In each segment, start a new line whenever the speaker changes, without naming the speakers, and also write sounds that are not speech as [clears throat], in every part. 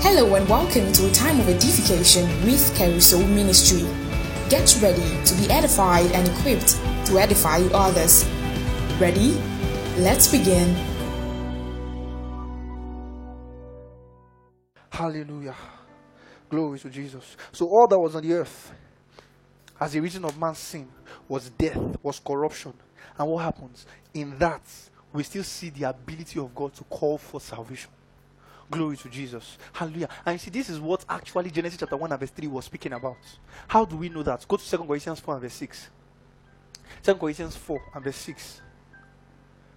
Hello and welcome to a time of edification with Carousel Ministry. Get ready to be edified and equipped to edify others. Ready? Let's begin.
Hallelujah. Glory to Jesus. So all that was on the earth as a reason of man's sin was death, was corruption. And what happens? In that, we still see the ability of God to call for salvation. Glory to Jesus. Hallelujah. And you see, this is what actually Genesis chapter 1 and verse 3 was speaking about. How do we know that? Go to 2 Corinthians 4 and verse 6. 2 Corinthians 4 and verse 6.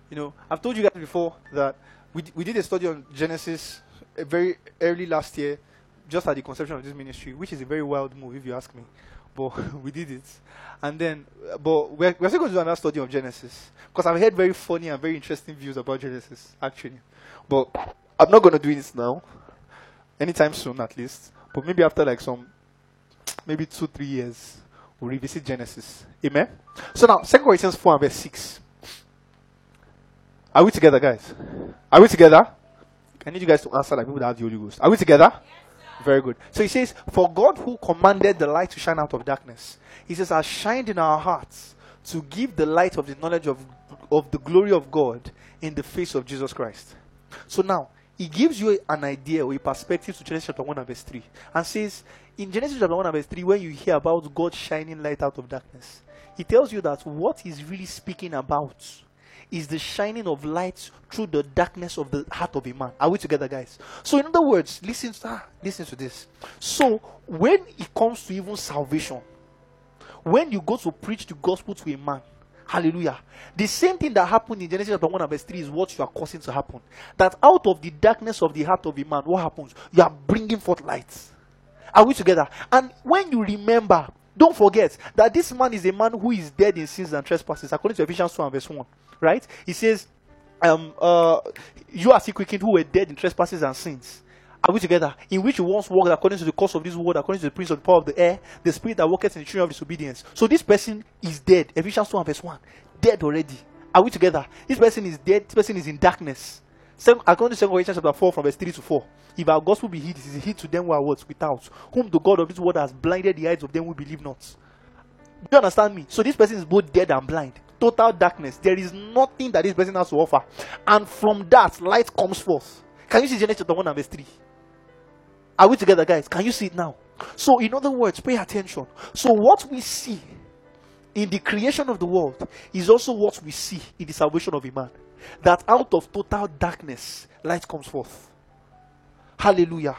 You know, I've told you guys before that we, we did a study on Genesis uh, very early last year, just at the conception of this ministry, which is a very wild move if you ask me. But [laughs] we did it. And then, uh, but we're, we're still going to do another study of Genesis. Because I've heard very funny and very interesting views about Genesis, actually. But I'm not going to do it now. Anytime soon, at least. But maybe after like some, maybe two, three years, we'll revisit Genesis. Amen? So now, 2 Corinthians 4 and verse 6. Are we together, guys? Are we together? I need you guys to answer like people that have the Holy Ghost. Are we together? Very good. So he says, For God who commanded the light to shine out of darkness, he says, has shined in our hearts to give the light of the knowledge of, of the glory of God in the face of Jesus Christ. So now, he gives you an idea or a perspective to Genesis chapter 1 and verse 3 and says, in Genesis chapter 1 and verse 3, when you hear about God shining light out of darkness, he tells you that what he's really speaking about is the shining of light through the darkness of the heart of a man. Are we together, guys? So, in other words, listen to, ah, listen to this. So, when it comes to even salvation, when you go to preach the gospel to a man, hallelujah, the same thing that happened in Genesis chapter 1 and verse 3 is what you are causing to happen. That out of the darkness of the heart of a man, what happens? You are bringing forth light. Are we together? And when you remember, don't forget that this man is a man who is dead in sins and trespasses, according to Ephesians 2 and verse 1 right? He says, um, uh, you are still quickened who were dead in trespasses and sins. Are we together? In which you once walked according to the course of this world, according to the prince of the power of the air, the spirit that worketh in the children of disobedience. So this person is dead. Ephesians 2 and verse 1. Dead already. Are we together? This person is dead. This person is in darkness. Second, According to 2 Corinthians chapter 4 from verse 3 to 4. If our gospel be hid, it is hid to them who are words without, whom the God of this world has blinded the eyes of them who believe not. Do you understand me? So this person is both dead and blind total darkness. There is nothing that this person has to offer. And from that, light comes forth. Can you see Genesis chapter 1 and verse 3? Are we together, guys? Can you see it now? So, in other words, pay attention. So, what we see in the creation of the world is also what we see in the salvation of a man. That out of total darkness, light comes forth. Hallelujah.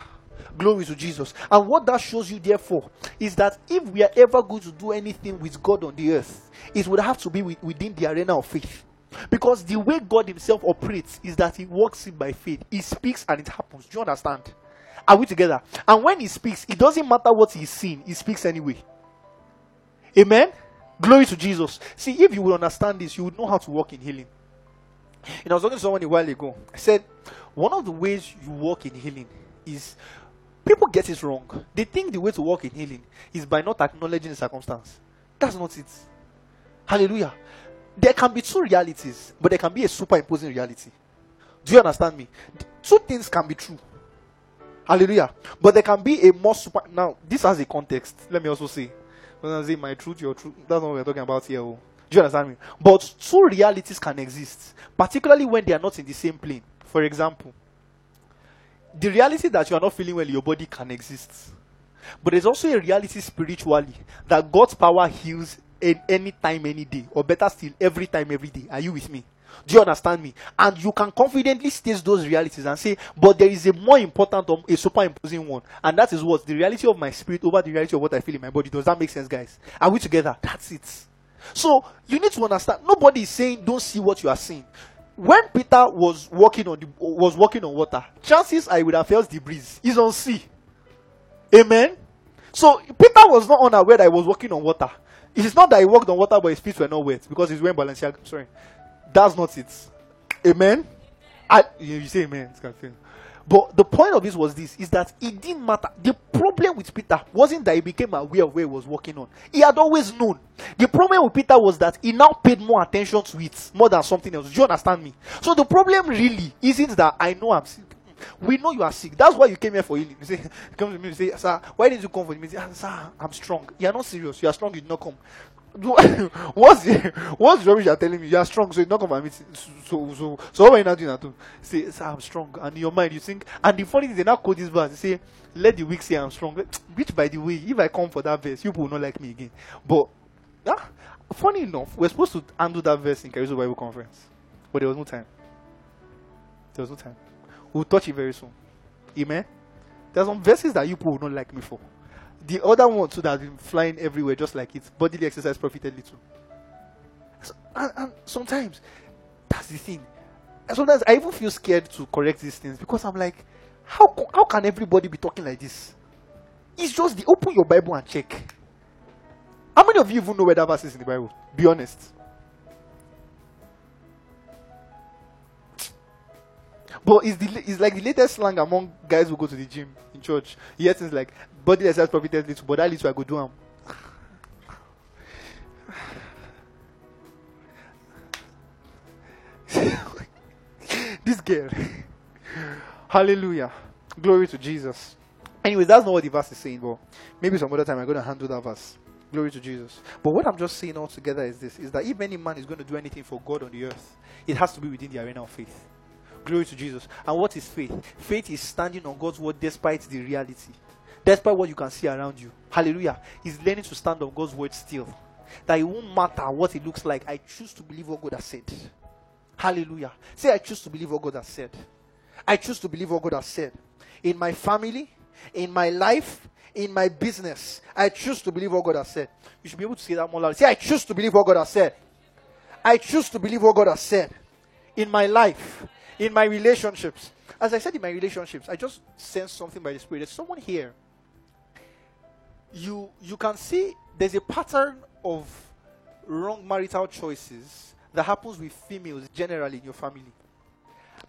Glory to Jesus. And what that shows you, therefore, is that if we are ever going to do anything with God on the earth, it would have to be within the arena of faith. Because the way God Himself operates is that He works it by faith. He speaks and it happens. Do you understand? Are we together? And when He speaks, it doesn't matter what He's seeing, He speaks anyway. Amen? Glory to Jesus. See, if you will understand this, you would know how to walk in healing. You know, I was talking to someone a while ago. I said, one of the ways you walk in healing is People get it wrong. They think the way to walk in healing is by not acknowledging the circumstance. That's not it. Hallelujah. There can be two realities, but there can be a superimposing reality. Do you understand me? Two things can be true. Hallelujah. But there can be a more super. Now, this has a context. Let me also say. When I say my truth, your truth, that's what we're talking about here. Oh. Do you understand me? But two realities can exist, particularly when they are not in the same plane. For example, the reality that you are not feeling well your body can exist. But there's also a reality spiritually that God's power heals in any time, any day, or better still, every time, every day. Are you with me? Do you understand me? And you can confidently state those realities and say, but there is a more important, a superimposing one, and that is what the reality of my spirit over the reality of what I feel in my body. Does that make sense, guys? Are we together? That's it. So you need to understand. Nobody is saying don't see what you are seeing when Peter was walking on the was walking on water, chances I would have felt the breeze. He's on sea. Amen. So Peter was not unaware that he was walking on water. It is not that he walked on water, but his feet were not wet because he's wearing Balenciaga. Sorry, that's not it. Amen. I you say amen. But the point of this was this is that it didn't matter. The problem with Peter wasn't that he became aware of where he was working on. He had always known. The problem with Peter was that he now paid more attention to it more than something else. Do you understand me? So the problem really isn't that I know I'm sick. We know you are sick. That's why you came here for healing. You say, [laughs] come to me you say, Sir, why didn't you come for me? You say, Sir, I'm strong. You are not serious. You are strong, you did not come. What's the what's rubbish you're telling me? You are strong, so you not for meeting. So, so, so, so what are you not doing at all? Say, Sir, I'm strong. And in your mind, you think, and the funny thing, they now quote this verse. They say, Let the weak say I'm strong. [tsk] Which, by the way, if I come for that verse, you will not like me again. But, ah, funny enough, we're supposed to handle that verse in Caruso Bible Conference. But there was no time. There was no time. We'll touch it very soon. Amen. There's some verses that you will not like me for. The other one too that have been flying everywhere just like it. Bodily exercise profited little. So, and, and sometimes that's the thing. And sometimes I even feel scared to correct these things because I'm like, how how can everybody be talking like this? It's just the open your Bible and check. How many of you even know where that verse is in the Bible? Be honest. But it's, the, it's like the latest slang among guys who go to the gym in church. Hear things like, body exercise profited little, but that little I go do [laughs] this girl. Hallelujah. Glory to Jesus. Anyways, that's not what the verse is saying, but maybe some other time I'm going to handle that verse. Glory to Jesus. But what I'm just saying altogether is this is that if any man is going to do anything for God on the earth, it has to be within the arena of faith. Glory to Jesus. And what is faith? Faith is standing on God's word despite the reality, despite what you can see around you. Hallelujah. He's learning to stand on God's word still. That it won't matter what it looks like. I choose to believe what God has said. Hallelujah. Say, I choose to believe what God has said. I choose to believe what God has said. In my family, in my life, in my business, I choose to believe what God has said. You should be able to say that more loudly. Say, I choose to believe what God has said. I choose to believe what God has said. In my life, in my relationships. As I said in my relationships, I just sense something by the Spirit. There's someone here. You you can see there's a pattern of wrong marital choices that happens with females generally in your family.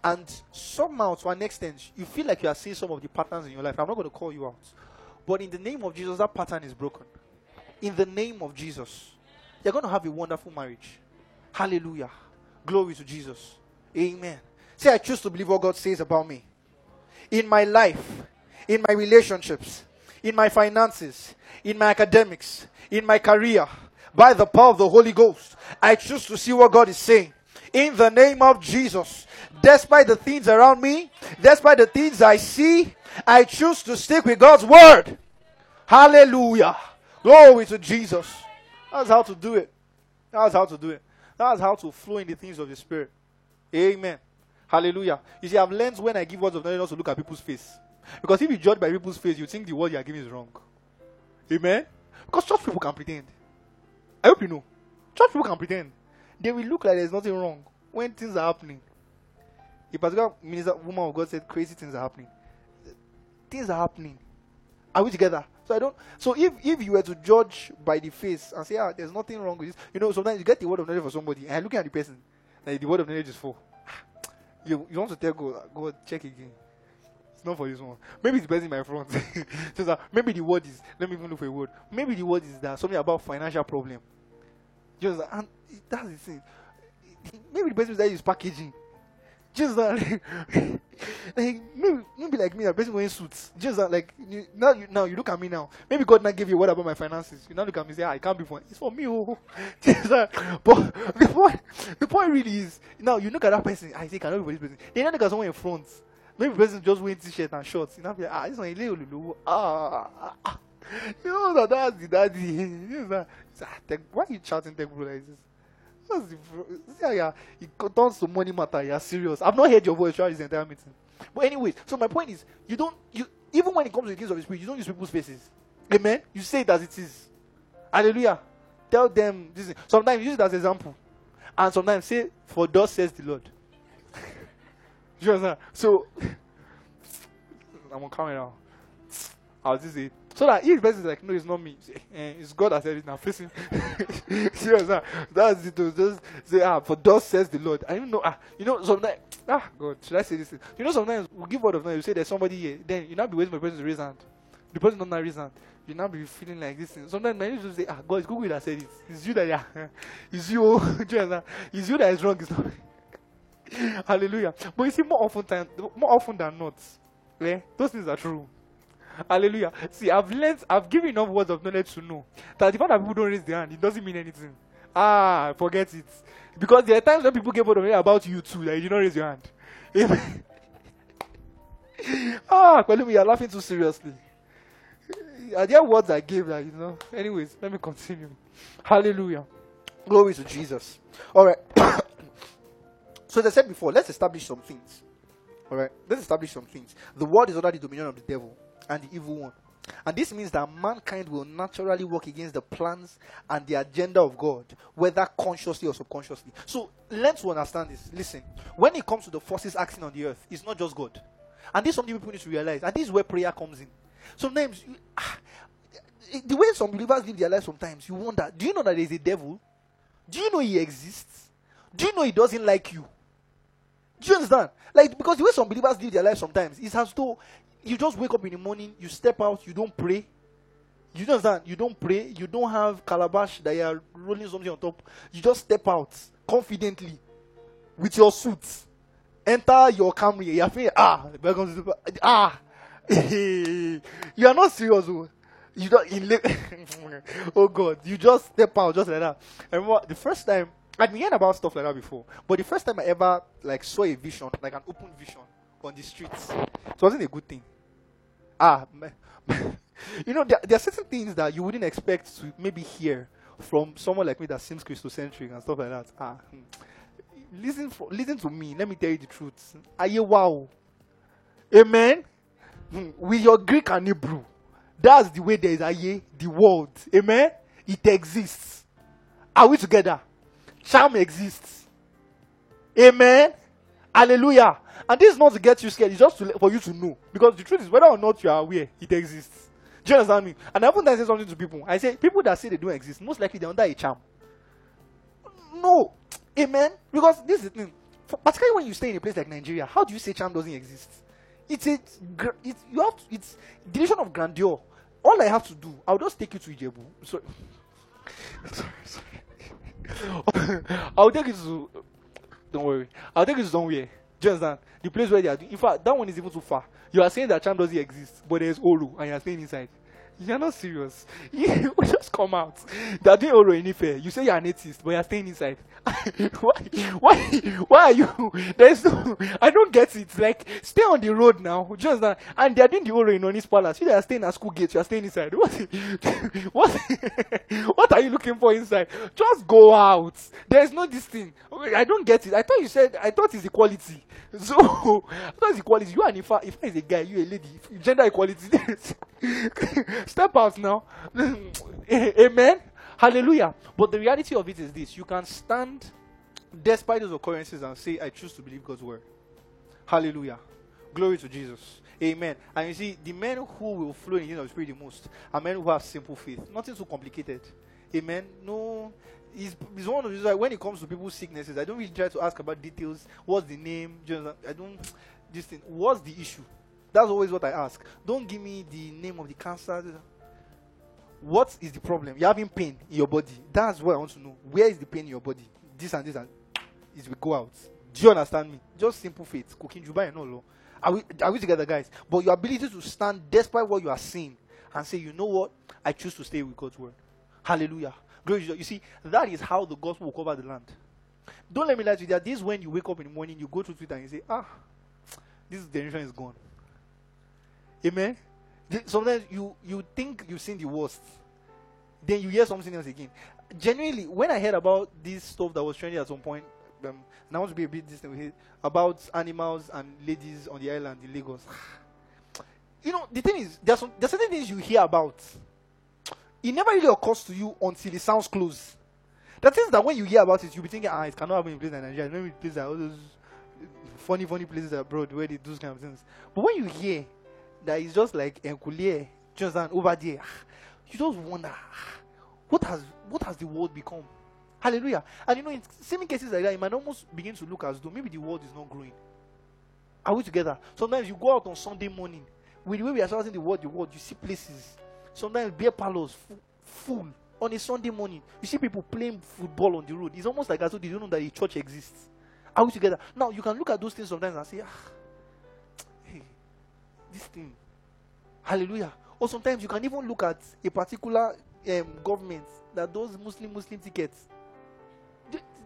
And somehow, to an extent, you feel like you are seeing some of the patterns in your life. I'm not going to call you out. But in the name of Jesus, that pattern is broken. In the name of Jesus, you're going to have a wonderful marriage. Hallelujah. Glory to Jesus. Amen. Say, I choose to believe what God says about me. In my life, in my relationships, in my finances, in my academics, in my career, by the power of the Holy Ghost, I choose to see what God is saying. In the name of Jesus, despite the things around me, despite the things I see, I choose to stick with God's word. Hallelujah. Glory to Jesus. That's how to do it. That's how to do it. That's how to flow in the things of the Spirit. Amen. Hallelujah. You see, I've learned when I give words of knowledge not to look at people's face. Because if you judge by people's face, you think the word you are giving is wrong. Amen? Because church people can pretend. I hope you know. Church people can pretend. They will look like there's nothing wrong when things are happening. A particular minister, woman of God said crazy things are happening. Things are happening. Are we together? So I don't. So if if you were to judge by the face and say, ah, there's nothing wrong with this, you know, sometimes you get the word of knowledge for somebody and looking at the person, like the word of knowledge is for. [sighs] You, you want to tell God, God, check again. Not for this one. Maybe it's best in my front. [laughs] so that maybe the word is, let me even look for a word. Maybe the word is that something about financial problem. Just and that's the thing. Maybe the best is that is packaging. Just that, [laughs] like, like maybe, maybe like me, a person wearing suits. Just that, like you, now, you, now you look at me now. Maybe God not give you what about my finances. You now look at me say, ah, I can't be for it's for me. Oh, [laughs] just that. But the point, the point really is now you look at that person. I say, cannot be for this person. They now look at someone in front. Maybe person just wearing t-shirt and shorts. You know, like, ah, this one little ah, ah, ah. You know that that's the daddy. [laughs] you know, that, why are you chatting tech bro like this? That's the yeah, yeah. It turns to money matter. You're serious. I've not heard your voice throughout this entire meeting. But anyways, so my point is, you don't you even when it comes to the things of the spirit, you don't use people's faces. Amen. You say it as it is. Hallelujah. Tell them this. Is, sometimes use it as example, and sometimes say, "For thus says the Lord." You? So I'm on camera. I'll just say so that the person is like, no, it's not me, eh, it's God that said it now. Facing. [laughs] Serious, that's it. Just say, ah, for thus says the Lord. I don't know, ah, you know, sometimes, ah, God, should I say this? You know, sometimes we give word of knowledge, you say there's somebody here, then you now be waiting for the person to raise hand. The person don't raise hand. You now be feeling like this. Sometimes I just say, ah, God, it's Google that said it. It's you that, yeah. [laughs] It's you. [laughs] it's you that is wrong. It's not. [laughs] Hallelujah. But you see, more often time, more often than not, eh, those things are true. Hallelujah. See, I've learned, I've given enough words of knowledge to know that the fact that people don't raise their hand, it doesn't mean anything. Ah, forget it. Because there are times when people get word of about you too, that you don't raise your hand. [laughs] Ah, Kwelumi, you're laughing too seriously. Are there words I gave that, you know? Anyways, let me continue. Hallelujah. Glory to Jesus. All right. [coughs] so, as I said before, let's establish some things. All right. Let's establish some things. The world is under the dominion of the devil and the evil one. And this means that mankind will naturally work against the plans and the agenda of God, whether consciously or subconsciously. So, learn to understand this. Listen, when it comes to the forces acting on the earth, it's not just God. And this is something people need to realize. And this is where prayer comes in. Sometimes, ah, the way some believers live their life, sometimes you wonder do you know that there's a devil? Do you know he exists? Do you know he doesn't like you? Do you understand? Like, because the way some believers live their life sometimes is as though you just wake up in the morning, you step out, you don't pray. You understand? You don't pray, you don't have calabash that you are rolling something on top. You just step out confidently with your suit. Enter your Camry. You're feeling, ah, welcome to the, ah. [laughs] you are not serious. Oh. You don't, in, [laughs] oh God, you just step out just like that. I remember the first time I'd been hearing about stuff like that before, but the first time I ever like saw a vision, like an open vision on the streets, it wasn't a good thing. Ah, [laughs] you know, there, there, are certain things that you wouldn't expect to maybe hear from someone like me that seems Christocentric and stuff like that. Ah, hmm. listen, for, listen to me. Let me tell you the truth. Are you wow? Amen. Hmm. With your Greek and Hebrew, that's the way there is Aye, the world. Amen. It exists. Are we together? Charm exists. Amen. Hallelujah. And this is not to get you scared, it's just to, for you to know. Because the truth is, whether or not you are aware, it exists. Do you understand me? And I often say something to people. I say, people that say they don't exist, most likely they're under a charm. No. Amen. Because this is the thing. particularly when you stay in a place like Nigeria, how do you say charm doesn't exist? It's a, it's, you have to, it's division of grandeur. All I have to do, I'll just take you to Ijebu. Sorry. [laughs] sorry, sorry. [laughs] I'll take you to, don't worry. I'll take you to somewhere. Do you understand? The place where they are. In fact, that one is even too far. You are saying that charm doesn't exist, but there's Olu, and you are staying inside. You're not serious. [laughs] You just come out. They're doing Oro in Ife. You say you're an atheist, but you're staying inside. [laughs] why? Why? Why are you? [laughs] There's no. I don't get it. Like, stay on the road now. Just that. And they're doing the Oro in Ooni's Palace. You are staying at school gates. You're staying inside. What? what? what are you looking for inside? Just go out. There's no this thing. I don't get it. I thought you said. I thought it's equality. So I thought it's equality. You and Ifa. Ifa is a guy. You a lady. Gender equality. [laughs] Step out now. [laughs] Amen. Hallelujah. But the reality of it is this you can stand despite those occurrences and say, I choose to believe God's word. Hallelujah. Glory to Jesus. Amen. And you see, the men who will flow in the of the Spirit the most are men who have simple faith. Nothing too complicated. Amen. No. It's, it's one of these like when it comes to people's sicknesses, I don't really try to ask about details. What's the name? I don't this thing. What's the issue? That's always what I ask. Don't give me the name of the cancer. What is the problem? You're having pain in your body. That's what I want to know. Where is the pain in your body? This and this and it will go out. Do you understand me? Just simple faith. Cooking Juba and all. Are we, are we together, guys? But your ability to stand despite what you are seeing and say, you know what? I choose to stay with God's word. Hallelujah. Glory to You see, that is how the gospel will cover the land. Don't let me lie to you. That this when you wake up in the morning, you go to Twitter and you say, ah, this generation is gone. Amen. Sometimes you you think you've seen the worst, then you hear something else again. Genuinely, when I heard about this stuff that was trending at some point, um, and I want to be a bit distant with it, about animals and ladies on the island in Lagos. [sighs] You know, the thing is, there's certain things you hear about. It never really occurs to you until it sounds close. The things that when you hear about it, you'll be thinking, ah, it cannot happen in place like Nigeria. Maybe places like all those funny, funny places abroad where they do those kind of things. But when you hear that is just like Enkule, just an over there. You just wonder what has what has the world become? Hallelujah. And you know, in seeming cases like that, you might almost begin to look as though maybe the world is not growing. Are we together? Sometimes you go out on Sunday morning. With the way we are shouting the word, the word, you see places. Sometimes beer parlors full, on a Sunday morning. You see people playing football on the road. It's almost like as though they don't know that a church exists. Are we together? Now you can look at those things sometimes and say, ah, this thing. Hallelujah. Or sometimes you can even look at a particular um, government that those Muslim Muslim tickets.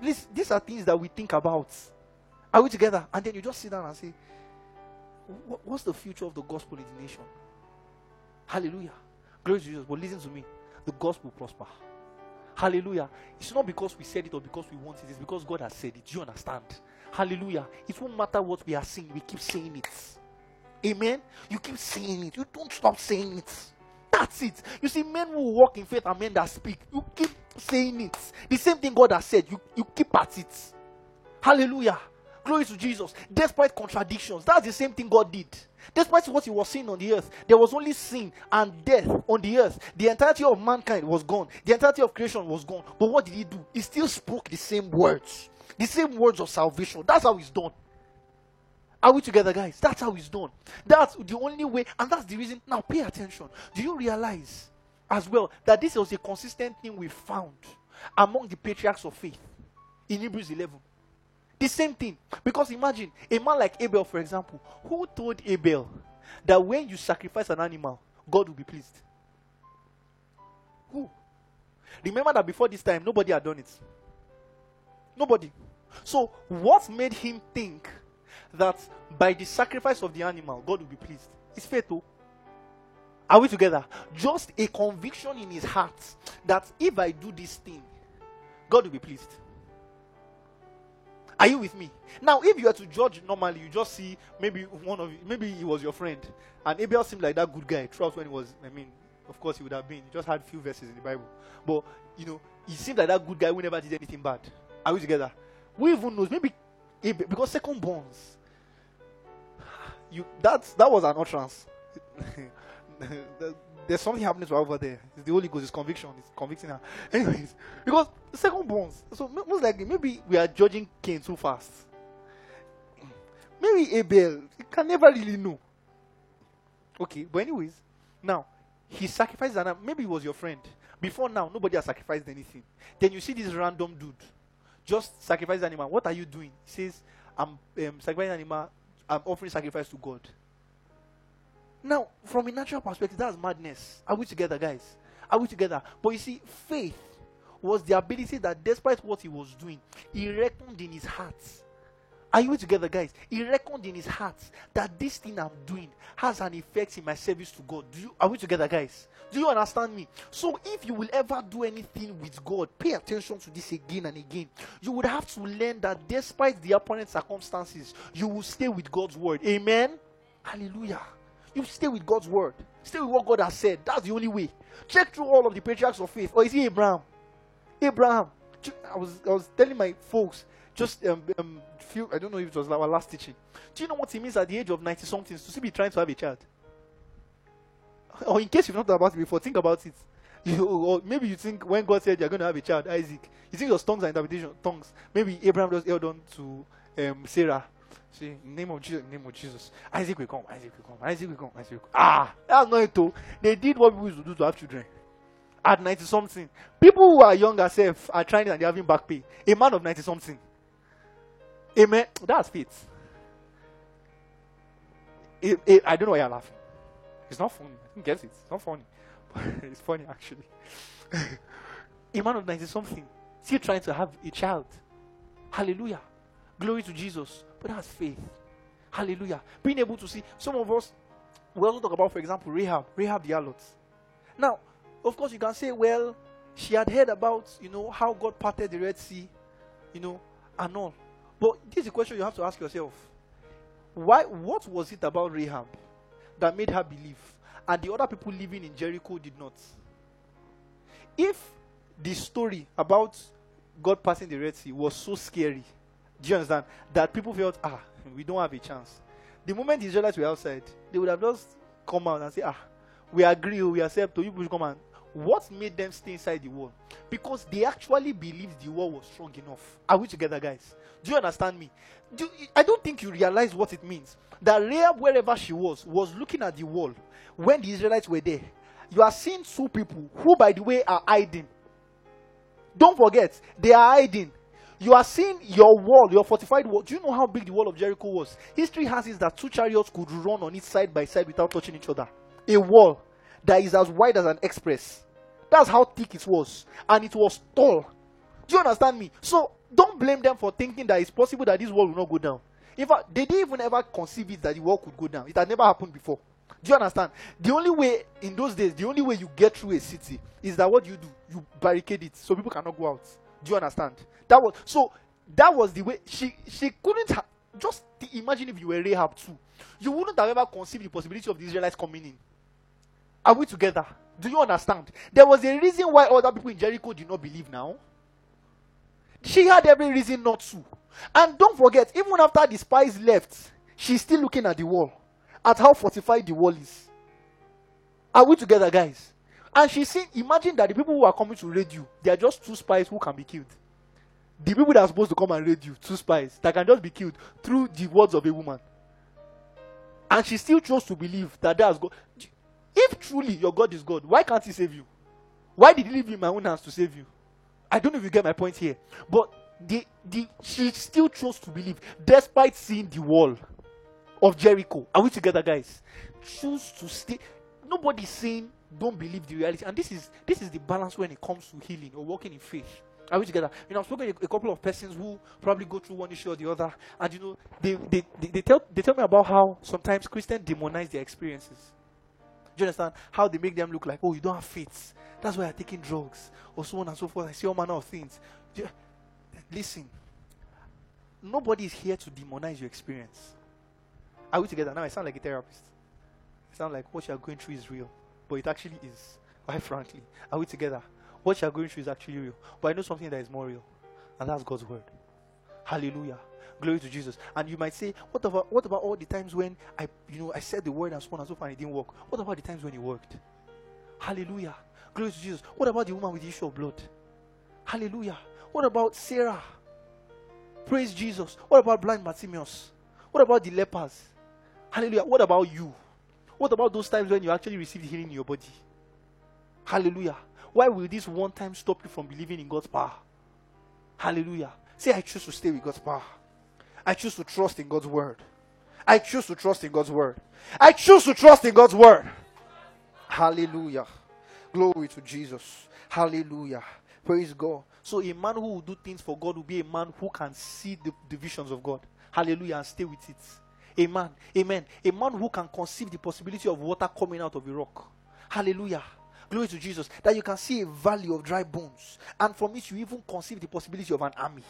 These, these are things that we think about. Are we together? And then you just sit down and say, What's the future of the gospel in the nation? Hallelujah. Glory to Jesus. But listen to me. The gospel prosper. Hallelujah. It's not because we said it or because we want it, it's because God has said it. Do you understand? Hallelujah. It won't matter what we are saying, we keep saying it. Amen. You keep saying it. You don't stop saying it. That's it. You see, men who walk in faith and men that speak, you keep saying it. The same thing God has said, you, you keep at it. Hallelujah. Glory to Jesus. Despite contradictions, that's the same thing God did. Despite what he was seeing on the earth, there was only sin and death on the earth. The entirety of mankind was gone. The entirety of creation was gone. But what did he do? He still spoke the same words. The same words of salvation. That's how it's done. Are we together, guys? That's how it's done. That's the only way, and that's the reason. Now, pay attention. Do you realize as well that this was a consistent thing we found among the patriarchs of faith in Hebrews 11? The same thing. Because imagine a man like Abel, for example, who told Abel that when you sacrifice an animal, God will be pleased? Who? Remember that before this time, nobody had done it. Nobody. So, what made him think that by the sacrifice of the animal, God will be pleased. It's fatal. Oh. Are we together? Just a conviction in his heart that if I do this thing, God will be pleased. Are you with me? Now, if you are to judge normally, you just see maybe one of you, maybe he was your friend, and Abel seemed like that good guy throughout when he was. I mean, of course, he would have been. He just had few verses in the Bible, but you know, he seemed like that good guy who never did anything bad. Are we together? We even knows maybe because second bonds you that that was an utterance. [laughs] There's something happening to her over there. It's the Holy Ghost is conviction. It's convicting her. Anyways, because second bonds. So most likely, maybe we are judging Cain too fast. Maybe Abel. You can never really know. Okay, but anyways, now he sacrificed an animal. maybe he was your friend. Before now, nobody has sacrificed anything. Then you see this random dude just sacrifice animal. What are you doing? He says, I'm um, sacrificing animal I'm offering sacrifice to God. Now, from a natural perspective, that's madness. Are we together, guys? Are we together? But you see, faith was the ability that despite what he was doing, he reckoned in his heart. Are you together, guys? He reckoned in his heart that this thing I'm doing has an effect in my service to God. Do you are we together, guys? Do you understand me? So if you will ever do anything with God, pay attention to this again and again. You would have to learn that despite the opponent circumstances, you will stay with God's word. Amen. Hallelujah. You stay with God's word. Stay with what God has said. That's the only way. Check through all of the patriarchs of faith. Or is he Abraham? Abraham. I was I was telling my folks just um, um few I don't know if it was our last teaching. Do you know what it means at the age of ninety something to still be trying to have a child? Or in case you've not thought about it before, think about it. [laughs] You, or maybe you think when God said you're going to have a child, Isaac, you think your tongues are interpretation tongues. Maybe Abraham just held on to um, Sarah. See, name of Jesus, name of Jesus. Isaac will come, Isaac will come, Isaac will come, Isaac will come. Ah, that's not it too. They did what people used to do to have children. At 90 something. People who are younger self are trying and they're having back pay. A man of 90 something. Amen. That's faith. It, it, I don't know why you're laughing. It's not funny. I guess it. It's not funny. [laughs] it's funny actually. a man of 90 something still trying to have a child. Hallelujah. Glory to Jesus. But that's faith. Hallelujah. Being able to see some of us, we also talk about, for example, Rahab, Rahab the harlot. Now, of course, you can say, well, she had heard about, you know, how God parted the Red Sea, you know, and all. But this is a question you have to ask yourself. Why what was it about Rahab that made her believe? And the other people living in Jericho did not. If the story about God passing the Red Sea was so scary, do you understand? That people felt, ah, we don't have a chance. The moment the Israelites were outside, they would have just come out and say, ah, we agree, we accept, you push come and what made them stay inside the wall? Because they actually believed the wall was strong enough. Are we together, guys? Do you understand me? Do, I don't think you realize what it means. That Rahab, wherever she was, was looking at the wall when the Israelites were there. You are seeing two people who, by the way, are hiding. Don't forget, they are hiding. you are seeing your wall, your fortified wall. Do you know how big the wall of Jericho was? History has it that two chariots could run on it side by side without touching each other. A wall that is as wide as an express. That's how thick it was. And it was tall. Do you understand me? So don't blame them for thinking that it's possible that this wall will not go down. In fact, they didn't even ever conceive it that the wall could go down. It had never happened before. Do you understand? The only way in those days, the only way you get through a city is that what you do, you barricade it so people cannot go out. Do you understand? That was so. That was the way she she couldn't ha- just imagine if you were Rahab too. You wouldn't have ever conceived the possibility of the Israelites coming in. Are we together? Do you understand? There was a reason why other people in Jericho did not believe now. She had every reason not to. And don't forget, even after the spies left, she's still looking at the wall, at how fortified the wall is. Are we together, guys? And she said, imagine that the people who are coming to raid you, they are just two spies who can be killed. The people that are supposed to come and raid you, two spies, that can just be killed through the words of a woman. And she still chose to believe that that's God. If truly your God is God, why can't He save you? Why did He leave you in my own hands to save you? I don't know if you get my point here. But the, the, she still chose to believe, despite seeing the wall of Jericho. Are we together, guys? Choose to stay. Nobody's saying don't believe the reality. And this is this is the balance when it comes to healing or walking in faith. Are we together? You know, I've spoken to a, couple of persons who probably go through one issue or the other, and you know, they, they, they, they tell they tell me about how sometimes Christians demonize their experiences. Do you understand? How they make them look like, oh, you don't have faith. That's why you're taking drugs, or so on and so forth. I see all manner of things. Listen, nobody is here to demonize your experience. Are we together? Now I sound like a therapist. I sound like what you're going through is real, but it actually is. Quite frankly, are we together? What you're going through is actually real, but I know something that is more real, and that's God's word. Hallelujah. Glory to Jesus. And you might say, what about what about all the times when I you know I said the word and so on and so forth and it didn't work? What about the times when it worked? Hallelujah. Glory to Jesus. What about the woman with the issue of blood? Hallelujah. What about Sarah? Praise Jesus. What about blind Bartimaeus? What about the lepers? Hallelujah. What about you? What about those times when you actually received healing in your body? Hallelujah. Why will this one time stop you from believing in God's power? Hallelujah. Say, I choose to stay with God's power. I choose to trust in God's word. I choose to trust in God's word. I choose to trust in God's word. Hallelujah. Glory to Jesus. Hallelujah. Praise God. So a man who will do things for God will be a man who can see the, the visions of God. Hallelujah. And stay with it. Amen. Amen. A man who can conceive the possibility of water coming out of a rock. Hallelujah. Glory to Jesus. That you can see a valley of dry bones. And from it, you even conceive the possibility of an army.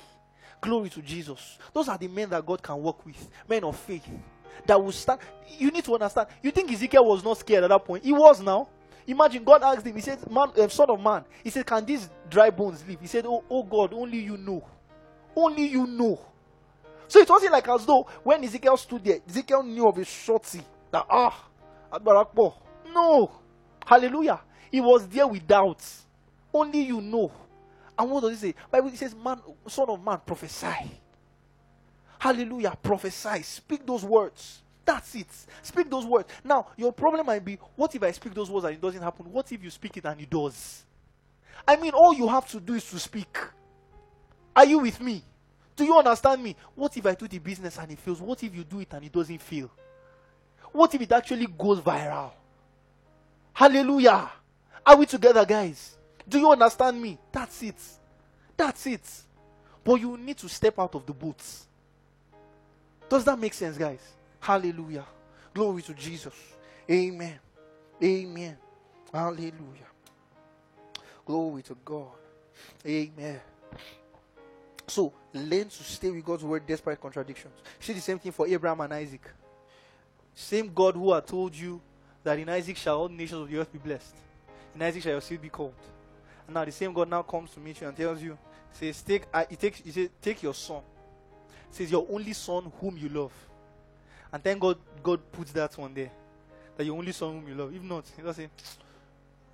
Glory to Jesus. Those are the men that God can work with. Men of faith. That will stand. You need to understand. You think Ezekiel was not scared at that point? He was now. Imagine God asked him, He said, Man, uh, son of man, He said, Can these dry bones live? He said, Oh, oh God, only you know. Only you know. So it wasn't like as though when Ezekiel stood there, Ezekiel knew of his shorty that ah Adbarakpo. No. Hallelujah. He was there with doubts. Only you know. And what does he say? Bible says, Man, son of man, prophesy. Hallelujah. Prophesy. Speak those words. That's it. Speak those words. Now, your problem might be what if I speak those words and it doesn't happen? What if you speak it and it does? I mean, all you have to do is to speak. Are you with me? Do you understand me? What if I do the business and it fails? What if you do it and it doesn't fail? What if it actually goes viral? Hallelujah. Are we together, guys? Do you understand me? That's it. That's it. But you need to step out of the boots. Does that make sense, guys? Hallelujah. Glory to Jesus. Amen. Amen. Hallelujah. Glory to God. Amen. So learn to stay with God's word despite contradictions. See the same thing for Abraham and Isaac. Same God who had told you that in Isaac shall all nations of the earth be blessed. In Isaac shall your seed be called. Now the same God now comes to meet you and tells you, says, take, uh, he takes, he says, take your son. Says your only son whom you love and thank God, God puts that one there. That your only son whom you love. If not, he just say,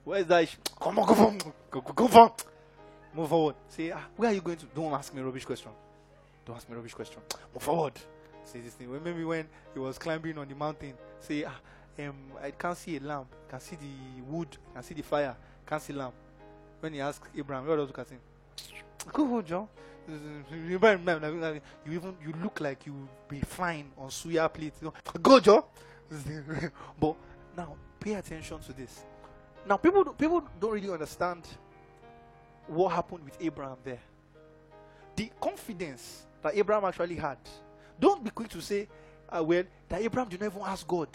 Where is that? Come on, come on, go, go, go on. Move forward. Say, ah, where are you going to? Don't ask me a rubbish question. Don't ask me a rubbish question. Move forward. Say this thing. Maybe when he was climbing on the mountain, say, ah, um, I can't see a lamp. I can see the wood. I can see the fire. I can't see lamp. When he asked Abraham, what else you can see? Go on, John. You even you look like you would be fine on suya plate. You know, go Joe. [laughs] but now pay attention to this. Now people people don't really understand what happened with Abraham there. The confidence that Abraham actually had. Don't be quick to say, uh, well, that Abraham did not even ask God.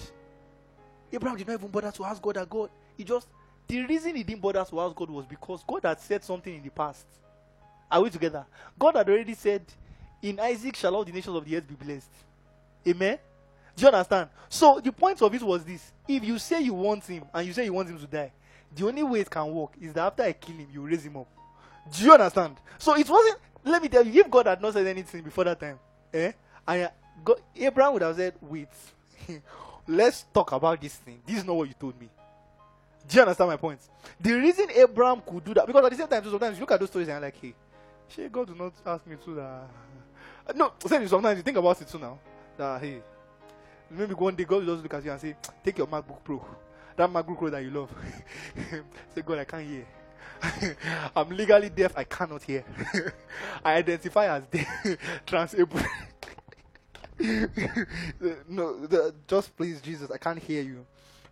Abraham did not even bother to ask God that God. He just the reason he didn't bother to ask God was because God had said something in the past. Are we together? God had already said, In Isaac shall all the nations of the earth be blessed. Amen? Do you understand? So the point of it was this if you say you want him and you say you want him to die, the only way it can work is that after I kill him, you raise him up. Do you understand? So it wasn't, let me tell you, if God had not said anything before that time, eh? And God, Abraham would have said, Wait, [laughs] let's talk about this thing. This is not what you told me. Do you understand my point? The reason Abraham could do that, because at the same time, sometimes you look at those stories and you're like, hey, She God do not ask me to that. No, sometimes you think about it too now. That hey, maybe one day God will just look at you and say, Take your MacBook Pro. That MacBook Pro that you love. [laughs] say, God, I can't hear. [laughs] I'm legally deaf, I cannot hear. [laughs] I identify as deaf, transable. no, the, just please, Jesus, I can't hear you.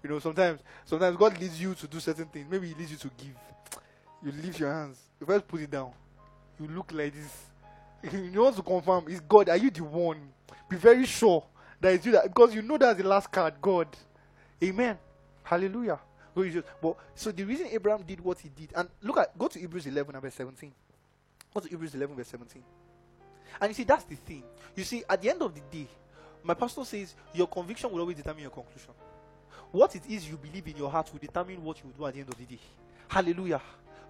You know, sometimes, sometimes God leads you to do certain things. Maybe He leads you to give. You lift your hands. You first put it down you look like this. [laughs] you want to confirm, is God, are you the one? Be very sure that it's you that because you know that's the last card, God. Amen. Hallelujah. But so the reason Abraham did what he did, and look at go to Hebrews 11 and verse 17. Go to Hebrews 11 verse 17. And you see, that's the thing. You see, at the end of the day, my pastor says your conviction will always determine your conclusion. What it is you believe in your heart will determine what you will do at the end of the day. Hallelujah.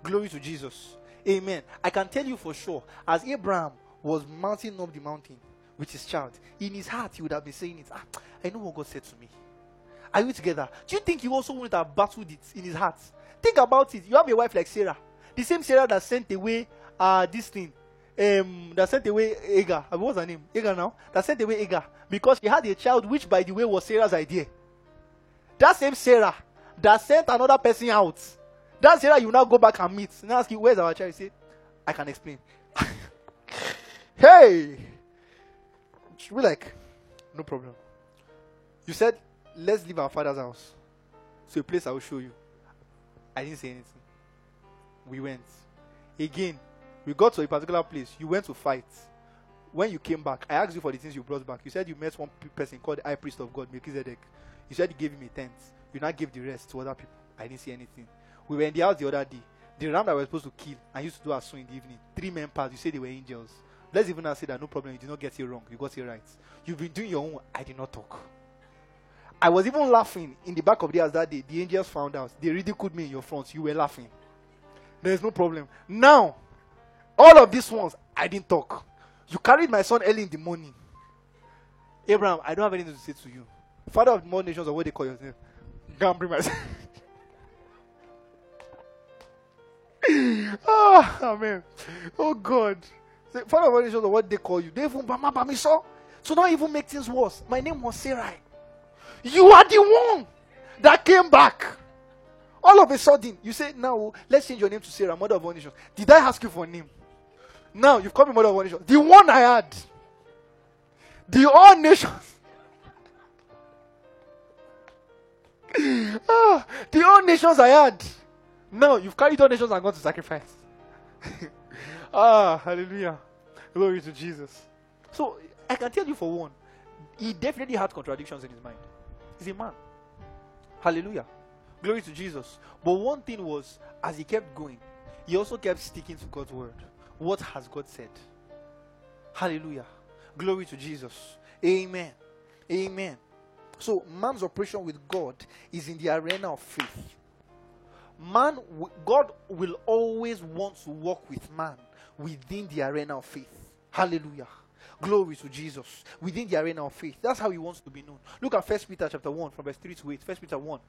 Glory to Jesus. Amen. I can tell you for sure, as Abraham was mounting up the mountain with his child, in his heart he would have been saying it. Ah, I know what God said to me. Are you together? Do you think he also wouldn't have battled it in his heart? Think about it. You have a wife like Sarah, the same Sarah that sent away uh, this thing, um, that sent away Agar. What's her name? Agar now. That sent away Agar because she had a child, which by the way was Sarah's idea. That same Sarah that sent another person out That Sarah you now go back and meet. And ask you, where's our child? You say, I can explain. [laughs] hey! We're like, no problem. You said, let's leave our father's house. So a place I will show you. I didn't say anything. We went. Again, we got to a particular place. You went to fight. When you came back, I asked you for the things you brought back. You said you met one person called the high priest of God, Melchizedek. You said you gave him a tent. You now gave the rest to other people. I didn't see anything. We were in the house the other day. The ram that we were supposed to kill and used to do as soon in the evening. Three men passed. You say they were angels. Let's even now say that no problem. You did not get it wrong. You got it right. You've been doing your own. I did not talk. I was even laughing in the back of the house that day. The angels found out. They ridiculed me in your front. You were laughing. There's no problem. Now, all of these ones, I didn't talk. You carried my son early in the morning. Abraham, I don't have anything to say to you. Father of more nations, or what they call bring son. [laughs] oh, ah, amen. Oh, God. father Say, Father, what is what they call you? They even Bama Bamiso. So So now even make things worse. My name was Sarai. You are the one that came back. All of a sudden, you say, now let's change your name to Sarah, mother of all nations. Did I ask you for a name? Now you've called me mother of all nations. The one I had. The all nations. [laughs] ah, the all nations I had. No, you've carried all nations and gone to sacrifice. [laughs] ah, hallelujah. Glory to Jesus. So, I can tell you for one, he definitely had contradictions in his mind. He's a man. Hallelujah. Glory to Jesus. But one thing was, as he kept going, he also kept sticking to God's word. What has God said? Hallelujah. Glory to Jesus. Amen. Amen. So, man's operation with God is in the arena of faith. Man god will always want to work with man within the arena of faith. Hallelujah. Glory to jesus. Within the arena of faith. That's how he wants to be known. Look at first peter chapter 1 from verse 3 to 8 first peter 1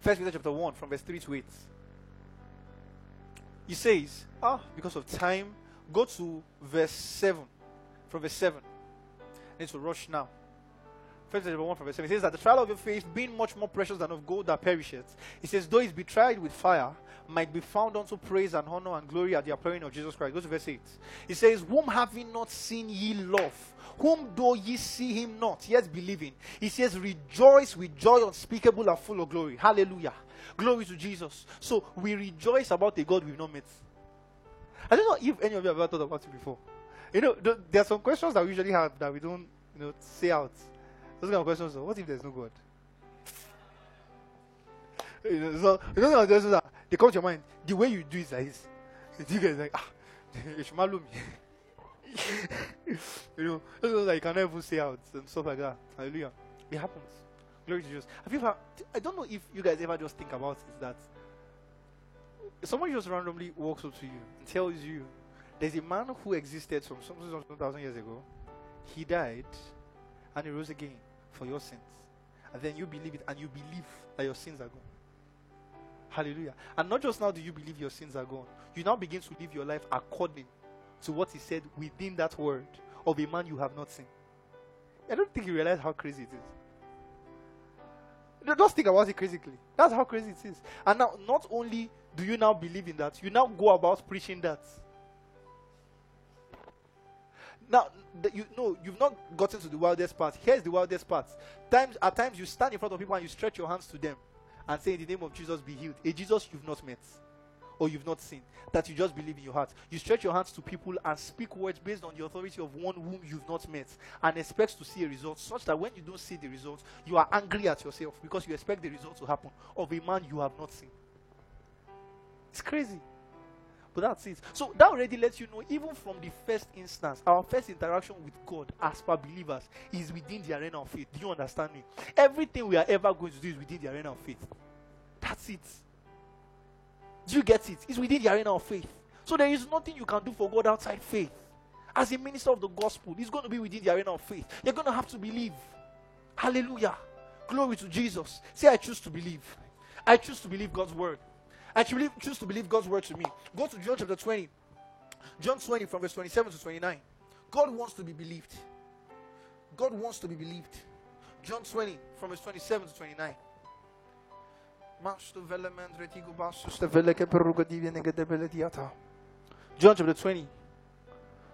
first peter chapter 1 from verse 3 to 8 he says ah because of time go to verse 7 from verse 7 I need to rush now First Peter 1 verse 7 it says that the trial of your faith being much more precious than of gold that perishes. It says, though it's be tried with fire, might be found unto praise and honor and glory at the appearing of Jesus Christ. Go to verse 8. It says, Whom having not seen ye love, whom though ye see him not, yet believing. He says, Rejoice with joy unspeakable and full of glory. Hallelujah. Glory to Jesus. So we rejoice about a God we've not met. I don't know if any of you have ever thought about it before. You know, there are some questions that we usually have that we don't, you know, say out. Those kind of questions. What if there's no God? You know, so you know that they come to your mind. The way you do it like this, you get like ah, [laughs] should me. [laughs] you know, those like you can never say out and stuff like that. Hallelujah. It happens. Glory to Jesus. Have you ever? I don't know if you guys ever just think about it that someone just randomly walks up to you and tells you there's a man who existed some some thousand years ago. He died and he rose again for your sins. And then you believe it and you believe that your sins are gone. Hallelujah. And not just now do you believe your sins are gone, you now begin to live your life according to what he said within that word of a man you have not seen. I don't think you realize how crazy it is. Just think about it critically. That's how crazy it is. And now, not only do you now believe in that, you now go about preaching that. Now, you know, you've not gotten to the wildest part. Here's the wildest part. Times, at times, you stand in front of people and you stretch your hands to them and say, In the name of Jesus, be healed. A Jesus you've not met or you've not seen, that you just believe in your heart. You stretch your hands to people and speak words based on the authority of one whom you've not met and expect to see a result, such that when you don't see the result, you are angry at yourself because you expect the result to happen of a man you have not seen. It's crazy. But that's it. So that already lets you know, even from the first instance, our first interaction with God as per believers is within the arena of faith. Do you understand me? Everything we are ever going to do is within the arena of faith. That's it. Do you get it? It's within the arena of faith. So there is nothing you can do for God outside faith. As a minister of the gospel, it's going to be within the arena of faith. You're going to have to believe. Hallelujah. Glory to Jesus. Say, I choose to believe. I choose to believe God's word. I choose to believe God's word to me. Go to John chapter 20. John 20 from verse 27 to 29. God wants to be believed. God wants to be believed. John 20 from verse 27 to 29. John chapter 20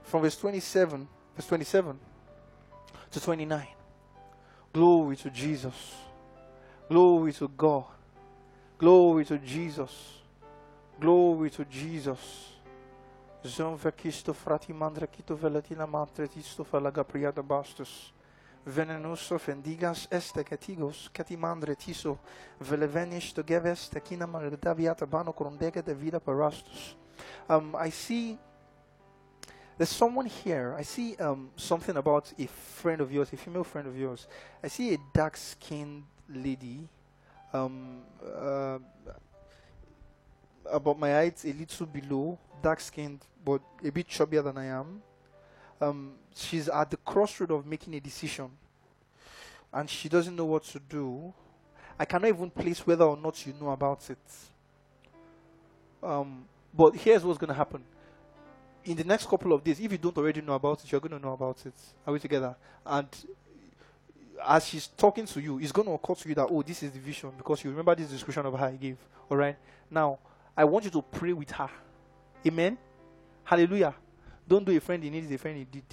from verse 27 verse 27 to 29 glory to Jesus glory to God glory to Jesus glory to Jesus Zo'n verkisto frati mandra kito velatina mantre tisto fala gapriada bastus venenoso fendigas este catigos catimandre tiso velevenis to geves tekina maldaviata bano korondega de vida parastus. Um, I see there's someone here. I see um, something about a friend of yours, a female friend of yours. I see a dark skinned lady. Um, uh, about my height, a little below, dark skinned, but a bit chubbier than I am um, she's at the crossroad of making a decision and she doesn't know what to do, I cannot even place whether or not you know about it. Um, but here's what's going to happen. In the next couple of days, if you don't already know about it, you're going to know about it. Are we together? And as she's talking to you, it's going to occur to you that, oh, this is the vision because you remember this description of her I gave. All right? Now, I want you to pray with her. Amen? Hallelujah. Don't do a friend in need is a friend indeed.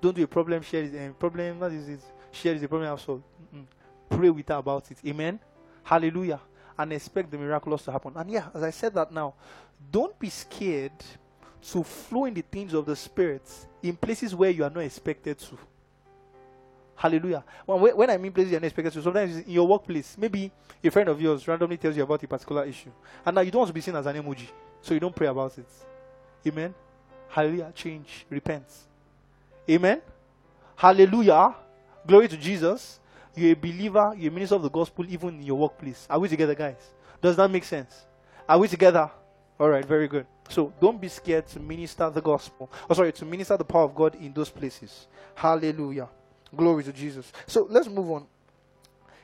Don't do a problem share is a eh, problem. What is it? Share is a problem I've solved. Mm-mm. Pray with her about it. Amen. Hallelujah. And expect the miraculous to happen. And yeah, as I said that now, don't be scared to flow in the things of the Spirit in places where you are not expected to. Hallelujah. When, when I mean places you're not expected to, sometimes in your workplace, maybe a friend of yours randomly tells you about a particular issue. And now you don't want to be seen as an emoji. So you don't pray about it. Amen. Hallelujah. Change. Repent. Amen. Hallelujah. Glory to Jesus. You're a believer, you're a minister of the gospel, even in your workplace. Are we together, guys? Does that make sense? Are we together? All right, very good. So don't be scared to minister the gospel. Oh, sorry, to minister the power of God in those places. Hallelujah. Glory to Jesus. So let's move on.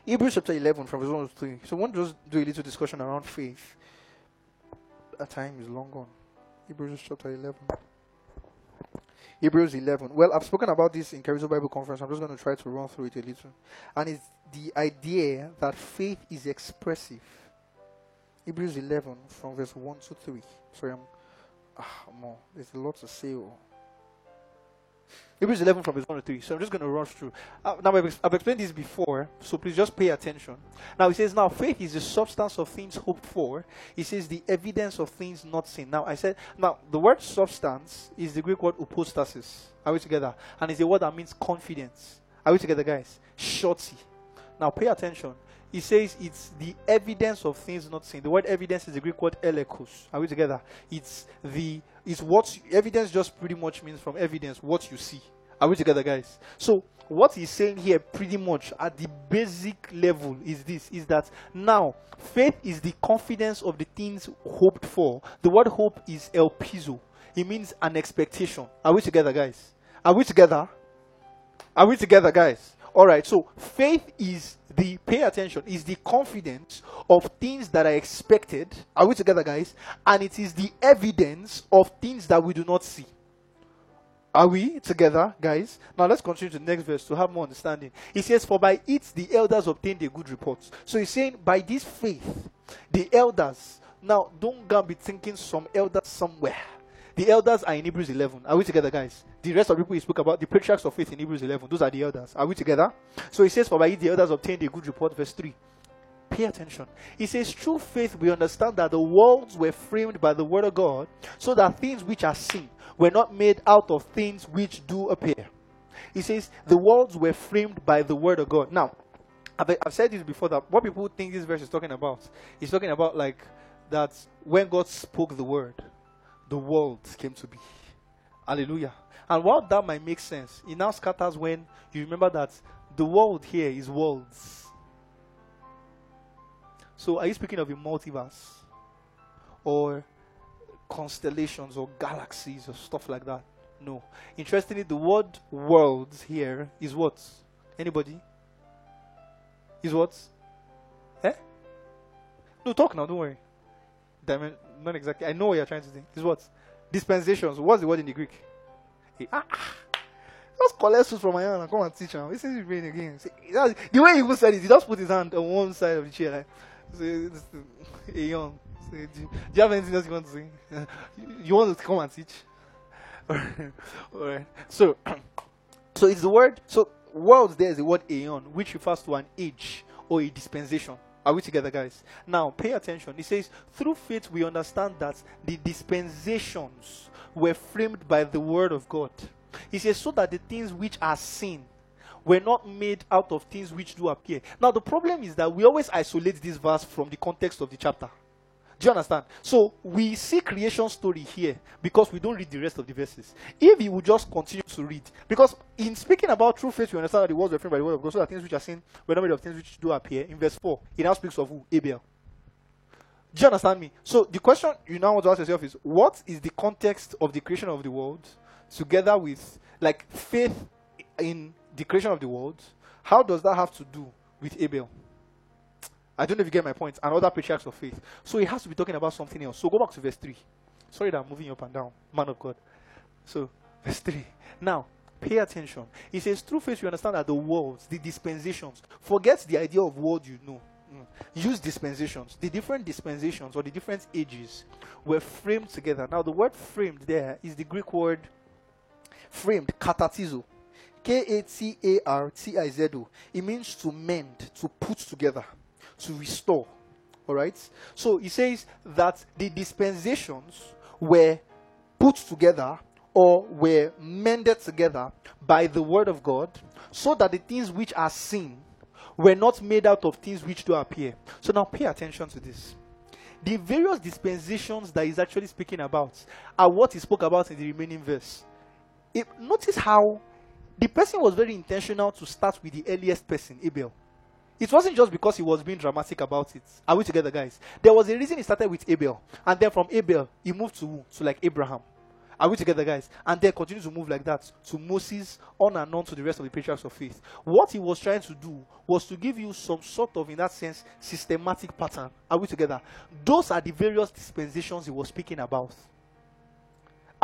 Hebrews chapter 11 from verse 1 to 3. So I want to just do a little discussion around faith. Our time is long gone. Hebrews chapter 11. Hebrews 11. Well, I've spoken about this in Caruso Bible Conference. I'm just going to try to run through it a little. And it's the idea that faith is expressive. Hebrews 11 from verse 1 to 3. Sorry, I'm. Ah, more. There's a lot to say. Oh. Hebrews 11 from verse 1 to 3. So I'm just going to rush through. Uh, now, I've, I've explained this before, so please just pay attention. Now, he says, Now, faith is the substance of things hoped for. He says, the evidence of things not seen. Now, I said, now, the word substance is the Greek word hypostasis. Are we together? And it's a word that means confidence. Are we together, guys? Surety. Now, pay attention. He says it's the evidence of things not seen. The word evidence is the Greek word elegchos. Are we together? It's the it's what evidence just pretty much means from evidence what you see. Are we together, guys? So what he's saying here pretty much at the basic level is this is that now faith is the confidence of the things hoped for. The word hope is elpizo. It means an expectation. Are we together, guys? Are we together? Are we together, guys? All right. So faith is the pay attention is the confidence of things that are expected. Are we together, guys? And it is the evidence of things that we do not see. Are we together, guys? Now let's continue to the next verse to have more understanding. He says, For by it the elders obtained a good report. So he's saying, By this faith, the elders. Now, don't go be thinking some elders somewhere. The elders are in Hebrews 11. Are we together, guys? The rest of the people he spoke about, the patriarchs of faith in Hebrews 11, those are the elders. Are we together? So he says, For by it the elders obtained a good report, verse 3. Pay attention. He says, Through faith we understand that the worlds were framed by the word of God, so that things which are seen were not made out of things which do appear. He says, The worlds were framed by the word of God. Now, I've, I've said this before that what people think this verse is talking about. is talking about like that when God spoke the word the world came to be. Hallelujah. And while that might make sense, it now scatters when you remember that the world here is worlds. So, are you speaking of a multiverse? Or constellations or galaxies or stuff like that? No. Interestingly, the word worlds here is what? Anybody? Is what? Eh? No, talk now, don't worry. Dimen- not exactly. I know what you're trying to say. Is what? Dispensations. What's the word in the Greek? Hey, ah, ah. Just collect suits from my hand and come and teach him. This is brain again. See, the way he even said it, he just put his hand on one side of the chair. Like, young. [laughs] Do, you have anything else you want to say? you want to come and teach? [laughs] All right. All right. So, [clears throat] so it's the word. So, world there is the word aeon, which refers to an age or a dispensation. Are we together, guys? Now, pay attention. He says, through faith, we understand that the dispensations were framed by the word of God. He says, so that the things which are seen were not made out of things which do appear. Now, the problem is that we always isolate this verse from the context of the chapter. Do you understand? So we see creation story here because we don't read the rest of the verses. If you would just continue to read, because in speaking about true faith, you understand that the words were framed by the word of God, so that things which are seen were not made of things which do appear. In verse 4, he now speaks of who? Abel. Do you understand me? So the question you now want to ask yourself is what is the context of the creation of the world together with like faith in the creation of the world? How does that have to do with Abel? I don't know if you get my point. And other patriarchs of faith. So he has to be talking about something else. So go back to verse 3. Sorry that I'm moving up and down. Man of God. So, verse 3. Now, pay attention. He says, through faith you understand that the worlds, the dispensations, forget the idea of world you know. Mm. Use dispensations. The different dispensations or the different ages were framed together. Now, the word framed there is the Greek word framed, katartizo. K A T A R T I Z O. It means to mend, to put together to restore. All right? So he says that the dispensations were put together or were mended together by the word of God so that the things which are seen were not made out of things which do appear. So now pay attention to this. The various dispensations that he's actually speaking about are what he spoke about in the remaining verse. If, notice how the person was very intentional to start with the earliest person, Abel. It wasn't just because he was being dramatic about it. Are we together, guys? There was a reason he started with Abel. And then from Abel, he moved to To like Abraham. Are we together, guys? And then continue to move like that to Moses, on and on to the rest of the patriarchs of faith. What he was trying to do was to give you some sort of, in that sense, systematic pattern. Are we together? Those are the various dispensations he was speaking about.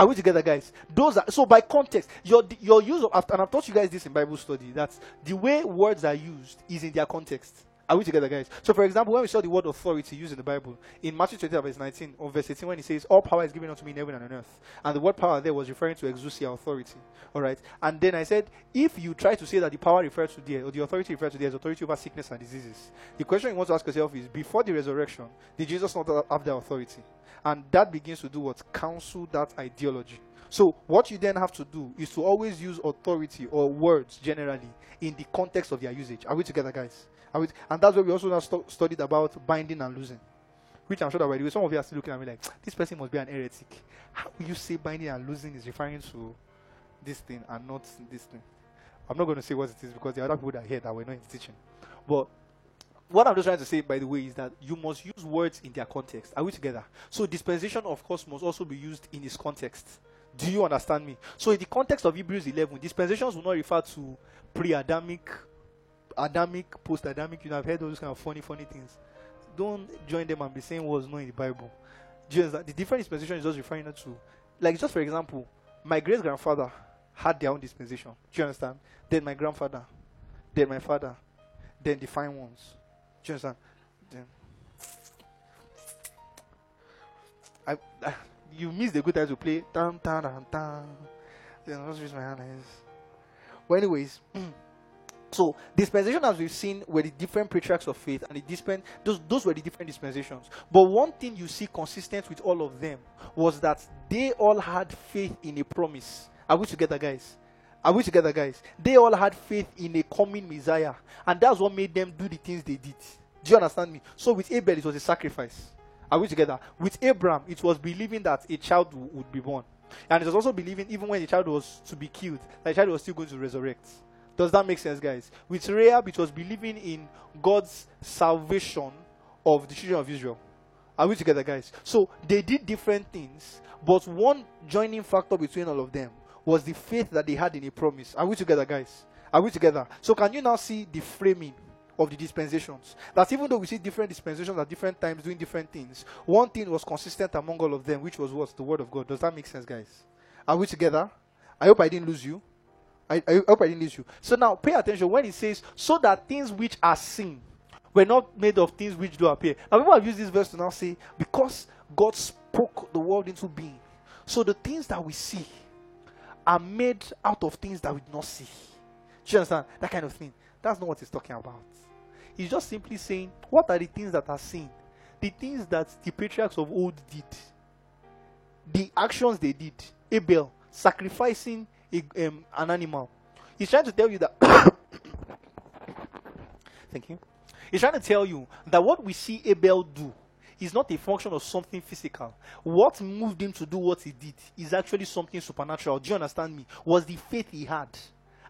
Are we together, guys? Those are so by context, your your use of and I've taught you guys this in Bible study that the way words are used is in their context. Are we together, guys? So, for example, when we saw the word authority used in the Bible, in Matthew 20, verse 19, or verse 18, when he says, All power is given unto me in heaven and on earth. And the word power there was referring to exousia authority. All right. And then I said, if you try to say that the power refers to there, or the authority refers to there, is authority over sickness and diseases, the question you want to ask yourself is, before the resurrection, did Jesus not have the authority? And that begins to do what? Counsel that ideology. So, what you then have to do is to always use authority or words generally in the context of their usage. Are we together, guys? Are we and that's why we also now stu- studied about binding and losing. Which I'm sure that by the way, some of you are still looking at me like, ah, this person must be an heretic. How will you say binding and losing is referring to this thing and not this thing? I'm not going to say what it is because there are other people that hear that we're not in the teaching. But what I'm just trying to say, by the way, is that you must use words in their context. Are we together? So dispensation, of course, must also be used in its context. Do you understand me? So, in the context of Hebrews 11, dispensations will not refer to pre-Adamic, Adamic, post-Adamic. You know I've heard those kind of funny, funny things. Don't join them and be saying what's not in the Bible. That the different dispensation is just referring to, like, just for example, my great grandfather had their own dispensation. Do you understand? Then my grandfather, then my father, then the fine ones. Do you understand? Then I, I you miss the good times to play. Dun, dun, dun, dun. Then I'll just use my hands. Well, anyways, [clears throat] so dispensation, as we've seen, were the different patriarchs of faith, and the dispen those those were the different dispensations. But one thing you see consistent with all of them was that they all had faith in a promise. Are we together, guys? Are we together, guys? They all had faith in a coming Messiah, and that's what made them do the things they did. Do you understand me? So with Abel, it was a sacrifice. Are we together? With Abraham, it was believing that a child would be born. And it was also believing, even when the child was to be killed, that the child was still going to resurrect. Does that make sense, guys? With Rahab, it was believing in God's salvation of the children of Israel. Are we together, guys? So they did different things, but one joining factor between all of them was the faith that they had in a promise. Are we together, guys? Are we together? So can you now see the framing of the dispensations. That even though we see different dispensations at different times doing different things, one thing was consistent among all of them, which was what? The Word of God. Does that make sense, guys? Are we together? I hope I didn't lose you. I, I hope I didn't lose you. So now pay attention when it says, so that things which are seen were not made of things which do appear. Now people have used this verse to now say, because God spoke the world into being. So the things that we see are made out of things that we do not see. Do you understand? That kind of thing. That's not what he's talking about. He's just simply saying, what are the things that are seen? The things that the patriarchs of old did. The actions they did. Abel sacrificing a, um, an animal. He's trying to tell you that. [coughs] Thank you. He's trying to tell you that what we see Abel do is not a function of something physical. What moved him to do what he did is actually something supernatural. Do you understand me? Was the faith he had.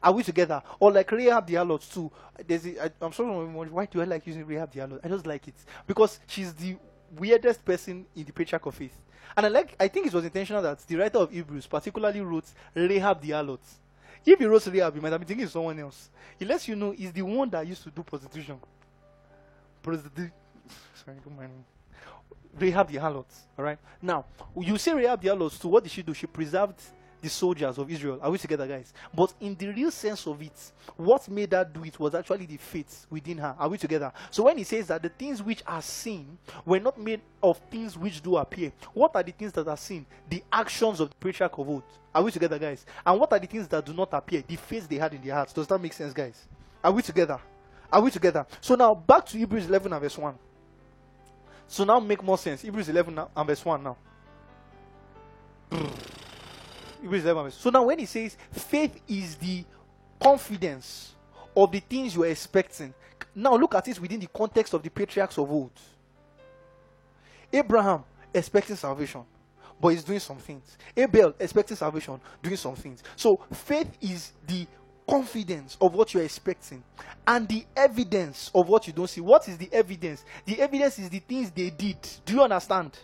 Are we together? Or like Rahab the harlot too. There's a, I, I'm sorry, why do I like using Rahab the harlot? I just like it because she's the weirdest person in the patriarch of faith. And I like, I think it was intentional that the writer of Hebrews particularly wrote Rahab the harlot. If he wrote Rahab, he might have been thinking of someone else. He lets you know he's the one that used to do prostitution. Prostitution. [laughs] Sorry, don't mind me. Rahab the harlot. All right. Now, you see Rahab the harlot. So what did she do? She preserved the soldiers of Israel. Are we together, guys? But in the real sense of it, what made her do it was actually the faith within her. Are we together? So when he says that the things which are seen were not made of things which do appear, what are the things that are seen? The actions of the patriarch of old. Are we together, guys? And what are the things that do not appear? The faith they had in their hearts. Does that make sense, guys? Are we together? Are we together? So now back to Hebrews 11 and verse 1. So now make more sense. Hebrews 11 and verse 1 now. Hebrews 11 verse. So now when he says faith is the confidence of the things you are expecting. Now look at it within the context of the patriarchs of old. Abraham expecting salvation, but he's doing some things. Abel expecting salvation, doing some things. So faith is the confidence of what you're expecting and the evidence of what you don't see. What is the evidence? The evidence is the things they did. Do you understand?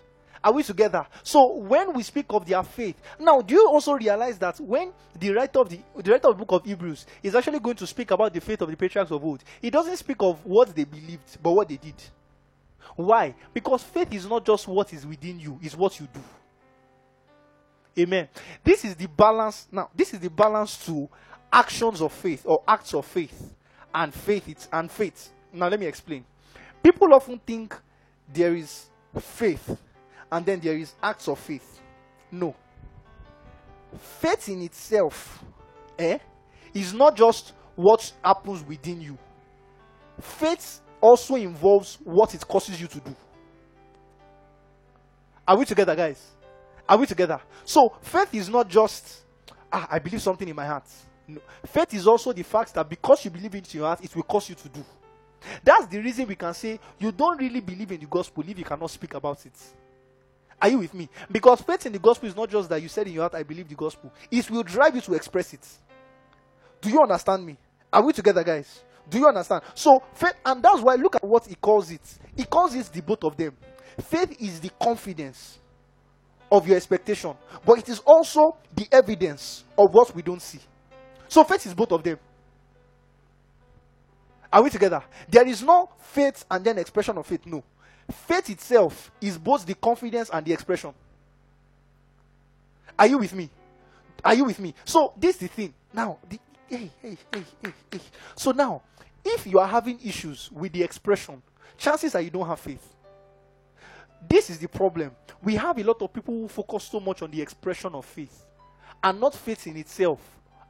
Are we together? So when we speak of their faith, now do you also realize that when the writer of the, the writer of the book of Hebrews is actually going to speak about the faith of the patriarchs of old, he doesn't speak of what they believed, but what they did. Why? Because faith is not just what is within you, it's what you do. Amen. This is the balance. Now, this is the balance to actions of faith or acts of faith and faith it's and faith. Now, let me explain. People often think there is faith and then there is acts of faith. No. Faith in itself eh, is not just what happens within you, faith also involves what it causes you to do. Are we together, guys? Are we together? So, faith is not just, ah, I believe something in my heart. No. Faith is also the fact that because you believe it in your heart, it will cause you to do. That's the reason we can say you don't really believe in the gospel if you cannot speak about it. Are you with me? Because faith in the gospel is not just that you said in your heart, I believe the gospel. It will drive you to express it. Do you understand me? Are we together, guys? Do you understand? So, faith, and that's why look at what he calls it. He calls it the both of them. Faith is the confidence of your expectation, but it is also the evidence of what we don't see. So, faith is both of them. Are we together? There is no faith and then expression of faith. No. Faith itself is both the confidence and the expression. Are you with me? Are you with me? So, this is the thing. Now, the, hey, hey, hey. So, now, if you are having issues with the expression, chances are you don't have faith. This is the problem. We have a lot of people who focus so much on the expression of faith and not faith in itself.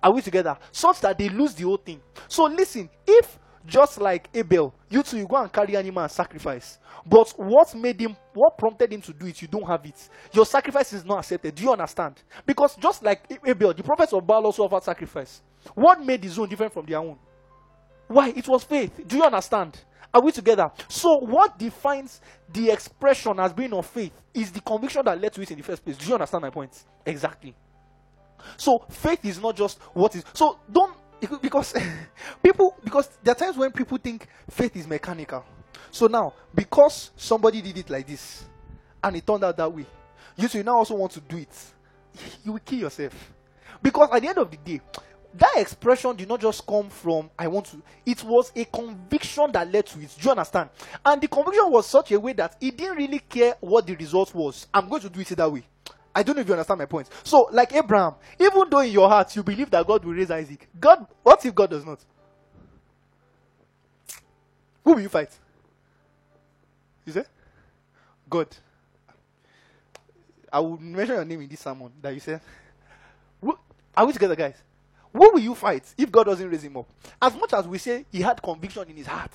Are we together? Such that they lose the whole thing. So, listen, if just like Abel, you too, you go and carry animal and sacrifice. But what made him, what prompted him to do it, you don't have it. Your sacrifice is not accepted. Do you understand? Because just like Abel, the prophets of Baal also offered sacrifice. What made his own different from their own? Why? It was faith. Do you understand? Are we together? So, what defines the expression as being of faith is the conviction that led to it in the first place. Do you understand my point? Exactly. So, faith is not just what is. So, don't because [laughs] people because there are times when people think faith is mechanical. So now, because somebody did it like this and it turned out that way, you you now also want to do it. [laughs] You will kill yourself. Because at the end of the day, [tsk] that expression did not just come from I want to. It was a conviction that led to it. Do you understand? And the conviction was such a way that he didn't really care what the result was. I'm going to do it that way. I don't know if you understand my point. So, like Abraham, even though in your heart you believe that God will raise Isaac, God, what if God does not? Who will you fight? You say? God. I will mention your name in this sermon that you said. Are we together, guys? Who will you fight if God doesn't raise him up? As much as we say he had conviction in his heart,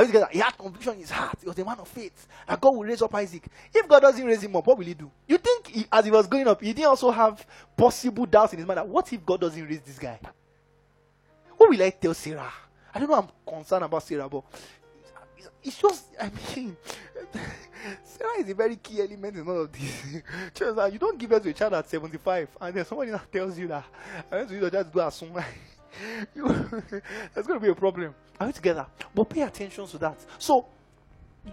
are? He had conviction in his heart. He was a man of faith. And God will raise up Isaac. If God doesn't raise him up, what will he do? You think he, as he was going up, he didn't also have possible doubts in his mind that what if God doesn't raise this guy? What will I tell Sarah? I don't know I'm concerned about Sarah, but it's just, I mean, [laughs] Sarah is a very key element in all of this. [laughs] you don't give birth to a child at 75, and then somebody tells you that I want to use just do as soon. [laughs] There's going to be a problem. Are we together? But pay attention to that. So,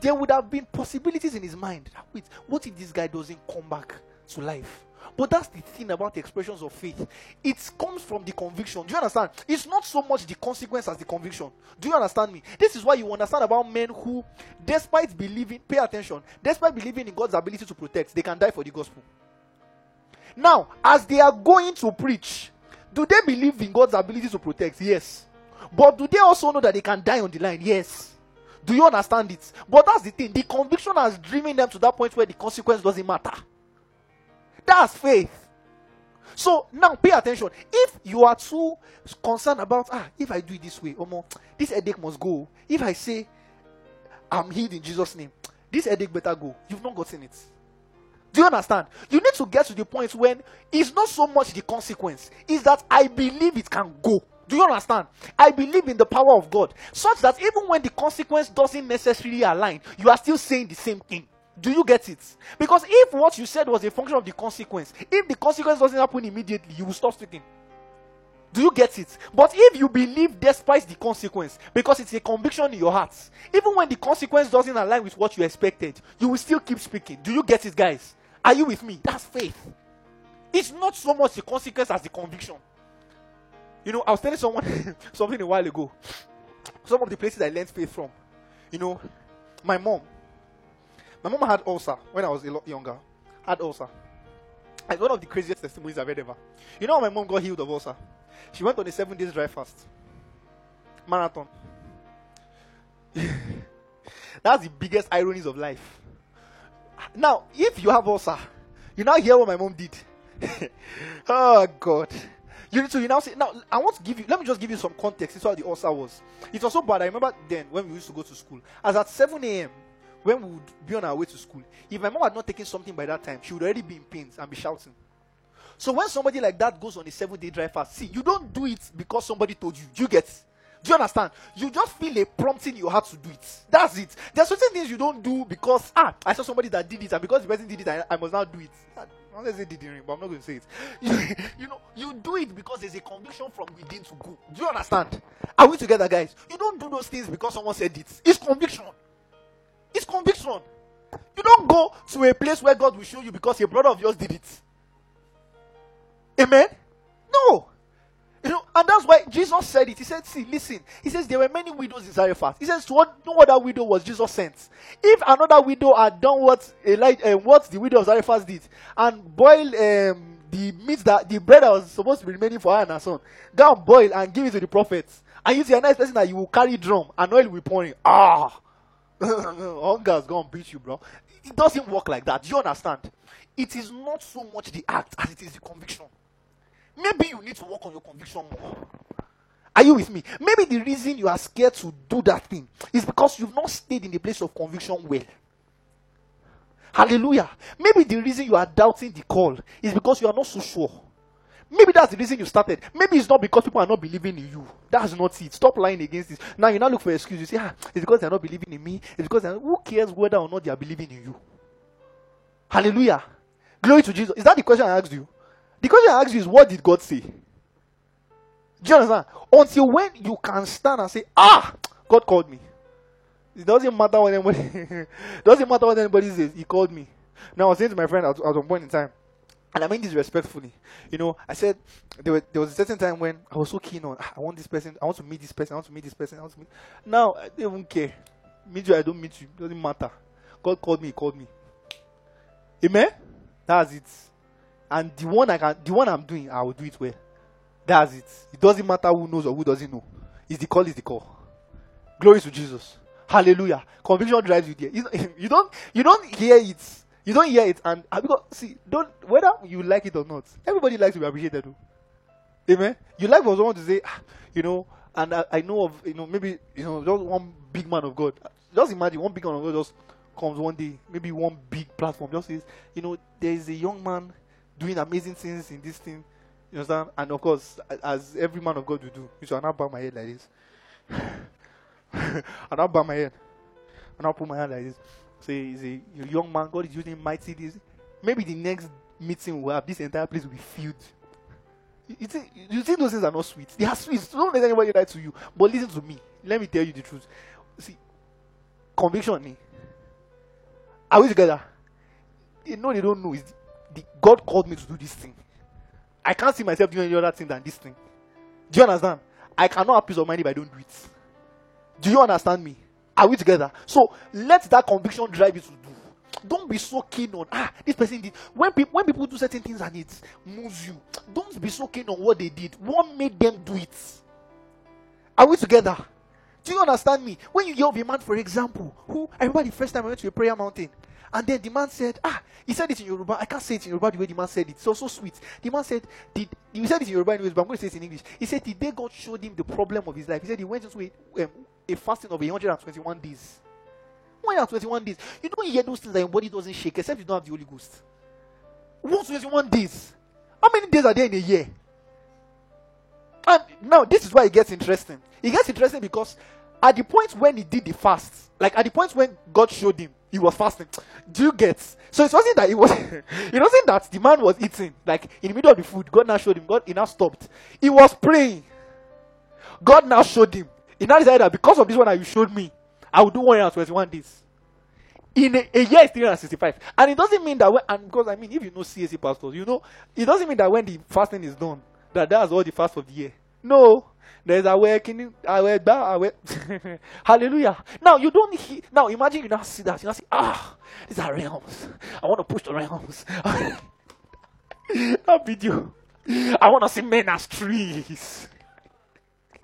there would have been possibilities in his mind. Wait, what if this guy doesn't come back to life? But that's the thing about expressions of faith. It comes from the conviction. Do you understand? It's not so much the consequence as the conviction. Do you understand me? This is why you understand about men who, despite believing, pay attention, despite believing in God's ability to protect, they can die for the gospel. Now, as they are going to preach, do they believe in God's ability to protect? Yes. But do they also know that they can die on the line? Yes. Do you understand it? But that's the thing. The conviction has driven them to that point where the consequence doesn't matter. That's faith. So now pay attention. If you are too concerned about, ah, if I do it this way, Omo, this headache must go. If I say, I'm healed in Jesus' name, this headache better go. You've not gotten it. Do you understand? You need to get to the point when it's not so much the consequence, it's that I believe it can go. Do you understand? I believe in the power of God, such that even when the consequence doesn't necessarily align, you are still saying the same thing. Do you get it? Because if what you said was a function of the consequence, if the consequence doesn't happen immediately, you will stop speaking. Do you get it? But if you believe despite the consequence, because it's a conviction in your heart, even when the consequence doesn't align with what you expected, you will still keep speaking. Do you get it, guys? Are you with me? That's faith. It's not so much the consequence as the conviction. You know, I was telling someone [laughs] something a while ago. Some of the places I learned faith from. You know, my mom. My mom had ulcer when I was a lot younger. Had ulcer. It's one of the craziest testimonies I've ever. You know how my mom got healed of ulcer? She went on a seven days dry fast. Marathon. [laughs] That's the biggest ironies of life. Now, if you have ulcer, you now hear what my mom did. [laughs] oh God. You so you now say now I want to give you let me just give you some context. This is what the ulcer was. It was so bad. I remember then when we used to go to school. As at 7 a.m. when we would be on our way to school, if my mom had not taken something by that time, she would already be in pains and be shouting. So when somebody like that goes on a seven-day drive fast, see, you don't do it because somebody told you. You get? Do you understand? You just feel a prompting in your heart to do it. That's it. There are certain things you don't do because ah, I saw somebody that did it, and because the person did it, I, I must not do it. I'm not say did it, but I'm not going to say it. You, [laughs] you know, you do it because there's a conviction from within to go. Do you understand? Are we together, guys? You don't do those things because someone said it. It's conviction. It's conviction. You don't go to a place where God will show you because a brother of yours did it. Amen? No. You know, and that's why Jesus said it. He said, See, listen. He says there were many widows in Zarephath. He says, what, no other widow was Jesus sent. If another widow had done what Elijah, uh, what the widow of Zarephath did, and boil um, the meat that the bread that was supposed to be remaining for her and her son, go and boil and give it to the prophets. And you see a nice person that you will carry drum and oil will be pouring. Ah, [laughs] hunger has gone beat you, bro. It doesn't work like that. Do you understand? It is not so much the act as it is the conviction. Maybe you need to work on your conviction more. Are you with me? Maybe the reason you are scared to do that thing is because you've not stayed in the place of conviction well. Hallelujah. Maybe the reason you are doubting the call is because you are not so sure. Maybe that's the reason you started. Maybe it's not because people are not believing in you. That's not it. Stop lying against this. Now you now look for excuse. You say, ah, it's because they're not believing in me. It's because who cares whether or not they are believing in you? Hallelujah. Glory to Jesus. Is that the question I asked you? The question I ask you is, what did God say? Do you understand? Until when you can stand and say, ah, God called me. It doesn't matter what anybody [laughs] doesn't matter what anybody says. He called me. Now I was saying to my friend at, at one point in time, and I mean this respectfully. You know, I said there, were, there was a certain time when I was so keen on ah, I want this person, I want to meet this person, I want to meet this person, I want to meet. Now I don't even care. Meet you, I don't meet you. It doesn't matter. God called me, he called me. Amen. That's it. And the one I can, the one I'm doing, I will do it well. That's it. It doesn't matter who knows or who doesn't know. Is the call is the call. Glory to Jesus. Hallelujah. Conviction drives you there. You, [laughs] don't, you don't hear it. You don't hear it, and because see, don't whether you like it or not, everybody likes to be appreciated. Amen. You like for someone to say, ah, you know, and I, I, know of, you know, maybe you know, just one big man of God. Just imagine one big man of God just comes one day, maybe one big platform, just says, you know, there is a young man doing amazing things in this thing. You understand? And of course, as every man of God will do, you shall not bow my head like this. and [laughs] I not bow my head. And I not put my hand like this. Say, say, you young man, God is using mighty this. Maybe the next meeting we'll have, this entire place will be filled. You, see, you think those things are not sweet? They are sweet. Don't let anybody lie to you. But listen to me. Let me tell you the truth. See, conviction. Me. Are we together? You know they don't know. It's the, God called me to do this thing. I can't see myself doing any other thing than this thing. Do you understand? I cannot have peace of mind if I don't do it. Do you understand me? Are we together? So let that conviction drive you to do. Don't be so keen on ah this person did. When people when people do certain things and it moves you, don't be so keen on what they did. What made them do it? Are we together? Do you understand me? When you hear of a man, for example, who I remember the first time I went to a prayer mountain, and then the man said, Ah, he said it in Yoruba. I can't say it in Yoruba the way the man said it. So so sweet. The man said, Did he said it in Yoruba anyways, but I'm going to say it in English. He said, Did they God showed him the problem of his life? He said he went into a, um, a fasting of 121 days. 121 days. You don't hear those things that your body doesn't shake, except you don't have the Holy Ghost. 121 days. How many days are there in a year? And now this is why it gets interesting. It gets interesting because at the point when he did the fast, like at the point when God showed him, he was fasting. [tsk] Do you get? So it wasn't that it was [laughs] it wasn't that the man was eating, like in the middle of the food, God now showed him, God he now stopped. He was praying. God now showed him. He now decided that because of this one that you showed me, I will do 121 days. In a, a year is 365. And it doesn't mean that when and because I mean if you know CAC pastors, you know it doesn't mean that when the fasting is done, that that's all the fast of the year. No. There's a working, a that, [laughs] Hallelujah. Now you don't hear, now imagine you now see that. You now see, ah, these are realms. I want to push the realms. [laughs] that video. I want to see men as trees.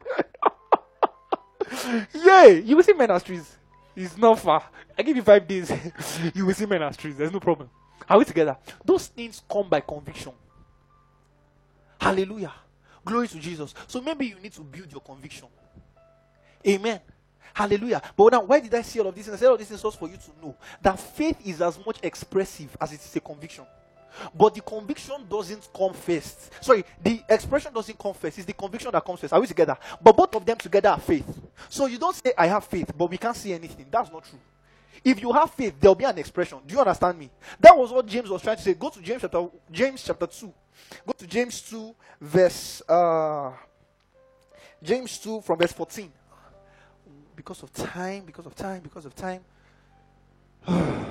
[laughs] yeah, you will see men as trees. It's not far. I give you five days. you will see men as trees. There's no problem. Are we together? Those things come by conviction. Hallelujah. Glory to Jesus. So maybe you need to build your conviction. Amen. Hallelujah. But now, why did I say all of this? I said all this is just for you to know that faith is as much expressive as it is a conviction. But the conviction doesn't come first. Sorry, the expression doesn't come first. It's the conviction that comes first. Are we together? But both of them together are faith. So you don't say, I have faith, but we can't see anything. That's not true. If you have faith, there'll be an expression. Do you understand me? That was what James was trying to say. Go to James chapter James chapter 2. Go to James 2, verse uh James 2 from verse 14. Because of time, because of time, because of time. [sighs]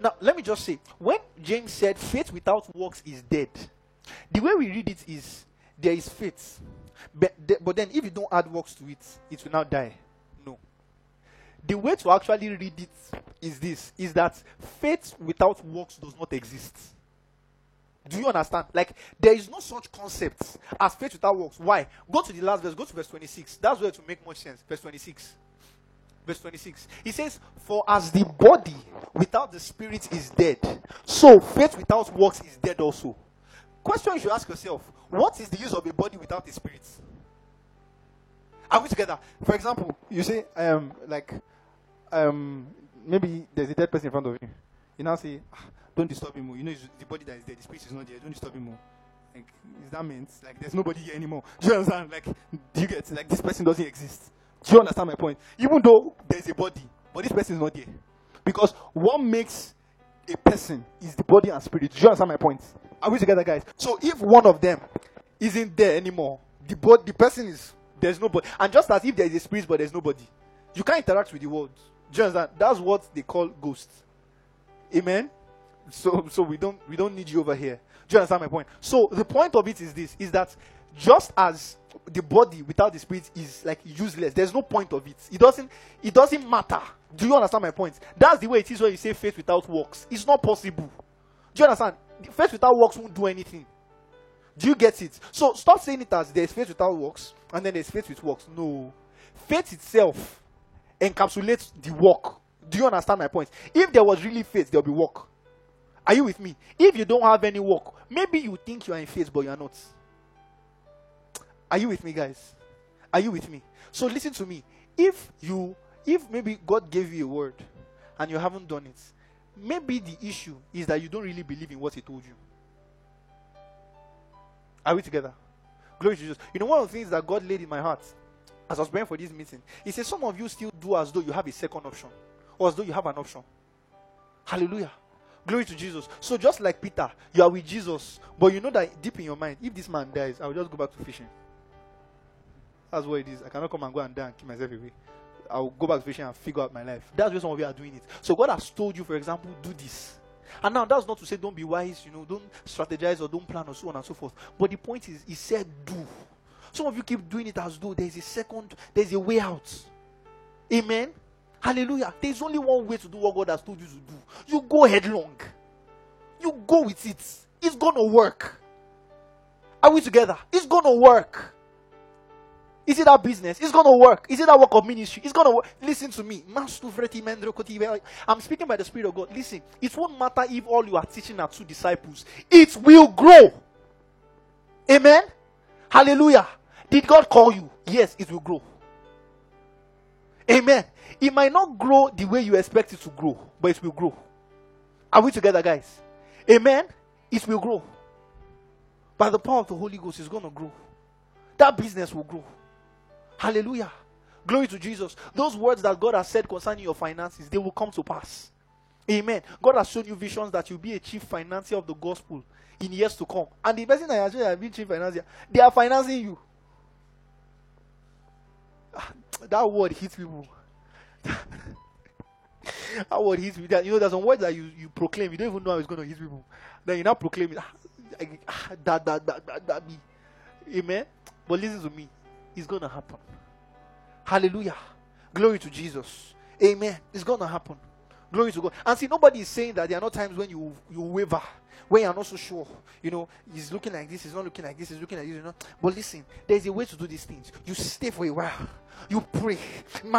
Now, let me just say, when James said faith without works is dead, the way we read it is there is faith. But, but then if you don't add works to it, it will now die. No. The way to actually read it is this is that faith without works does not exist. Do you understand? Like there is no such concept as faith without works. Why? Go to the last verse, go to verse 26. That's where it will make much sense. Verse 26 verse 26. He says, For as the body without the spirit is dead, so faith without works is dead also. Question you should ask yourself What is the use of a body without a spirit? Are we together? For example, you say, um, like, um, maybe there's a dead person in front of you. You now say, ah, Don't disturb him. More. You know, the body that is there, the spirit is not there. Don't disturb him. More. Like, is that meant? Like, there's nobody here anymore. Do you understand? Like, do you get? Like, this person doesn't exist. Do you understand my point? Even though there's a body, but this person is not there. Because what makes a person is the body and spirit. Do you understand my point? Are we together, guys? So if one of them isn't there anymore, the body, the person is there's nobody. And just as if there is a spirit but there's nobody, you can't interact with the world. Do you understand? That's what they call ghosts. Amen. So so we don't we don't need you over here. Do you understand my point? So the point of it is this: is that just as the body without the spirit is like useless. There's no point of it. It doesn't it doesn't matter. Do you understand my point? That's the way it is when you say faith without works. It's not possible. Do you understand? Faith without works won't do anything. Do you get it? So stop saying it as there's faith without works and then there's faith with works. No. Faith itself encapsulates the work. Do you understand my point? If there was really faith, there'll be work. Are you with me? If you don't have any work, maybe you think you are in faith, but you are not. Are you with me, guys? Are you with me? So listen to me. If you, if maybe God gave you a word and you haven't done it, maybe the issue is that you don't really believe in what He told you. Are we together? Glory to Jesus. You know, one of the things that God laid in my heart as I was praying for this meeting, He said, Some of you still do as though you have a second option, or as though you have an option. Hallelujah. Glory to Jesus. So, just like Peter, you are with Jesus, but you know that deep in your mind, if this man dies, I will just go back to fishing. That's what it is. I cannot come and go and die and keep myself away. I'll go back to fishing and figure out my life. That's where some of you are doing it. So God has told you, for example, do this. And now that's not to say don't be wise, you know, don't strategize or don't plan or so on and so forth. But the point is, he said do. Some of you keep doing it as though there's a second, there's a way out. Amen. Hallelujah. There's only one way to do what God has told you to do. Go headlong. You go with it. It's gonna work. Are we together? It's gonna work. Is it that business? It's to work. Is it that work of ministry? It's to work. Listen to me. I'm speaking by the Spirit of God. Listen, it won't matter if all you are teaching are two disciples, it will grow. Amen. Hallelujah. Did God call you? Yes, it will grow. Amen. It might not grow the way you expect it to grow, but it will grow. Are we together, guys? Amen. It will grow. By the power of the Holy Ghost, it's going to grow. That business will grow. Hallelujah. Glory to Jesus. Those words that God has said concerning your finances, they will come to pass. Amen. God has shown you visions that you'll be a chief financier of the gospel in years to come. And the person that has shown you be chief financier, they are financing you. Ah, that word hits people. [laughs] that word hits me. You know, there's some words that you, you proclaim, you don't even know how it's going to hit people. Then you now proclaim it. That, that, that, that, that, me. Amen. But listen to me. It's going to happen. Hallelujah. Glory to Jesus. Amen. It's going to happen. Glory to God. And see, nobody is saying that there are no times when you you waver, when you're not so sure. You know, he's looking like this, he's not looking like this, he's looking like this, you know. But listen, there's a way to do these things. You stay for a while. You pray. You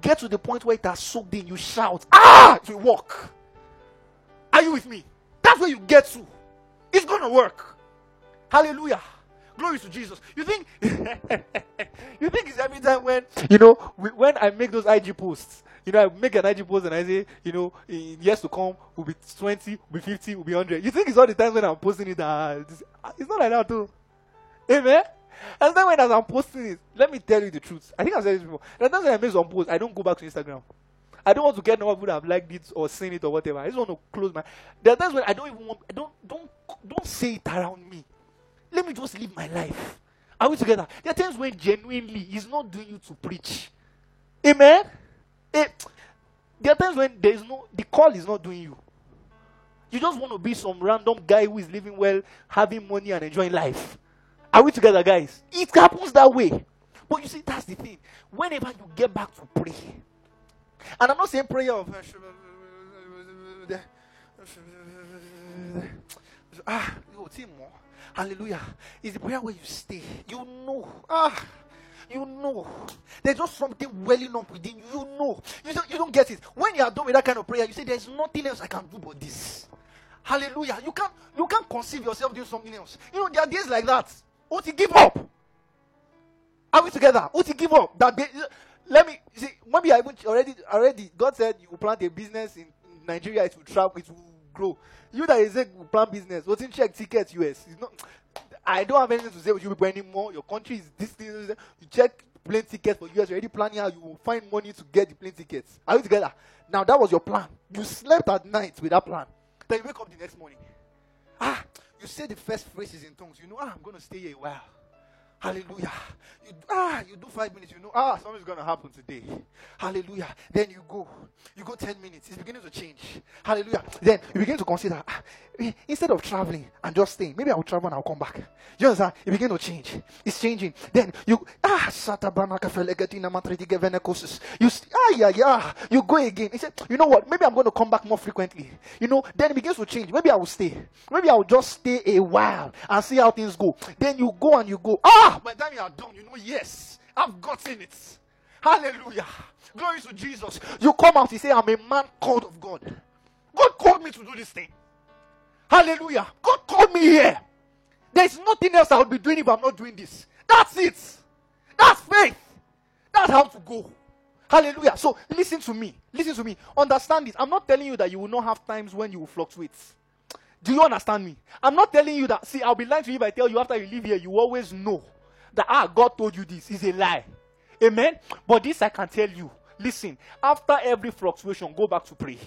get to the point where it has soaked in. You shout, ah, to walk. Are you with me? That's where you get to. It's gonna work. Hallelujah. Glory to Jesus. You think [laughs] you think it's every time when you know when I make those IG posts, you know, I make an IG post and I say, you know, in years to come will be 20, will be 50, will be 100. You think it's all the time when I'm posting it that ah, it's not like that too. Amen. And then when I'm posting it, let me tell you the truth. I think I've said this before. And then when I make some posts, I don't go back to Instagram. I don't want to get no people that have liked it or seen it or whatever. I just want to close my. There are times when I don't even want. Don't don't don't say it around me. Let me just live my life. Are we together? There are times when genuinely He's not doing you to preach. Amen. Eh, there are times when there is no the call is not doing you. You just want to be some random guy who is living well, having money and enjoying life. Are we together, guys? It happens that way. But you see, that's the thing. Whenever you get back to pray, and I'm not saying prayer of ah, you know, hallelujah. It's the prayer where you stay. You know, ah, you know. There's just something welling up within you. You know. You don't, you don't get it. When you are done with that kind of prayer, you say, There's nothing else I can do but this. Hallelujah. You can't you can't conceive yourself doing something else. You know, there are days like that. What you give up? Are we together? What you give up? That day, let me see. Maybe I even already already God said you plant a business in Nigeria, it will travel, it will grow. You that is a plant business, in check tickets US? It's not I don't have anything to say with you people anymore. Your country is this thing. You check plane tickets for US, you're already planning how you will find money to get the plane tickets. Are we together? Now that was your plan. You slept at night with that plan. Then you wake up the next morning. Ah, you say the first phrases in tongues. You know, ah, I'm going to stay here a while. Hallelujah. You, ah, you do five minutes, you know, ah, something's going to happen today. Hallelujah. Then you go. You go 10 minutes. It's beginning to change. Hallelujah. Then you begin to consider, ah, instead of traveling and just staying, maybe I'll travel and I'll come back. You understand? It begin to change. It's changing. Then you, ah, you, ah, yeah, yeah. You go again. He said, you know what? Maybe I'm going to come back more frequently. You know, then it begins to change. Maybe I will stay. Maybe I will just stay a while and see how things go. Then you go and you go, ah, by the time you are done, you know, yes, I've gotten it. Hallelujah. Glory to Jesus. You come out, you say, I'm a man called of God. God called me to do this thing. Hallelujah. God called me here. There's nothing else I would be doing if I'm not doing this. That's it. That's faith. That's how to go. Hallelujah. So listen to me. Listen to me. Understand this. I'm not telling you that you will not have times when you will fluctuate. Do you understand me? I'm not telling you that. See, I'll be lying to you if I tell you after you leave here, you always know that ah, God told you this is a lie. Amen. But this I can tell you. Listen, after every fluctuation, go back to pray.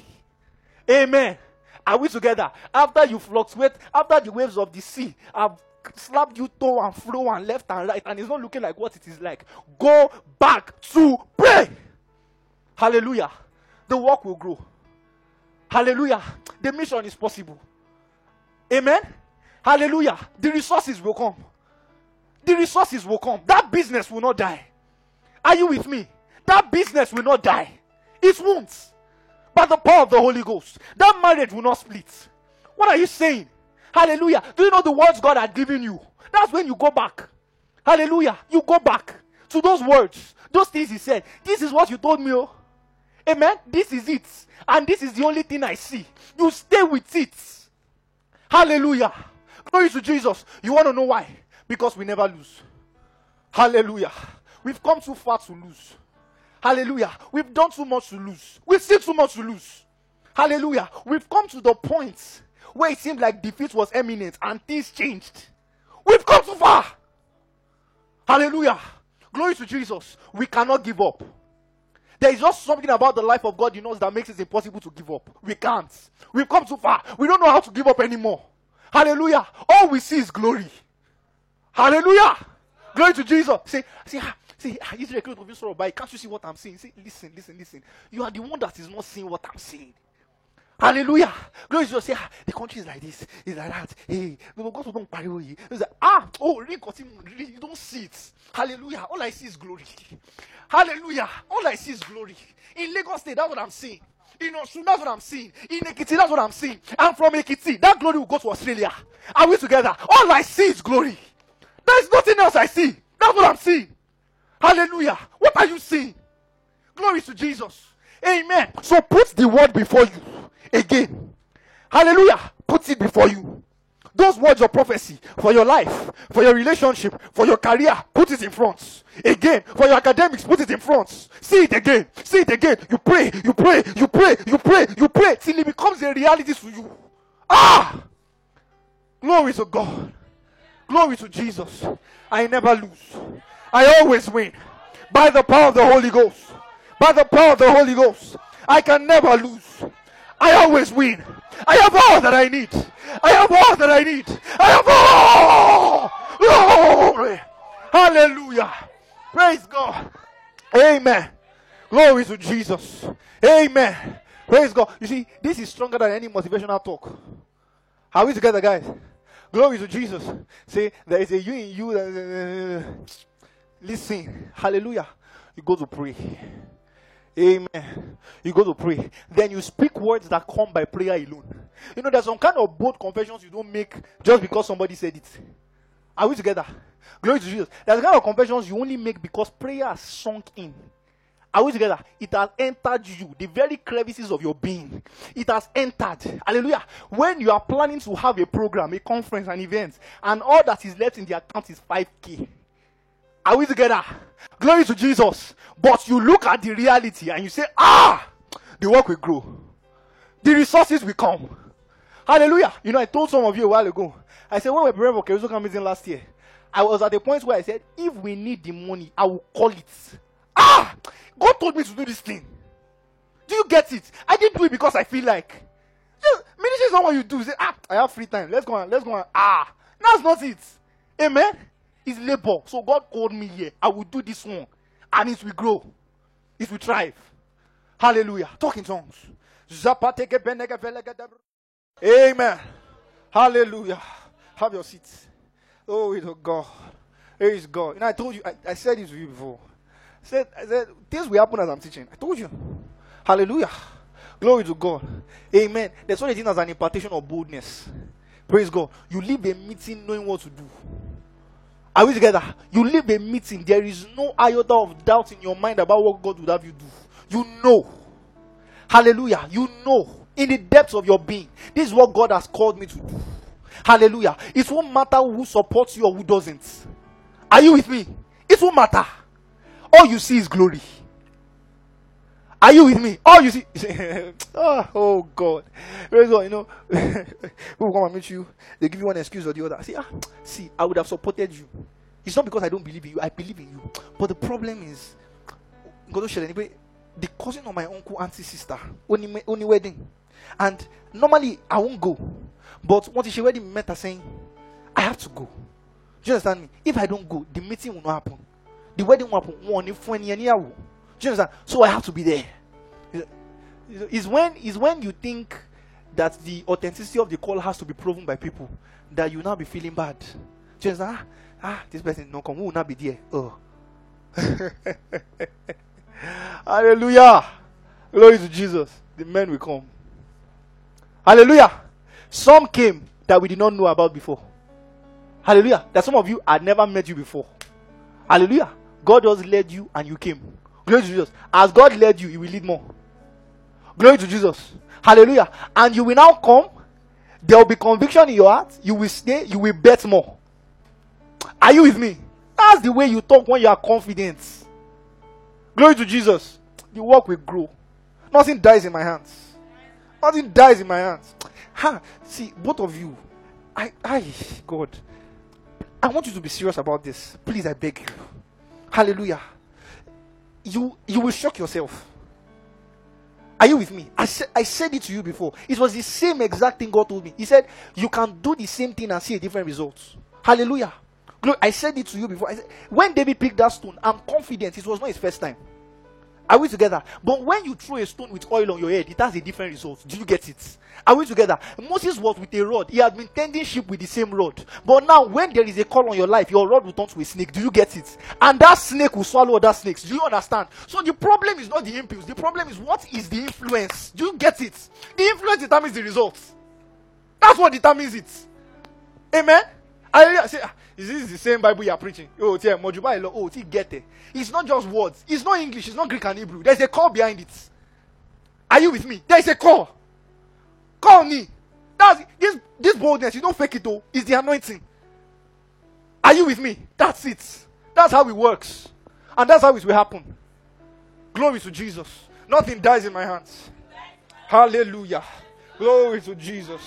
Amen. Are we together? After you fluctuate, after the waves of the sea have slapped you to and fro and left and right, and it's not looking like what it is like, go back to pray. Hallelujah. The work will grow. Hallelujah. The mission is possible. Amen. Hallelujah. The resources will come the resources will come. That business will not die. Are you with me? That business will not die. It won't. By the power of the Holy Ghost. That marriage will not split. What are you saying? Hallelujah. Do you know the words God had given you? That's when you go back. Hallelujah. You go back to those words, those things He said. This is what you told me. Oh. Amen. This is it. And this is the only thing I see. You stay with it. Hallelujah. Glory to Jesus. You want to know why? Because we never lose. Hallelujah. We've come too far to lose. Hallelujah. We've done too much to lose. We've seen too much to lose. Hallelujah. We've come to the point where it seemed like defeat was imminent and things changed. We've come too far. Hallelujah. Glory to Jesus. We cannot give up. There is just something about the life of God you know that makes it impossible to give up. We can't. We've come too far. We don't know how to give up anymore. Hallelujah. All we see is glory. Hallelujah. Glory to Jesus. See, see, see, Israel close of sorrow by. Can't you see what I'm seeing? See, listen, listen, listen. You are the one that is not seeing what I'm seeing. Hallelujah. Glory to Jesus. Say, ah, the country is like this, is like that. Hey, no, God don't parry you. It's ah, oh, really, really, you don't see it. Hallelujah. All I see is glory. Hallelujah. All I see is glory. In Lagos State, that's what I'm seeing. In Osun, that's what I'm seeing. In Ekiti, that's what I'm seeing. I'm from Ekiti. That glory will go to Australia. Are we together? All I see is glory. There's nothing else I see. That's what I'm seeing. Hallelujah. What are you seeing? Glory to Jesus. Amen. So put the word before you again. Hallelujah. Put it before you. Those words of prophecy for your life, for your relationship, for your career, put it in front. Again, for your academics, put it in front. See it again. See it again. You pray, you pray, you pray, you pray, you pray till it becomes a reality to you. Ah! Glory to God. Glory to Jesus. I never lose. I always win. By the power of the Holy Ghost. By the power of the Holy Ghost. I can never lose. I always win. I have all that I need. I have all that I need. I have all. Glory. Hallelujah. Praise God. Amen. Glory to Jesus. Amen. Praise God. You see, this is stronger than any motivational talk. Are we together, guys? Glory to Jesus. See, there is a you in you. That, listen. Hallelujah. You go to pray. Amen. You go to pray. Then you speak words that come by prayer alone. You know, there's some kind of bold confessions you don't make just because somebody said it. Are we together? Glory to Jesus. There's kind of confessions you only make because prayer has sunk in. Are we together? It has entered you, the very crevices of your being. It has entered. Hallelujah. When you are planning to have a program, a conference, an event, and all that is left in the account is 5k. Are we together? Glory to Jesus. But you look at the reality and you say, ah, the work will grow. The resources will come. Hallelujah. You know, I told some of you a while ago. I said, when we prepared for Kerusoka meeting last year, I was at the point where I said, if we need the money, I will call it. Ah! God told me to do this thing. Do you get it? I didn't do it because I feel like. Just, ministry is not what you do. You say, ah, I have free time. Let's go on. Let's go on. Ah, that's not it. Amen. It's labor. So God called me here. I will do this one. And it will grow. It will thrive. Hallelujah. Talk in tongues. Amen. Hallelujah. Have your seats. Oh, it God. Here is God. And I told you, I, I said this to you before. I said, I said, things will happen as I'm teaching. I told you. Hallelujah. Glory to God. Amen. There's only thing as an impartation of boldness. Praise God. You leave a meeting knowing what to do. Are we together? You leave a meeting, there is no iota of doubt in your mind about what God would have you do. You know. Hallelujah. You know in the depths of your being. This is what God has called me to do. Hallelujah. It won't matter who supports you or who doesn't. Are you with me? It won't matter. All you see is glory. Are you with me? Oh, you see, [laughs] oh, oh, God, praise God. You know, [laughs] people come and meet you, they give you one excuse or the other. See, ah, see, I would have supported you. It's not because I don't believe in you. I believe in you. But the problem is, go to share anyway. The cousin of my uncle, auntie, sister, only only wedding, and normally I won't go. But once she wedding, met her saying, I have to go. Do you understand me? If I don't go, the meeting will not happen. The wedding will happen. One if when do you understand? So I have to be there. Is when is when you think that the authenticity of the call has to be proven by people that you now be feeling bad. Do you understand? Ah, ah this person no come, who will not be there? Oh. [laughs] Hallelujah. Glory to Jesus. The men will come. Hallelujah. Some came that we did not know about before. Hallelujah. That some of you had never met you before. Hallelujah. God just led you and you came. Glory to Jesus. As God led you, He will lead more. Glory to Jesus. Hallelujah. And you will now come. There will be conviction in your heart. You will stay. You will bet more. Are you with me? That's the way you talk when you are confident. Glory to Jesus. The work will grow. Nothing dies in my hands. Nothing dies in my hands. Ha, see, both of you. I, I, God, I want you to be serious about this. Please, I beg you. Hallelujah you you will shock yourself. Are you with me? I, said I said it to you before. It was the same exact thing God told me. He said, You can do the same thing and see a different result. Hallelujah. I said it to you before. Said, when David picked that stone, I'm confident it was not his first time. Are we together? But when you throw a stone with oil on your head, it has a different result. Do you get it? Are we together? Moses was with a rod. He had been tending sheep with the same rod. But now, when there is a call on your life, your rod will turn to a snake. Do you get it? And that snake will swallow other snakes. Do you understand? So the problem is not the impulse. The problem is what is the influence? Do you get it? The influence determines the results. That's what determines it. Amen. I say, ah, is this the same Bible you are preaching? Oh, yeah, Mojuba, oh, get it. It's not just words. It's not English. It's not Greek and Hebrew. There's a call behind it. Are you with me? There's a call. Call me. That's this this boldness. You don't fake it though. It's the anointing. Are you with me? That's it. That's how it works. And that's how it will happen. Glory to Jesus. Nothing dies in my hands. Hallelujah. Glory to Jesus.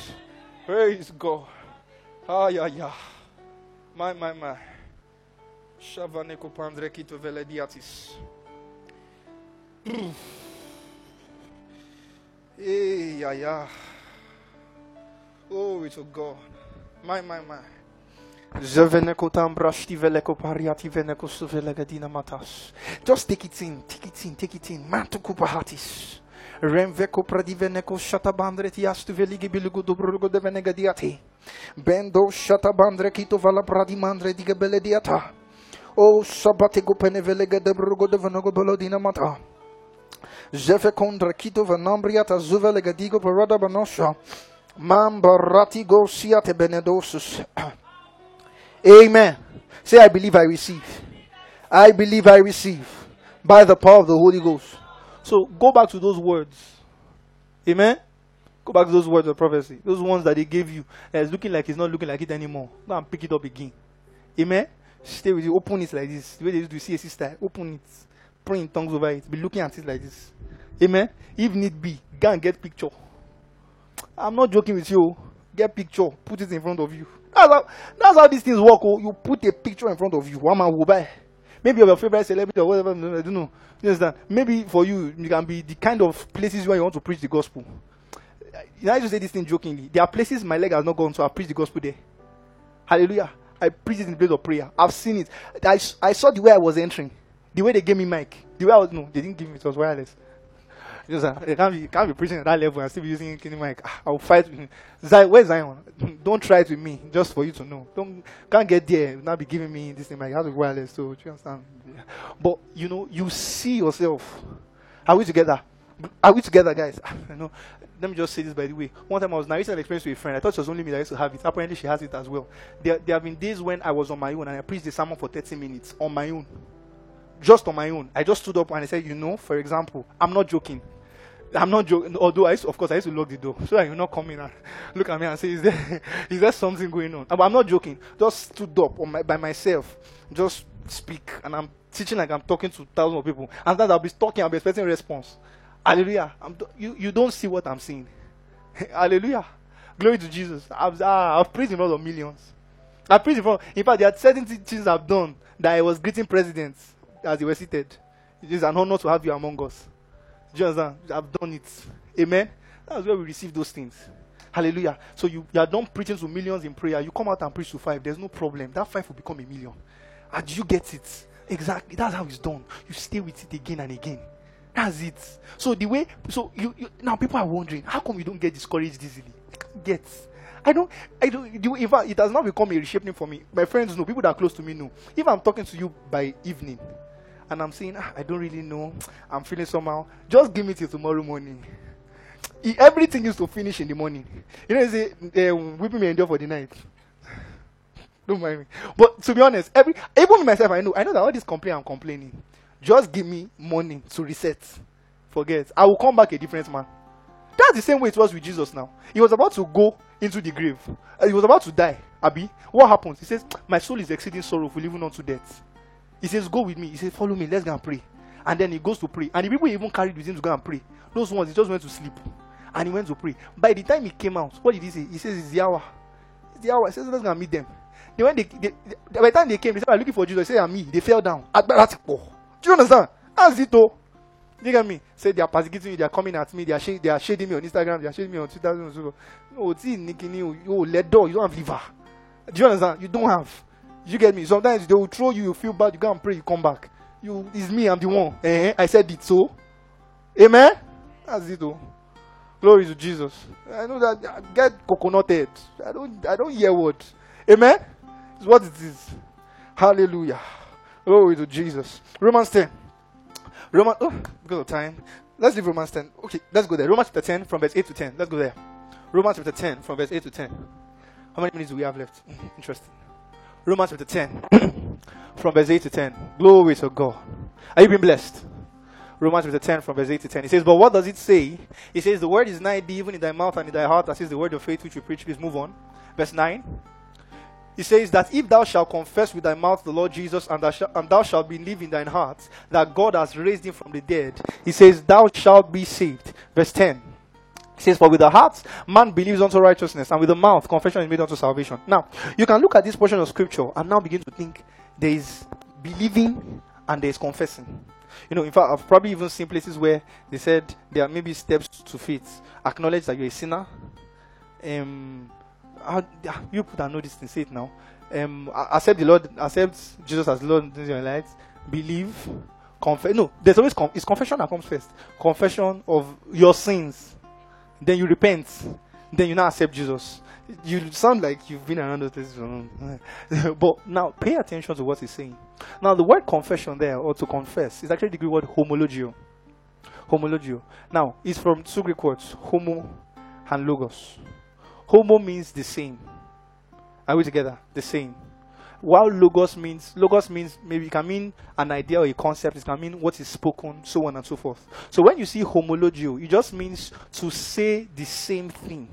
Praise God. Ah, yeah, yeah. My, my, my. Shavaneko pandre kito velediatis. Hey, yeah, yeah. Glory to God. My, my, my. Just take it in, take it in, take it in. Matukupahatis. Remveko pradiveneko shatabandre tiastu veligi bilugu dobrugo de venegadiati. Bendo shatabandre kito vala pradimandre diga belediata. O sabate gupene velega de brugo de venego belodina mata. Zeve kondra kito vanambriata zuvelega digo parada banosha. Mambarati gosiate benedosus. [clears throat] Amen. Say, I believe I receive. I believe I receive by the power of the Holy Ghost. So go back to those words. Amen. Go back to those words of prophecy. Those ones that they gave you. It's looking like it's not looking like it anymore. Go and pick it up again. Amen. Stay with you. Open it like this. The way they used to see a sister. Open it. Pray in tongues over it. Be looking at it like this. Amen. If need be, go and get picture. I'm not joking with you. Get picture, put it in front of you. That's how, that's how these things work. Oh. You put a picture in front of you. One man will buy. Maybe of your favorite celebrity or whatever. I don't know. You understand? Maybe for you, you can be the kind of places where you want to preach the gospel. You know, I just say this thing jokingly. There are places my leg has not gone, so I preach the gospel there. Hallelujah. I preach it in the place of prayer. I've seen it. I, I saw the way I was entering. The way they gave me mic. The way I was, no, they didn't give me, it was wireless. You know, you can't be, can't be preaching at that level and still be using Kini mic. Ah, I'll fight with him. Zion, where's Zion? [laughs] Don't try it with me, just for you to know. Don't can't get there. Not be giving me this thing. Have to wireless, so you understand? But you know, you see yourself. Are we together? Are we together, guys? [laughs] Know. Let me just say this by the way. One time I was narrating an experience with a friend. I thought it was only me that used to have it. Apparently, she has it as well. There, there have been days when I was on my own and I preached the sermon for 30 minutes on my own. Just on my own. I just stood up and I said, you know, for example, I'm not joking. I'm not joking. Although I used, of course, I used to lock the door [laughs] so that you're not coming and [laughs] look at me and say, "Is there, is there something going on?" Uh, but I'm not joking. Just stood up on my, by myself, just speak, and I'm teaching like I'm talking to thousands of people. And then I'll be talking, I'll be expecting a response. Hallelujah. You, you don't see what I'm seeing. [laughs] Hallelujah. Glory to Jesus. I've, uh, I've preached in front of millions. I preached in front. In fact, there are certain things I've done that I was greeting presidents as they were seated. It is an honor to have you among us. Understand? I've done it. Amen. That's where we receive those things. Hallelujah. So you, you are done preaching to millions in prayer. You come out and preach to five. There's no problem. That five will become a million. And you get it. Exactly. That's how it's done. You stay with it again and again. That's it. So the way so you, you now people are wondering how come you don't get discouraged easily? Get. I don't I don't fact it has not become a reshaping for me. My friends know, people that are close to me know. If I'm talking to you by evening, and I'm saying, ah, I don't really know, [tsk] I'm feeling somehow, just give me till tomorrow morning. [tsk] everything used to finish in the morning. You know, say, uh, weeping may endure for the night. [sighs] don't mind me. But to be honest, every even myself, I know, I know that all this complaint I'm complaining, just give me money to reset. Forget. I will come back a different man. That's the same way it was with Jesus now. He was about to go into the grave. Uh, he was about to die. Abi, what happens? He says, My soul is exceeding sorrowful, even unto death. He says, Go with me. He says, Follow me. Let's go and pray. And then he goes to pray. And the people even carried with him to go and pray. Those ones, he just went to sleep. And he went to pray. By the time he came out, what did he say? He says, It's the hour. It's the hour. He says, Let's go and meet them. Then when they, they, by the time they came, they started looking for Jesus. They said, I'm me. They fell down. Do you understand? It, though. You get me? Say they are persecuting you, they are coming at me, they are, sh- they are shading me on Instagram, they are shading me on Twitter. No, you, let door, you don't have liver. Do you understand? You don't have. You get me? Sometimes they will throw you, you feel bad, you go and pray, you come back. You, it's me. I'm the one. Eh, I said it so. Amen. That's it. Oh. Glory to Jesus. I know that. I get coconut head. I don't. I don't hear what. Amen. It's what it is. Hallelujah. Glory to Jesus. Romans 10. Romans. Oh, because of time. Let's leave Romans 10. Okay, let's go there. Romans chapter 10 from verse 8 to 10. Let's go there. Romans chapter 10 from verse 8 to 10. How many minutes do we have left? Mm, interesting. Romans chapter 10 [clears throat] from verse 8 to 10. Glory to God. Are you being blessed? Romans chapter 10 from verse 8 to 10. It says, But what does it say? It says, The word is nigh thee, even in thy mouth and in thy heart. That is the word of faith which we preach. Please move on. Verse 9. He says that if thou shalt confess with thy mouth the Lord Jesus and thou, shalt, and thou shalt believe in thine heart that God has raised him from the dead, he says, Thou shalt be saved. Verse 10. He says, For with the heart man believes unto righteousness, and with the mouth confession is made unto salvation. Now, you can look at this portion of scripture and now begin to think there is believing and there is confessing. You know, in fact, I've probably even seen places where they said there are maybe steps to faith. Acknowledge that you're a sinner. Um, how, you put that know this thing, say it now. Um, accept the Lord, accept Jesus as Lord in your life. Believe, confess. No, there's always con- it's confession that comes first. Confession of your sins, then you repent, then you now accept Jesus. You sound like you've been around this, [laughs] but now pay attention to what he's saying. Now, the word confession there, or to confess, is actually the Greek word homologeo. Homologeo. Now, it's from two Greek words, homo and logos. Homo means the same. Are we together? The same. While logos means logos means maybe it can mean an idea or a concept, it can mean what is spoken, so on and so forth. So when you see homologeo, it just means to say the same thing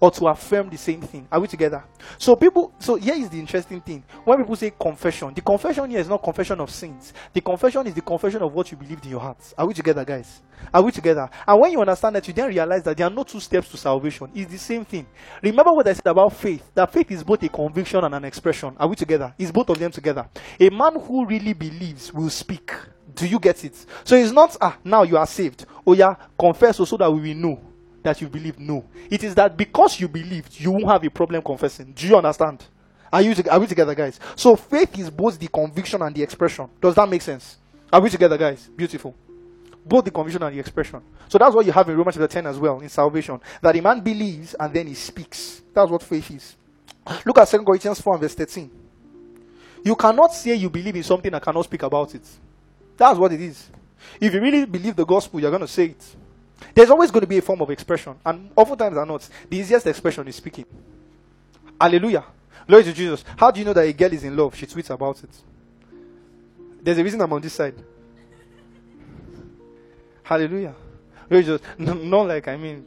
or to affirm the same thing. Are we together? So people, so here is the interesting thing. When people say confession, the confession here is not confession of sins. The confession is the confession of what you believed in your heart. Are we together, guys? Are we together? And when you understand that, you then realize that there are no two steps to salvation. It's the same thing. Remember what I said about faith. That faith is both a conviction and an expression. Are we together? It's both of them together. A man who really believes will speak. Do you get it? So it's not ah now you are saved. Oh yeah, confess so that we will know that you believe? No. It is that because you believed, you won't have a problem confessing. Do you understand? Are you are we together, guys? So faith is both the conviction and the expression. Does that make sense? Are we together, guys? Beautiful. Both the conviction and the expression. So that's what you have in Romans chapter 10 as well, in salvation. That a man believes and then he speaks. That's what faith is. Look at 2 Corinthians 4 and verse 13. You cannot say you believe in something and cannot speak about it. That's what it is. If you really believe the gospel, you're going to say it. There's always going to be a form of expression, and oftentimes are not. The easiest expression is speaking. Hallelujah. Glory to Jesus. How do you know that a girl is in love? She tweets about it. There's a reason I'm on this side. Hallelujah. Glory to Jesus. not like, I mean,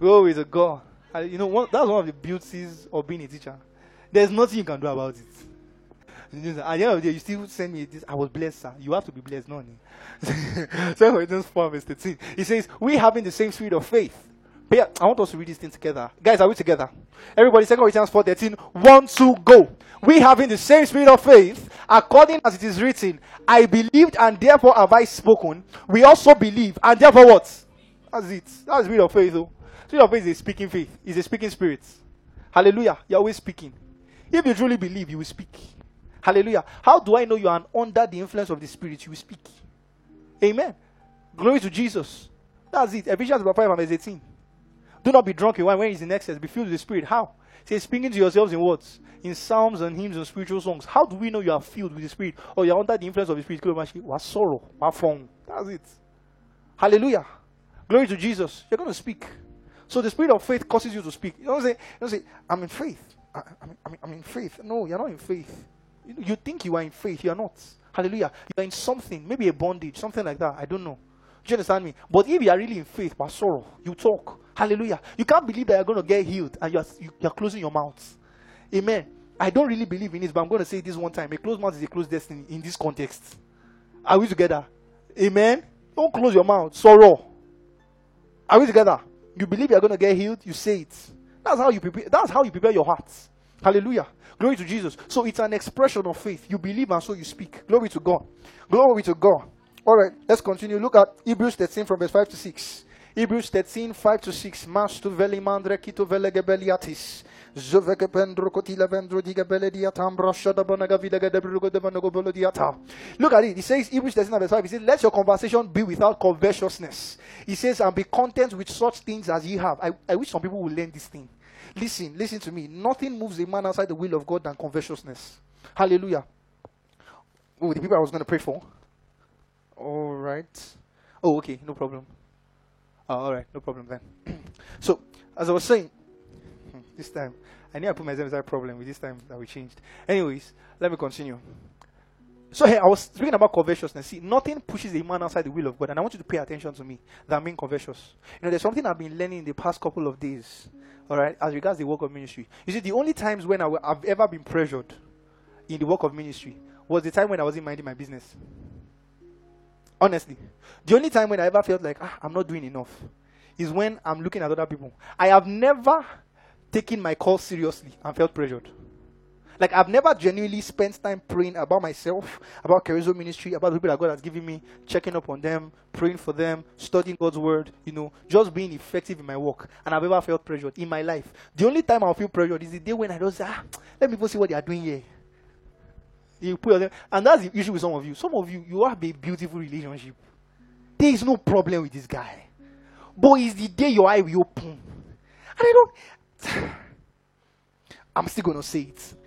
glory to God. You know, one, that's one of the beauties of being a teacher. There's nothing you can do about it. At the end of the day, you still send me this. I was blessed, sir. You have to be blessed, no? [laughs] so Corinthians 4, verse 13. He says, We having the same spirit of faith. But yeah, I want us to read this thing together. Guys, are we together? Everybody, 2 Corinthians 4, 13. One, two, go. We having the same spirit of faith, according as it is written, I believed and therefore have I spoken. We also believe and therefore what? That's it. That's spirit of faith, though. Spirit of faith is a speaking faith. It's a speaking spirit. Hallelujah. You're always speaking. If you truly believe, you will speak. Hallelujah. How do I know you are under the influence of the Spirit? You speak. Amen. Glory to Jesus. That's it. Ephesians 5 and verse 18. Do not be drunk in wine when he's in excess. Be filled with the Spirit. How? Say, speaking to yourselves in words, in psalms and hymns and spiritual songs. How do we know you are filled with the Spirit or you're under the influence of the Spirit? What sorrow? What fun? That's it. Hallelujah. Glory to Jesus. You're going to speak. So the spirit of faith causes you to speak. You don't say, you don't say I'm in faith. I, I'm in faith. No, you're not in faith. You, you think you are in faith, you are not. Hallelujah. You are in something, maybe a bondage, something like that. I don't know. Do you understand me? But if you are really in faith, but sorrow, you talk. Hallelujah. You can't believe that you're going to get healed and you're, you're closing your mouth. Amen. I don't really believe in this, but I'm going to say this one time. A closed mouth is a closed destiny in this context. Are we together? Amen. Don't close your mouth. Sorrow. Are we together? You believe you're going to get healed, you say it. That's how you prepare. That's how you prepare your heart. Hallelujah. Glory to Jesus. So it's an expression of faith. You believe and so you speak. Glory to God. Glory to God. All right, let's continue. Look at Hebrews 13 from verse 5 to 6. Hebrews 13, 5 to 6. Mastu veli mandre kito vele gebeliatis. Zoveke pendro kotila vendro diga belediatam brashada bonaga vidaga debrugo devanogo bolodiata. Look at it. He says, Hebrews 13, verse 5. He says, Let your conversation be without covetousness. He says, And be content with such things as ye have. I, I wish some people would learn this thing. Listen, listen to me. Nothing moves a man outside the will of God than covetousness. Hallelujah. Oh, the people I was going to pray for. All right. Oh, okay, no problem. Oh, all right, no problem then. [clears throat] so, as I was saying, [laughs] this time, I knew I put myself inside a problem with this time that we changed. Anyways, let me continue. So hey, I was speaking about covetousness. See, nothing pushes a man outside the will of God, and I want you to pay attention to me. That mean covetous. You know, there's something I've been learning in the past couple of days. All right, as regards the work of ministry. You see, the only times when I w- I've ever been pressured in the work of ministry was the time when I wasn't minding my business. Honestly, the only time when I ever felt like ah, I'm not doing enough is when I'm looking at other people. I have never taken my call seriously and felt pressured. Like I've never genuinely spent time praying about myself, about charisma ministry, about the people that God has given me, checking up on them, praying for them, studying God's word, you know, just being effective in my work. And I've ever felt pressured in my life. The only time I'll feel pressured is the day when I just say, ah, let me go see what they are doing here. You put yourself, and that's the issue with some of you. Some of you, you have a beautiful relationship. There is no problem with this guy. But it's the day your eye will open. And I don't. [sighs] I'm still to say it.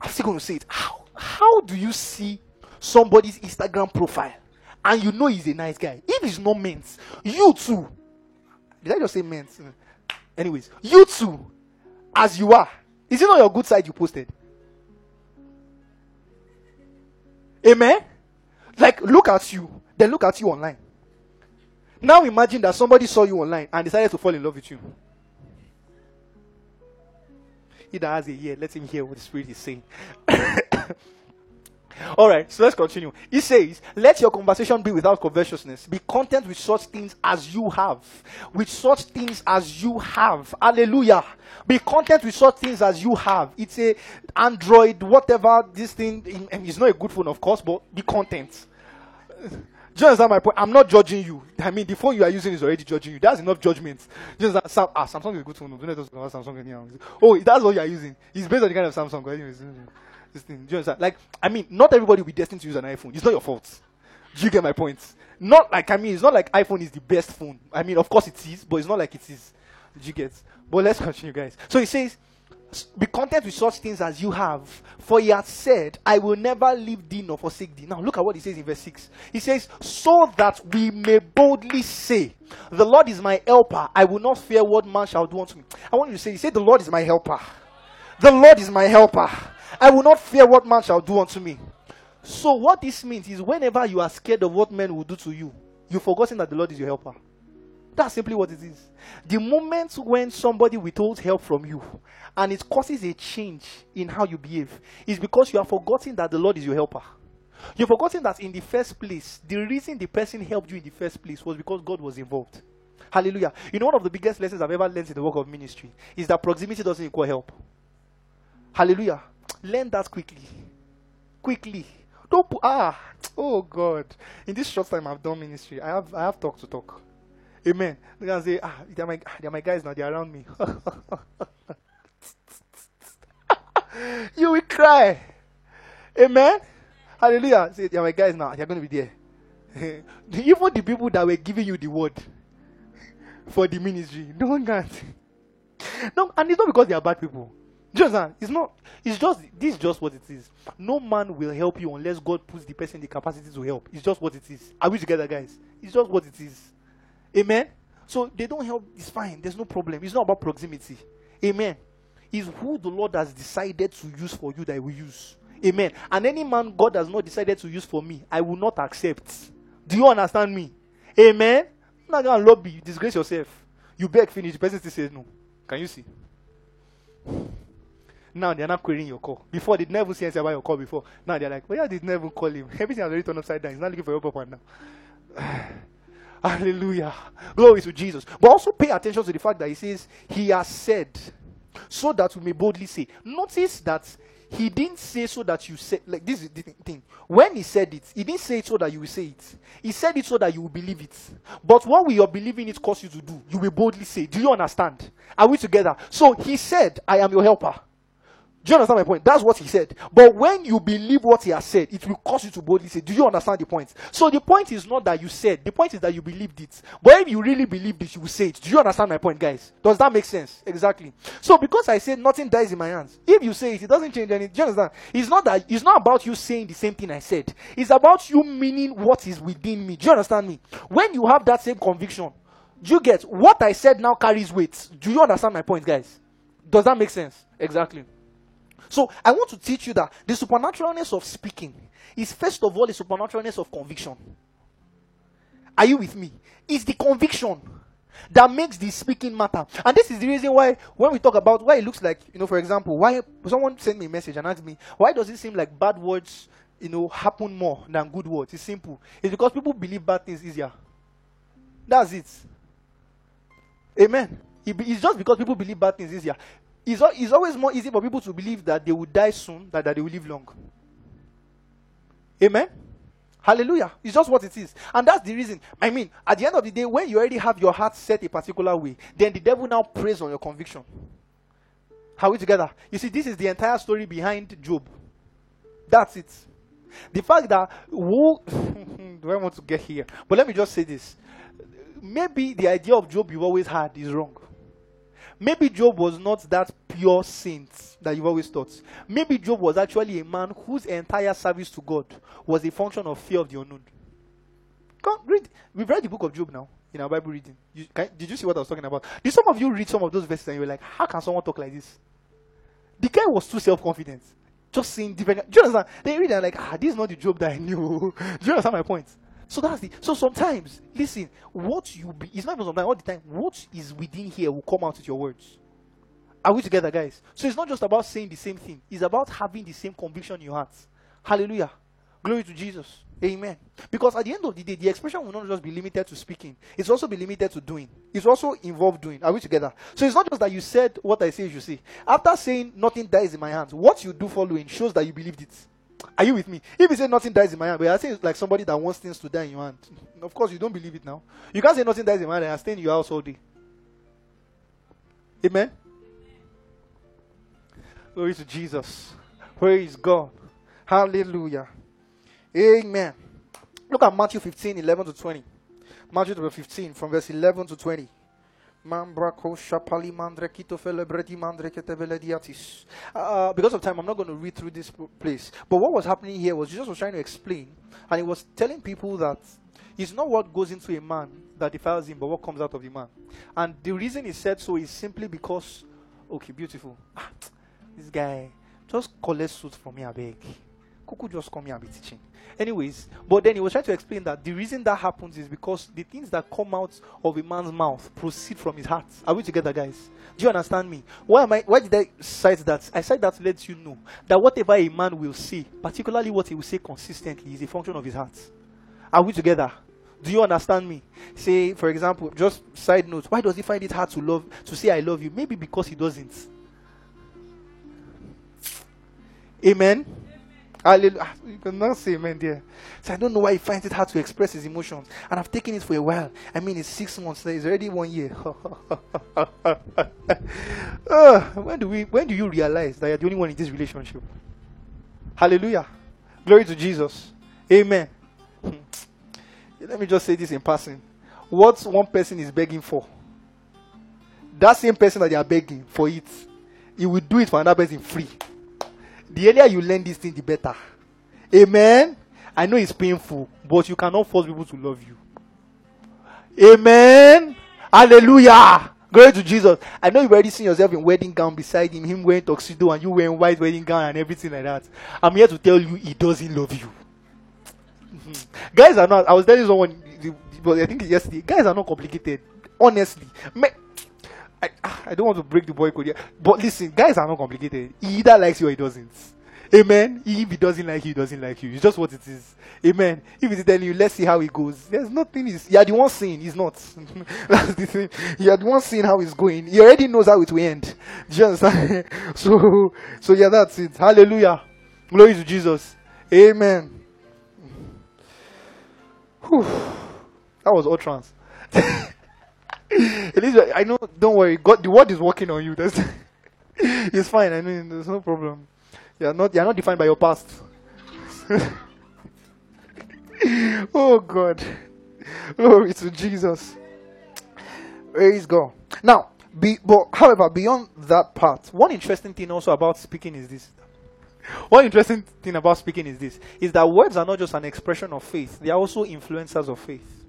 I'm still going to say it. How, how do you see somebody's Instagram profile and you know he's a nice guy? If he's not meant, you too. Did I just say meant? Anyways, you too, as you are. Is it not your good side you posted? Amen? Like, look at you, then look at you online. Now imagine that somebody saw you online and decided to fall in love with you. He that has a ear, let him hear what the Spirit is saying. [coughs] All right, so let's continue. He says, Let your conversation be without covetousness. Be content with such things as you have. With such things as you have. Hallelujah. Be content with such things as you have. It's a Android, whatever this thing. It's not a good phone, of course, but be content. Do you understand my point? I'm not judging you. I mean, the phone you are using is already judging you. That's enough judgment. Do you understand? ah, Samsung is a good phone. Don't let us Samsung anyhow. Oh, that's what you are using. It's based on the kind of Samsung. Anyways, this. Do you understand? Like, I mean, not everybody will be destined to use an iPhone. It's not your fault. Do you get my point? Not like I mean, it's not like iPhone is the best phone. I mean, of course it is, but it's not like it is. Do you get? But let's continue, guys. So he says, be content with such things as you have. For he has said, I will never leave thee nor forsake thee. Now look at what he says in verse 6. He says, So that we may boldly say, The Lord is my helper. I will not fear what man shall do unto me. I want you to say, He said, The Lord is my helper. The Lord is my helper. I will not fear what man shall do unto me. So what this means is whenever you are scared of what men will do to you, you've forgotten that the Lord is your helper. That's simply what it is. The moment when somebody withholds help from you and it causes a change in how you behave is because you have forgotten that the Lord is your helper. You've forgotten that in the first place, the reason the person helped you in the first place was because God was involved. Hallelujah. You know, one of the biggest lessons I've ever learned in the work of ministry is that proximity doesn't equal help. Hallelujah. Learn that quickly. Quickly. Don't put, ah, [tsk] oh God. In this short time I've done ministry, I have I have talk to talk. Amen. They're gonna say, ah, they're my, they're my guys now, they're around me. [laughs] you will cry. Amen. Hallelujah. Say, they're my guys now, they're gonna be there. [laughs] Even the people that were giving you the word for the ministry, no one can. [laughs] No, and it's not because they are bad people. You understand? Ah, it's not. It's just this is just what it is. No man will help you unless God puts the person in the capacity to help. It's just what it is. Are we together, guys? It's just what it is. Amen. So they don't help. It's fine. There's no problem. It's not about proximity. Amen. It's who the Lord has decided to use for you that I will use. Amen. And any man God has not decided to use for me, I will not accept. Do you understand me? Amen. I'm not gonna lobby. You disgrace yourself. You beg finish. The person still says no. Can you see? Now they're not querying your call. Before they never see anything about your call before. Now they're like, well, yeah, they never call him. [laughs] Everything has already turned upside down. He's not looking for your papa now. [sighs] Hallelujah. Glory to Jesus. But also pay attention to the fact that he says, He has said, so that we may boldly say. Notice that he didn't say so that you say like this is the thing. When he said it, he didn't say it so that you will say it. He said it so that you will believe it. But what will your believing it cause you to do? You will boldly say. Do you understand? Are we together? So he said, I am your helper. Do you understand my point? That's what he said. But when you believe what he has said, it will cause you to boldly say, Do you understand the point? So the point is not that you said, the point is that you believed it. But if you really believed it, you will say it. Do you understand my point, guys? Does that make sense? Exactly. So because I said nothing dies in my hands, if you say it, it doesn't change anything. Do you understand? It's not that it's not about you saying the same thing I said. It's about you meaning what is within me. Do you understand me? When you have that same conviction, do you get what I said now carries weight? Do you understand my point, guys? Does that make sense? Exactly. So I want to teach you that the supernaturalness of speaking is first of all the supernaturalness of conviction. Are you with me? It's the conviction that makes the speaking matter. And this is the reason why when we talk about why it looks like, you know, for example, why someone sent me a message and asked me, why does it seem like bad words, you know, happen more than good words? It's simple. It's because people believe bad things easier. That's it. Amen. It's just because people believe bad things easier. It's, it's always more easy for people to believe that they will die soon than that they will live long. Amen? Hallelujah. It's just what it is. And that's the reason. I mean, at the end of the day, when you already have your heart set a particular way, then the devil now preys on your conviction. How we together? You see, this is the entire story behind Job. That's it. The fact that who [laughs] do I want to get here? But let me just say this. Maybe the idea of Job you've always had is wrong. Maybe Job was not that pure saint that you've always thought. Maybe Job was actually a man whose entire service to God was a function of fear of the unknown. Come read. We've read the book of Job now in our Bible reading. You, can, did you see what I was talking about? Did some of you read some of those verses and you were like, how can someone talk like this? The guy was too self-confident. Just saying different. Do you understand? They read and like, ah, this is not the Job that I knew. [laughs] do you understand my point? So that's the so sometimes listen, what you be it's not even sometimes all the time, what is within here will come out with your words. Are we together, guys? So it's not just about saying the same thing, it's about having the same conviction in your heart. Hallelujah. Glory to Jesus. Amen. Because at the end of the day, the expression will not just be limited to speaking, it's also be limited to doing. It's also involved doing. Are we together? So it's not just that you said what I say you see. After saying nothing dies in my hands, what you do following shows that you believed it. Are you with me? If you say nothing dies in my hand, but I say it's like somebody that wants things to die in your hand. Of course, you don't believe it now. You can't say nothing dies in my hand and stay in your house all day. Amen. Glory to Jesus. Praise God. Hallelujah. Amen. Look at Matthew 15, 11 to 20. Matthew 15, from verse 11 to 20. Uh, because of time, I'm not going to read through this place. But what was happening here was Jesus was trying to explain, and he was telling people that it's not what goes into a man that defiles him, but what comes out of the man. And the reason he said so is simply because, okay, beautiful. Ah, this guy, just collect suit from me, I beg. Kuku just come here and be teaching. Anyways, but then he was trying to explain that the reason that happens is because the things that come out of a man's mouth proceed from his heart. Are we together, guys? Do you understand me? Why am I why did I cite that? I cite that to let you know that whatever a man will say, particularly what he will say consistently, is a function of his heart. Are we together? Do you understand me? Say, for example, just side note, why does he find it hard to love to say I love you? Maybe because he doesn't. Amen. Hallelujah. Ah, you cannot say amen there. So I don't know why he finds it hard to express his emotions. And I've taken it for a while. I mean, it's six months. It's already one year. uh, [laughs] when do we? When do you realize that you're the only one in this relationship? Hallelujah. Glory to Jesus. Amen. Let me just say this in passing. What one person is begging for, that same person that they are begging for it, he will do it for another person free the earlier you learn this thing, the better. Amen. I know it's painful, but you cannot force people to love you. Amen. Hallelujah. Glory to Jesus. I know you've already seen yourself in wedding gown beside him, him wearing tuxedo and you wearing white wedding gown and everything like that. I'm here to tell you he doesn't love you. Mm-hmm. Guys are not, I was telling someone, I think yesterday, guys are not complicated. Honestly. I, I don't want to break the boy code here. But listen, guys are not complicated. He either likes you or he doesn't. Amen. If he doesn't like you, he doesn't like you. It's just what it is. Amen. If he's telling you, let's see how it goes. There's nothing. Is you are the one saying he's not. [laughs] That's the thing. You are the one seeing how it's going. He already knows how it will end. Understand? [laughs] so, so yeah, that's it. Hallelujah. Glory to Jesus. Amen. Whew. That was all trans. [laughs] [laughs] Elizabeth, I know. Don't worry. God, the word is working on you. That's [laughs] it's fine. I mean, there's no problem. You're not. You're not defined by your past. [laughs] oh God. Oh, Glory to Jesus. Praise God. Now, be, but however, beyond that part, one interesting thing also about speaking is this. One interesting thing about speaking is this: is that words are not just an expression of faith; they are also influencers of faith.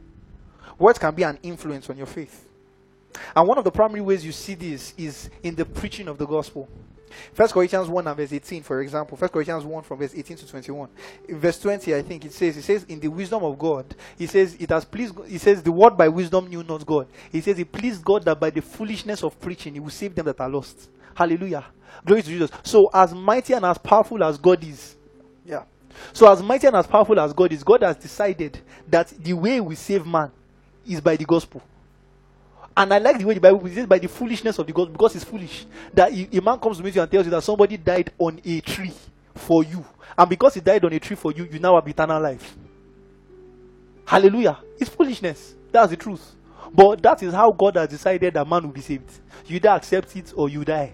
Words can be an influence on your faith. And one of the primary ways you see this is in the preaching of the gospel. First Corinthians 1 and verse 18, for example. First Corinthians 1 from verse 18 to 21. In verse 20, I think it says, it says, in the wisdom of God, he says, it has pleased, he says, the word by wisdom knew not God. He says, it pleased God that by the foolishness of preaching, he will save them that are lost. Hallelujah. Glory to Jesus. So, as mighty and as powerful as God is, yeah. So, as mighty and as powerful as God is, God has decided that the way we save man is by the gospel. And I like the way the Bible says by the foolishness of the gospel because it's foolish. That a man comes to meet you and tells you that somebody died on a tree for you. And because he died on a tree for you, you now have eternal life. Hallelujah. It's foolishness. That's the truth. But that is how God has decided that man will be saved. You either accept it or you die.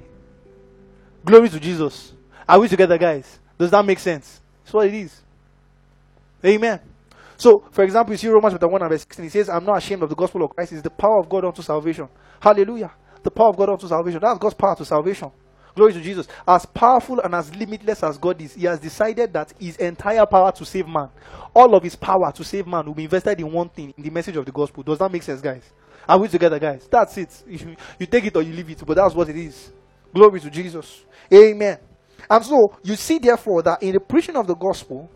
Glory to Jesus. Are we together, guys? Does that make sense? That's what it is. Amen. So, for example, you see Romans chapter 1 and verse 16, it says, I'm not ashamed of the gospel of Christ. It's the power of God unto salvation. Hallelujah. The power of God unto salvation. That's God's power to salvation. Glory to Jesus. As powerful and as limitless as God is, He has decided that His entire power to save man, all of His power to save man, will be invested in one thing, in the message of the gospel. Does that make sense, guys? Are we together, guys? That's it. You, [laughs] you take it or you leave it, but that's what it is. Glory to Jesus. Amen. And so, you see, therefore, that in the preaching of the gospel,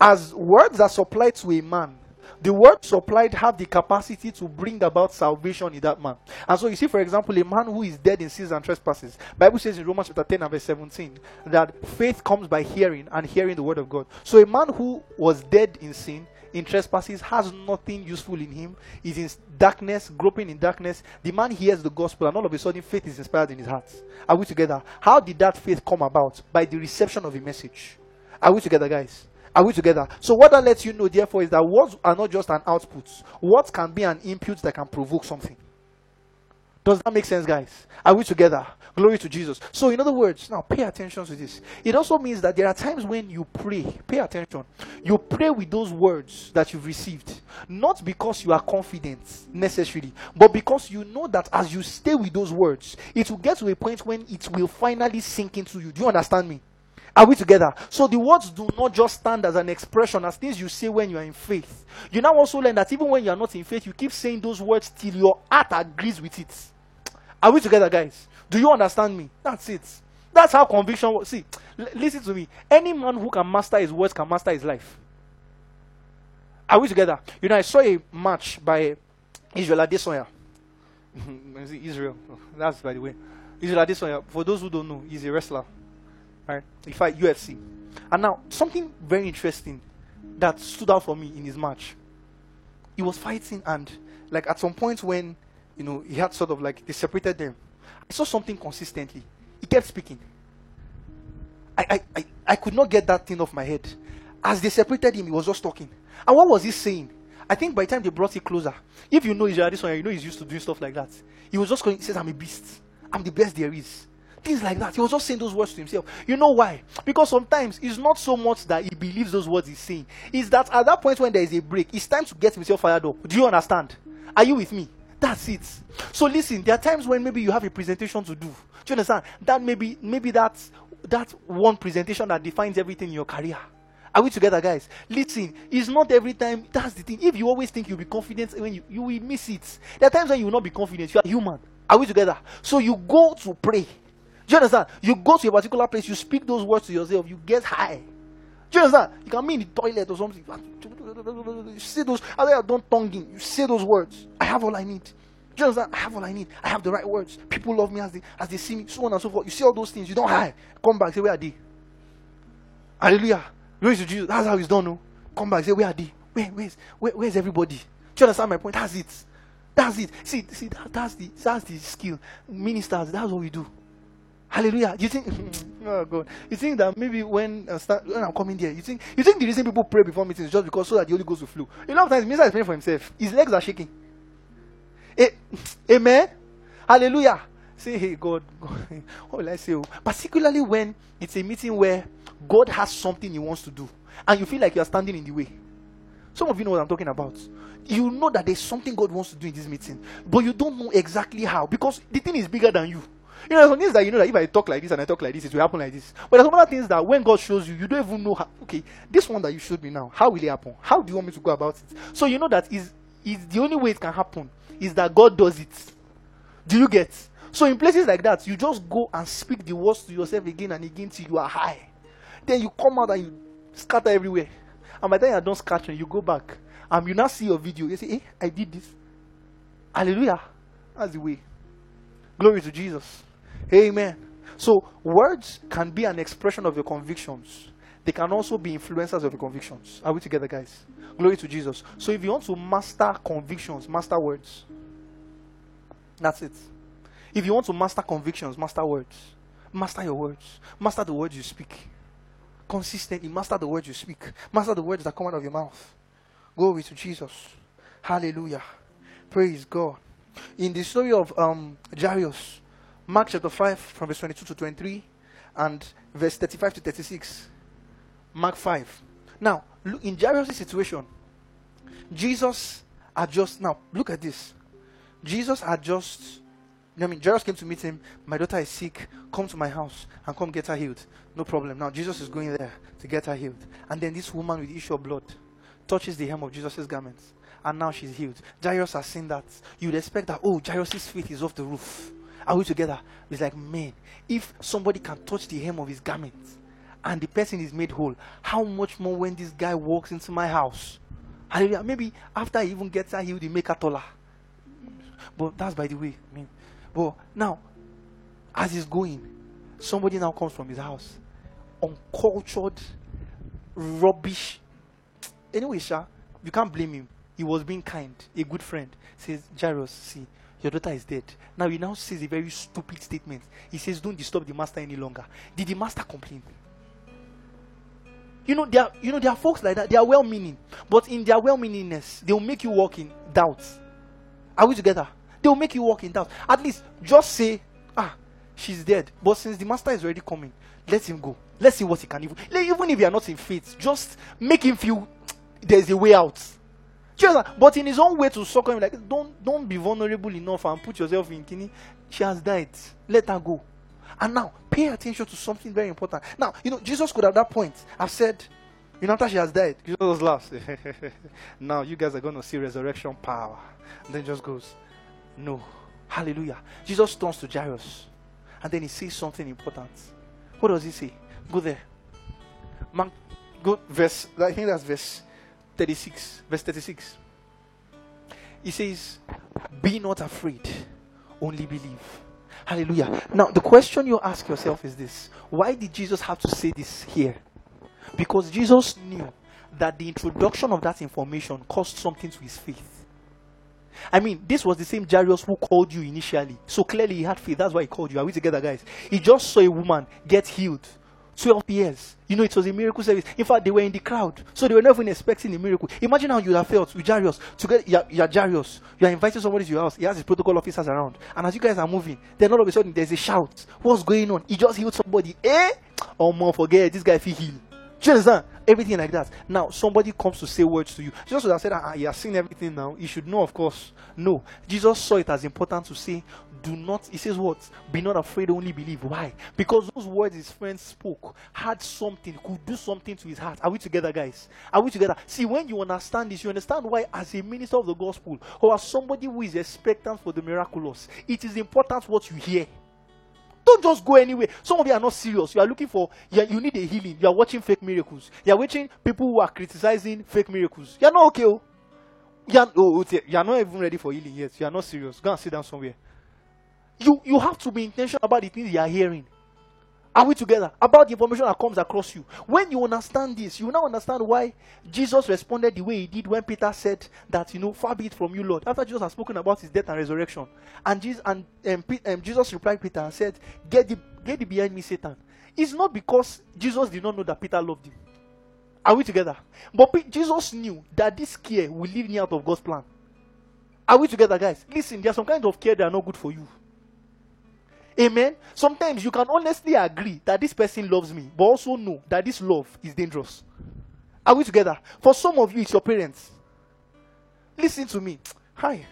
as words are supplied to a man, the words supplied have the capacity to bring about salvation in that man. And so you see, for example, a man who is dead in sins and trespasses. Bible says in Romans chapter 10 and verse 17 that faith comes by hearing and hearing the word of God. So a man who was dead in sin, in trespasses, has nothing useful in him, is in darkness, groping in darkness. The man hears the gospel, and all of a sudden faith is inspired in his heart. Are we together? How did that faith come about? By the reception of a message. Are we together, guys? Are we together? So what that lets you know, therefore, is that words are not just an output. Words can be an input that can provoke something. Does that make sense, guys? Are we together? Glory to Jesus. So, in other words, now pay attention to this. It also means that there are times when you pray, pay attention. You pray with those words that you've received, not because you are confident necessarily, but because you know that as you stay with those words, it will get to a point when it will finally sink into you. Do you understand me? Are we together? So the words do not just stand as an expression, as things you say when you are in faith. You now also learn that even when you are not in faith, you keep saying those words till your heart agrees with it. Are we together, guys? Do you understand me? That's it. That's how conviction works. See, l- listen to me. Any man who can master his words can master his life. Are we together? You know, I saw a match by Israel Adesanya. [laughs] Israel. Oh, that's by the way. Israel Adesanya, for those who don't know, he's a wrestler. Right? He fight UFC. And now, something very interesting that stood out for me in his match. He was fighting, and like at some point when you know he had sort of like they separated them, I saw something consistently. He kept speaking. I, I, I, I could not get that thing off my head. As they separated him, he was just talking. And what was he saying? I think by the time they brought it closer, if you know Israel this one, you know he's used to doing stuff like that. He was just going, he says, I'm a beast. I'm the best there is. Things like that. He was just saying those words to himself. You know why? Because sometimes it's not so much that he believes those words he's saying. It's that at that point when there is a break, it's time to get himself fired up. Do you understand? Are you with me? That's it. So listen, there are times when maybe you have a presentation to do. Do you understand? That maybe maybe that's that one presentation that defines everything in your career. Are we together, guys? Listen, it's not every time. That's the thing. If you always think you'll be confident when you, you will miss it. There are times when you will not be confident. You are human. Are we together? So you go to pray. You understand? You go to a particular place, you speak those words to yourself, you get high. Do you understand? You can be in the toilet or something. You say those, I don't tonguing. You say those words. I have all I need. Do you understand? I have all I need. I have the right words. People love me as they as they see me, so on and so forth. You see all those things. You don't hide. Come back. Say, where are they? Hallelujah. Glory to Jesus. That's how it's done. No? Come back. Say, where are they? Where, where's, where, where's everybody? Do you understand my point? That's it. That's it. See, see, that, that's the that's the skill. Ministers, that's what we do. Hallelujah. You think, [laughs] oh God, you think that maybe when uh, start, when I'm coming there, you think you think the reason people pray before meetings is just because so that the Holy Ghost will flow. A lot of times, minister is praying for himself. His legs are shaking. A- [laughs] Amen. Hallelujah. Say, hey God, [laughs] God, what will I say? oh? Particularly when it's a meeting where God has something He wants to do, and you feel like you are standing in the way. Some of you know what I'm talking about. You know that there's something God wants to do in this meeting, but you don't know exactly how because the thing is bigger than you. You know, some things that you know that if I talk like this and I talk like this, it will happen like this. But there's some other things that when God shows you, you don't even know how. Okay, this one that you showed me now, how will it happen? How do you want me to go about it? So you know that is is the only way it can happen is that God does it. Do you get? So in places like that, you just go and speak the words to yourself again and again till you are high. Then you come out and you scatter everywhere. And by the time you're done scattering, you go back. And you now see your video. You say, hey, I did this. Hallelujah. That's the way. Glory to Jesus. Amen. So words can be an expression of your convictions. They can also be influencers of your convictions. Are we together, guys? Glory to Jesus. So if you want to master convictions, master words. That's it. If you want to master convictions, master words. Master your words. Master the words you speak. Consistently master the words you speak. Master the words that come out of your mouth. Glory to Jesus. Hallelujah. Praise God. In the story of um, Jairus, Mark chapter 5, from verse 22 to 23, and verse 35 to 36. Mark 5. Now, look, in Jairus' situation, Jesus had just, now, look at this. Jesus had just, I mean, Jairus came to meet him. My daughter is sick. Come to my house and come get her healed. No problem. Now, Jesus is going there to get her healed. And then this woman with issue of blood touches the hem of Jesus' garments. And now she's healed. Jairus has seen that. You'd expect that, oh, Jairus' faith is off the roof. Are we together? It's like, man, if somebody can touch the hem of his garment and the person is made whole, how much more when this guy walks into my house? Hallelujah. Maybe after he even gets her healed, he make her taller. But that's by the way. I mean, but now, as he's going, somebody now comes from his house, uncultured, rubbish. Anyway, Sha, you can't blame him. He was being kind, a good friend. Says, Jairus, see, your daughter is dead. Now he now says a very stupid statement. He says, Don't disturb the master any longer. Did the master complain? You know, there are, you know, there are folks like that. They are well meaning, but in their well meaningness, they will make you walk in doubt. Are we together? They will make you walk in doubt. At least just say, Ah, she's dead. But since the master is already coming, let him go. Let's see what he can even. Even if you are not in faith, just make him feel there's a way out. Understand? But in his own way to succor him, like don't don't be vulnerable enough and put yourself in kini. She has died. Let her go. And now pay attention to something very important. Now, you know, Jesus could at that point have said, you know, after she has died, Jesus last. [laughs] now you guys are gonna see resurrection power. And then just goes, No. Hallelujah. Jesus turns to Jairus and then he says something important. What does he say? Go there. Mark, go verse I think that's verse 36. Verse 36. He says, Be not afraid, only believe. Hallelujah. Now, the question you ask yourself is this Why did Jesus have to say this here? Because Jesus knew that the introduction of that information cost something to his faith. I mean, this was the same Jairus who called you initially. So clearly he had faith. That's why he called you. Are we together, guys? He just saw a woman get healed. 12 years. You know, it was a miracle service. In fact, they were in the crowd. So they were not even expecting a miracle. Imagine how you have felt with Jairus. To get, you're, you're Jairus. You are inviting somebody to your house. He has his protocol officers around. And as you guys are moving, then all of a sudden there's a shout. What's going on? He just healed somebody. Eh? Oh, man, forget. This guy feel healed. Do you understand? Everything like that. Now, somebody comes to say words to you. Jesus would have said, ah, he has seen everything now. You should know, of course. No. Jesus saw it as important to say, do not, he says what? Be not afraid, only believe. Why? Because those words his friend spoke had something, could do something to his heart. Are we together, guys? Are we together? See, when you understand this, you understand why, as a minister of the gospel, or as somebody who is expectant for the miraculous, it is important what you hear. Don't just go anywhere. Some of you are not serious. You are looking for, you, you need a healing. You are watching fake miracles. You are watching people who are criticizing fake miracles. You are not okay. Oh. You are, oh, you are not even ready for healing yet. You are not serious. Go and sit down somewhere. You, you have to be intentional about the things you are hearing. Are we together? About the information that comes across you. When you understand this, you now understand why Jesus responded the way he did when Peter said that, you know, far be it from you, Lord. After Jesus had spoken about his death and resurrection. And Jesus, and, um, um, Jesus replied Peter and said, Get the, get the behind me, Satan. It's not because Jesus did not know that Peter loved him. Are we together? But P- Jesus knew that this care will leave me out of God's plan. Are we together, guys? Listen, there are some kinds of care that are not good for you. Amen. Sometimes you can honestly agree that this person loves me, but also know that this love is dangerous. Are we together? For some of you, it's your parents. Listen to me. Hi.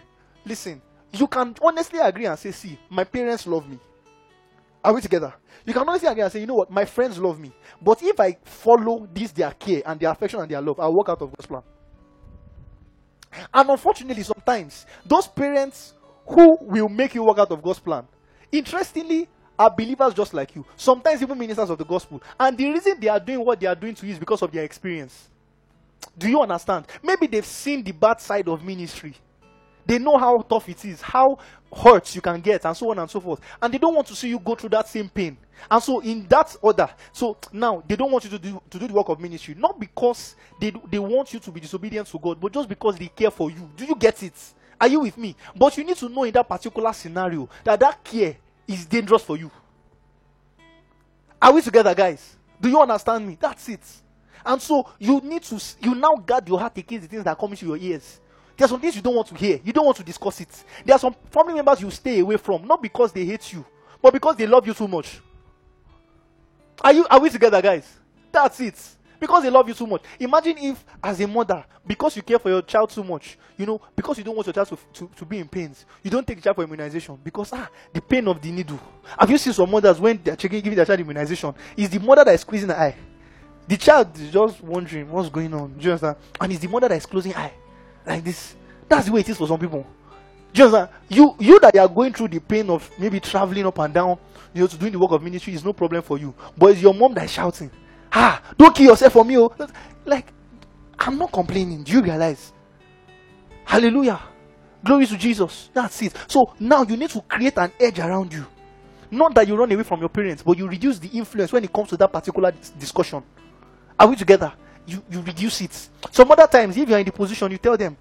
Listen. You can honestly agree and say, See, my parents love me. Are we together? You can honestly agree and say, You know what? My friends love me. But if I follow this, their care and their affection and their love, I'll walk out of God's plan. And unfortunately, sometimes those parents who will make you walk out of God's plan Interestingly, are believers just like you, sometimes even ministers of the gospel. And the reason they are doing what they are doing to you is because of their experience. Do you understand? Maybe they've seen the bad side of ministry. They know how tough it is, how hurt you can get, and so on and so forth. And they don't want to see you go through that same pain. And so, in that order, so now they don't want you to do, to do the work of ministry, not because they, they want you to be disobedient to God, but just because they care for you. Do you get it? Are you with me? But you need to know in that particular scenario that that care is dangerous for you. Are we together, guys? Do you understand me? That's it. And so you need to you now guard your heart against the things that come into your ears. There are some things you don't want to hear. You don't want to discuss it. There are some family members you stay away from, not because they hate you, but because they love you too much. Are you are we together, guys? That's it because they love you so much. Imagine if, as a mother, because you care for your child so much, you know, because you don't want your child to, to, to be in pains, you don't take the child for immunization because, ah, the pain of the needle. Have you seen some mothers when they're checking, giving their child immunization? Is the mother that is squeezing the eye. The child is just wondering what's going on. Do you understand? And it's the mother that is closing eye. Like this. That's the way it is for some people. Do you understand? You, you that are going through the pain of maybe traveling up and down, you know, to doing the work of ministry is no problem for you. But it's your mom that is shouting. Ah, don't kill yourself for me. Oh. Like, I'm not complaining. Do you realize? Hallelujah. Glory to Jesus. That's it. So now you need to create an edge around you. Not that you run away from your parents, but you reduce the influence when it comes to that particular discussion. Are we together? You, you reduce it. Some other times, if you're in the position, you tell them,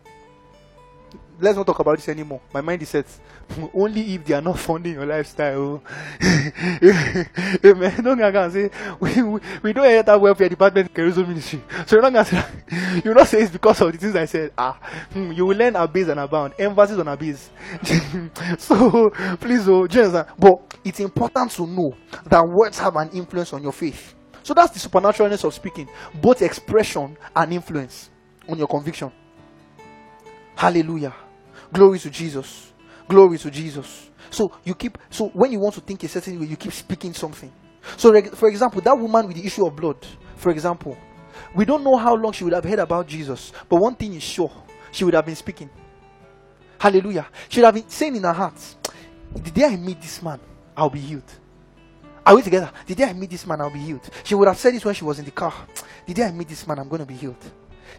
let's not talk about this anymore. My mind is set. [laughs] Only if they are not funding your lifestyle. Amen. Don't gonna say we, we, we don't enter welfare department Caruso ministry. So you're not gonna say you not [laughs] say it's because of the things I said. Ah, hmm, you will learn abase and abound. Emphasis on abase. [laughs] so please, oh, Jesus, but it's important to know that words have an influence on your faith. So that's the supernaturalness of speaking, both expression and influence on your conviction. Hallelujah. Glory to Jesus. Glory to Jesus. So you keep so when you want to think a certain way, you keep speaking something. So for example, that woman with the issue of blood, for example, we don't know how long she would have heard about Jesus, but one thing is sure, she would have been speaking. Hallelujah. She would have been saying in her heart, The day I meet this man, I'll be healed. Are we together? The day I meet this man, I'll be healed. She would have said this when she was in the car. The day I meet this man, I'm going to be healed.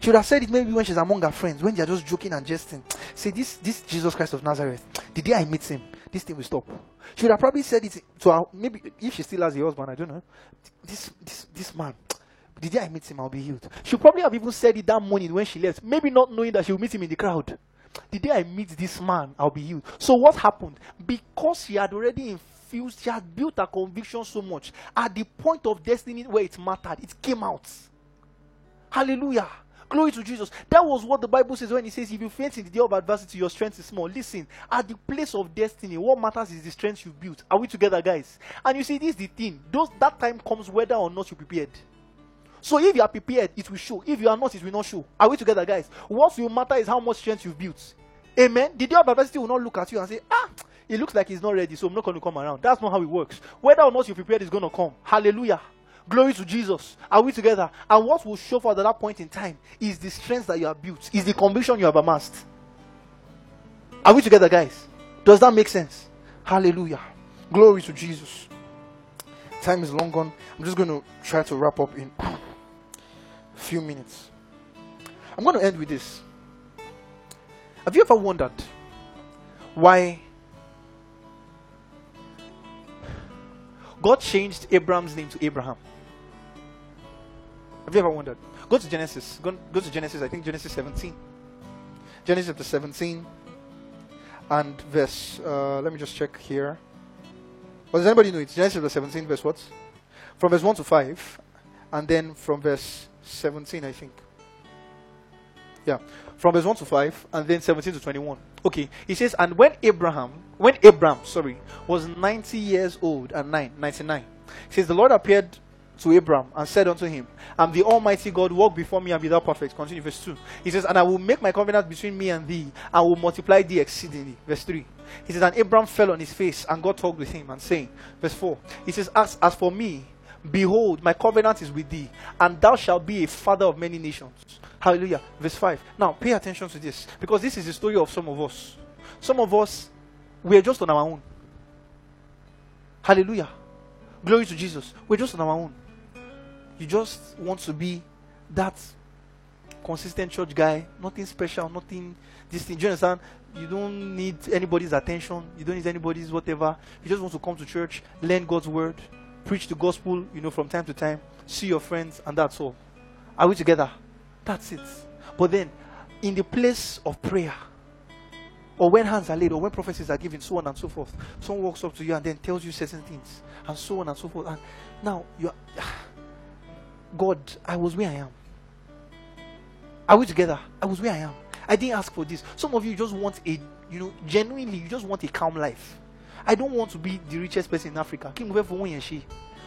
She would have said it maybe when she's among her friends, when they're just joking and jesting. Say, this, this Jesus Christ of Nazareth, the day I meet him, this thing will stop. She would have probably said it to her, maybe if she still has a husband, I don't know. This, this, this man, the day I meet him, I'll be healed. She probably have even said it that morning when she left, maybe not knowing that she will meet him in the crowd. The day I meet this man, I'll be healed. So what happened? Because she had already infused, she had built her conviction so much. At the point of destiny where it mattered, it came out. Hallelujah. Glory to Jesus. That was what the Bible says when it says, If you faint in the day of adversity, your strength is small. Listen, at the place of destiny, what matters is the strength you built. Are we together, guys? And you see, this is the thing. Those that time comes whether or not you prepared. So if you are prepared, it will show. If you are not, it will not show. Are we together, guys? What will matter is how much strength you've built. Amen. The day of adversity will not look at you and say, Ah, it looks like he's not ready, so I'm not going to come around. That's not how it works. Whether or not you're prepared is going to come. Hallelujah. Glory to Jesus. Are we together? And what will show for at that point in time is the strength that you have built, is the conviction you have amassed. Are we together, guys? Does that make sense? Hallelujah. Glory to Jesus. Time is long gone. I'm just going to try to wrap up in a [clears throat] few minutes. I'm going to end with this. Have you ever wondered why God changed Abram's name to Abraham. Have you ever wondered? Go to Genesis. Go, go to Genesis, I think Genesis 17. Genesis chapter 17 and verse, uh, let me just check here. Well, does anybody know it? Genesis chapter 17, verse what? From verse 1 to 5, and then from verse 17, I think. Yeah, from verse 1 to 5, and then 17 to 21. Okay, he says, And when Abraham, when Abram, sorry, was 90 years old and 9, 99, he says, The Lord appeared to Abraham and said unto him, I'm the Almighty God, walk before me and be thou perfect. Continue, verse 2. He says, And I will make my covenant between me and thee, and will multiply thee exceedingly. Verse 3. He says, And Abraham fell on his face, and God talked with him, and saying, Verse 4. He says, As, as for me, behold, my covenant is with thee, and thou shalt be a father of many nations. Hallelujah. Verse 5. Now, pay attention to this, because this is the story of some of us. Some of us, we are just on our own. Hallelujah. Glory to Jesus. We're just on our own. You just want to be that consistent church guy, nothing special, nothing this thing. Do you understand? You don't need anybody's attention, you don't need anybody's whatever. You just want to come to church, learn God's word, preach the gospel, you know, from time to time, see your friends, and that's all. Are we together? That's it. But then, in the place of prayer, or when hands are laid, or when prophecies are given, so on and so forth, someone walks up to you and then tells you certain things, and so on and so forth. And now you are God, I was where I am. Are we together? I was where I am. I didn't ask for this. Some of you just want a, you know, genuinely, you just want a calm life. I don't want to be the richest person in Africa.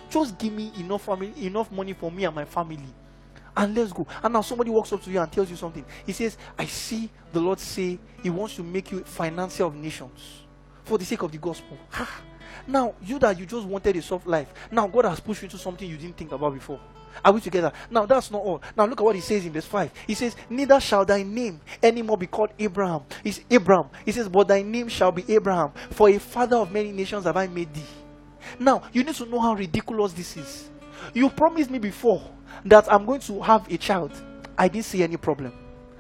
Just give me enough family, enough money for me and my family. And let's go. And now somebody walks up to you and tells you something. He says, I see the Lord say He wants to make you financier of nations for the sake of the gospel. Ha! Now, you that you just wanted a soft life, now God has pushed you into something you didn't think about before. Are we together? Now, that's not all. Now, look at what he says in verse 5. He says, Neither shall thy name anymore be called Abram. It's Abraham. He says, But thy name shall be Abraham, for a father of many nations have I made thee. Now, you need to know how ridiculous this is. You promised me before that I'm going to have a child. I didn't see any problem.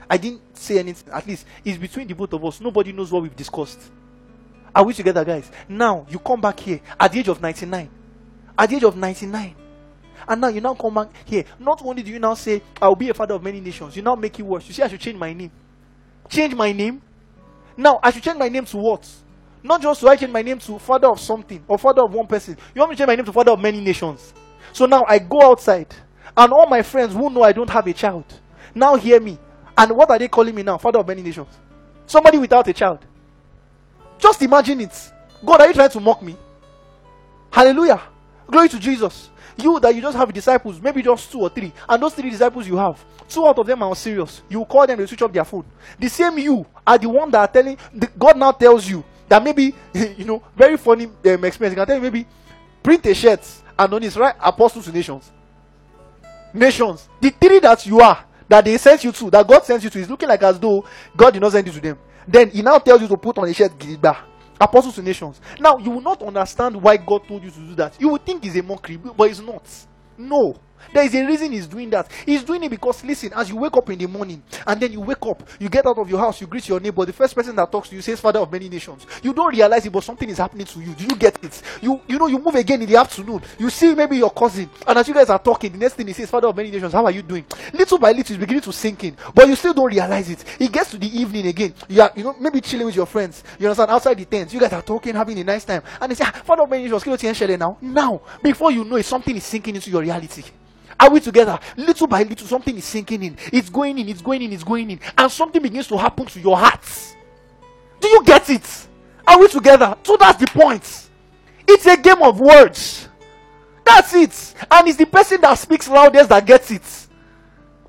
I didn't say anything. At least it's between the both of us. Nobody knows what we've discussed. Are we together, guys? Now you come back here at the age of 99. At the age of 99. And now you now come back here. Not only do you now say, I'll be a father of many nations, you now make it worse. You say, I should change my name. Change my name? Now, I should change my name to what? Not just to I change my name to father of something or father of one person. You want me to change my name to father of many nations. So now I go outside, and all my friends who know I don't have a child now hear me. And what are they calling me now? Father of many nations. Somebody without a child. Just imagine it. God, are you trying to mock me? Hallelujah. Glory to Jesus. You that you just have disciples, maybe just two or three, and those three disciples you have, two out of them are serious. You call them, they switch off their phone. The same you are the one that are telling, the, God now tells you that maybe, [laughs] you know, very funny um, experience. He can tell you maybe print a shirt and on his right, apostles to nations. Nations. The three that you are, that they sent you to, that God sent you to, is looking like as though God did not send you to them. Then he now tells you to put on a shirt, Giriba. Apostles to nations. Now, you will not understand why God told you to do that. You will think it's a mockery, but it's not. No. There is a reason he's doing that. He's doing it because, listen, as you wake up in the morning and then you wake up, you get out of your house, you greet your neighbor. The first person that talks to you says, Father of many nations. You don't realize it, but something is happening to you. Do you get it? You, you know, you move again in the afternoon. You see maybe your cousin, and as you guys are talking, the next thing he says, Father of many nations, how are you doing? Little by little, it's beginning to sink in, but you still don't realize it. It gets to the evening again. You are, you know, maybe chilling with your friends. You understand? Outside the tent, you guys are talking, having a nice time, and they say, ah, Father of many nations, now. Now, before you know it, something is sinking into your reality. Are we together? Little by little, something is sinking in. It's going in, it's going in, it's going in. And something begins to happen to your heart. Do you get it? Are we together? So that's the point. It's a game of words. That's it. And it's the person that speaks loudest that gets it.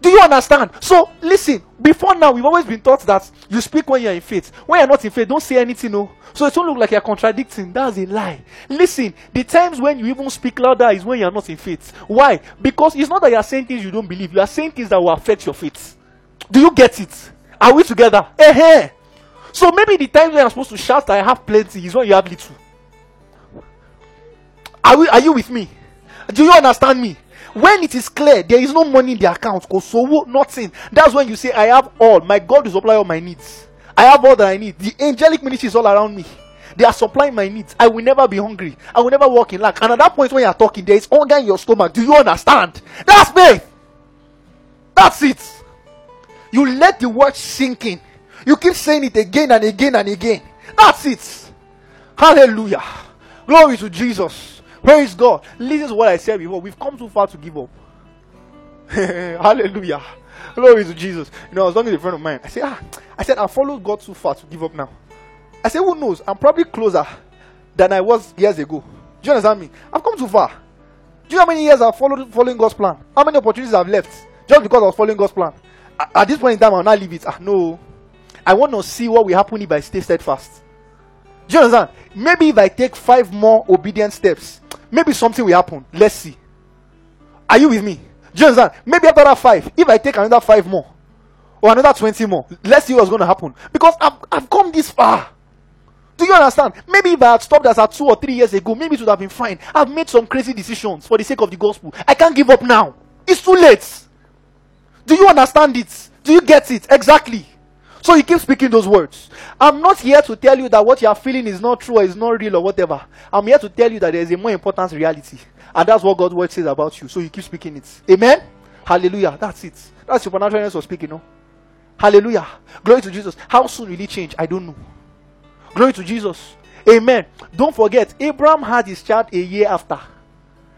Do you understand? So listen, before now, we've always been taught that you speak when you're in faith. When you're not in faith, don't say anything, no. So it don't look like you're contradicting. That's a lie. Listen, the times when you even speak louder is when you're not in faith. Why? Because it's not that you're saying things you don't believe, you are saying things that will affect your faith. Do you get it? Are we together? Eh, hey. So maybe the times when I'm supposed to shout I have plenty is when you have little. Are, we, are you with me? Do you understand me? When it is clear there is no money in the account so nothing that's when you say i have all my god will supply all my needs i have all that i need the angelic ministry is all around me They are supplying my needs. I will never be hungry. I will never walk in lack. And at that point when you are talking, there is hunger in your stomach. Do you understand? That's faith. That's it. You let the word sink in. You keep saying it again and again and again. That's it. Hallelujah. Glory to Jesus. Praise God. Listen to what I said before. We've come too far to give up. [laughs] Hallelujah. Glory to Jesus. You know, I was talking to a friend of mine. I said, ah, I said, I followed God too far to give up now. I said, who knows? I'm probably closer than I was years ago. Do you understand me? I've come too far. Do you know how many years I've followed following God's plan? How many opportunities I've left just because I was following God's plan? At this point in time, I'll not leave it. Ah, no. I want to see what will happen if I stay steadfast. Do you understand? Maybe if I take five more obedient steps, maybe something will happen. Let's see. Are you with me? Do you understand? Maybe after that five, if I take another five more or another 20 more, let's see what's going to happen. Because I've, I've come this far. Do you understand? Maybe if I had stopped as at two or three years ago, maybe it would have been fine. I've made some crazy decisions for the sake of the gospel. I can't give up now. It's too late. Do you understand it? Do you get it? Exactly. So you keep speaking those words. I'm not here to tell you that what you are feeling is not true or is not real or whatever. I'm here to tell you that there is a more important reality. And that's what God's word says about you. So you keep speaking it. Amen? Hallelujah. That's it. That's supernaturalness of speaking, no? Hallelujah. Glory to Jesus. How soon will it change? I don't know. Glory to Jesus. Amen. Don't forget, Abraham had his child a year after.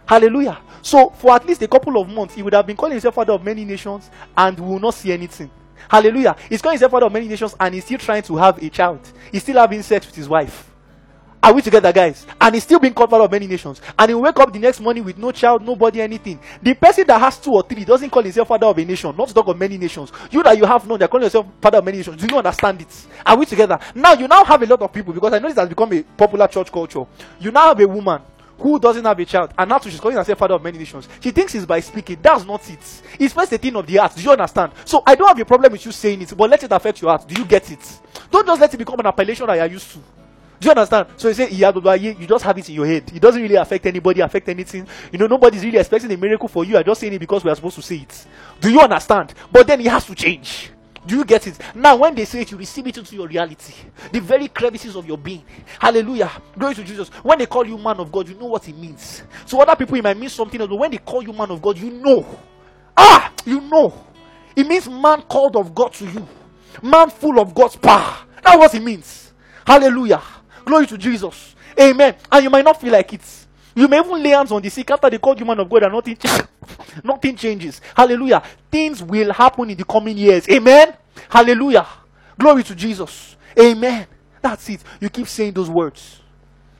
Hallelujah. So, for at least a couple of months, he would have been calling himself father of many nations and will not see anything. Hallelujah. He's calling himself father of many nations and he's still trying to have a child. He's still having sex with his wife. Are we together, guys? And he's still being called father of many nations. And he wake up the next morning with no child, nobody, anything. The person that has two or three doesn't call himself father of a nation, not talk of many nations. You that you have known, they're calling yourself father of many nations. Do you understand it? Are we together? Now you now have a lot of people because I know this has become a popular church culture. You now have a woman who doesn't have a child, and now she's calling herself father of many nations. She thinks it's by speaking. That's not it. It's first a thing of the heart. Do you understand? So I don't have a problem with you saying it, but let it affect your heart. Do you get it? Don't just let it become an appellation that you are used to. Do you understand? So you say you just have it in your head. It doesn't really affect anybody, affect anything. You know, nobody's really expecting a miracle for you. I'm just saying it because we are supposed to say it. Do you understand? But then it has to change. Do you get it? Now, when they say it, you receive it into your reality. The very crevices of your being. Hallelujah. Glory to Jesus. When they call you man of God, you know what it means. So other people, it might mean something else. But when they call you man of God, you know. Ah! You know. It means man called of God to you. Man full of God's power. That's what it means. Hallelujah. Glory to Jesus. Amen. And you might not feel like it. You may even lay hands on the sick after they called you man of God and nothing, [laughs] nothing changes. Hallelujah. Things will happen in the coming years. Amen. Hallelujah. Glory to Jesus. Amen. That's it. You keep saying those words.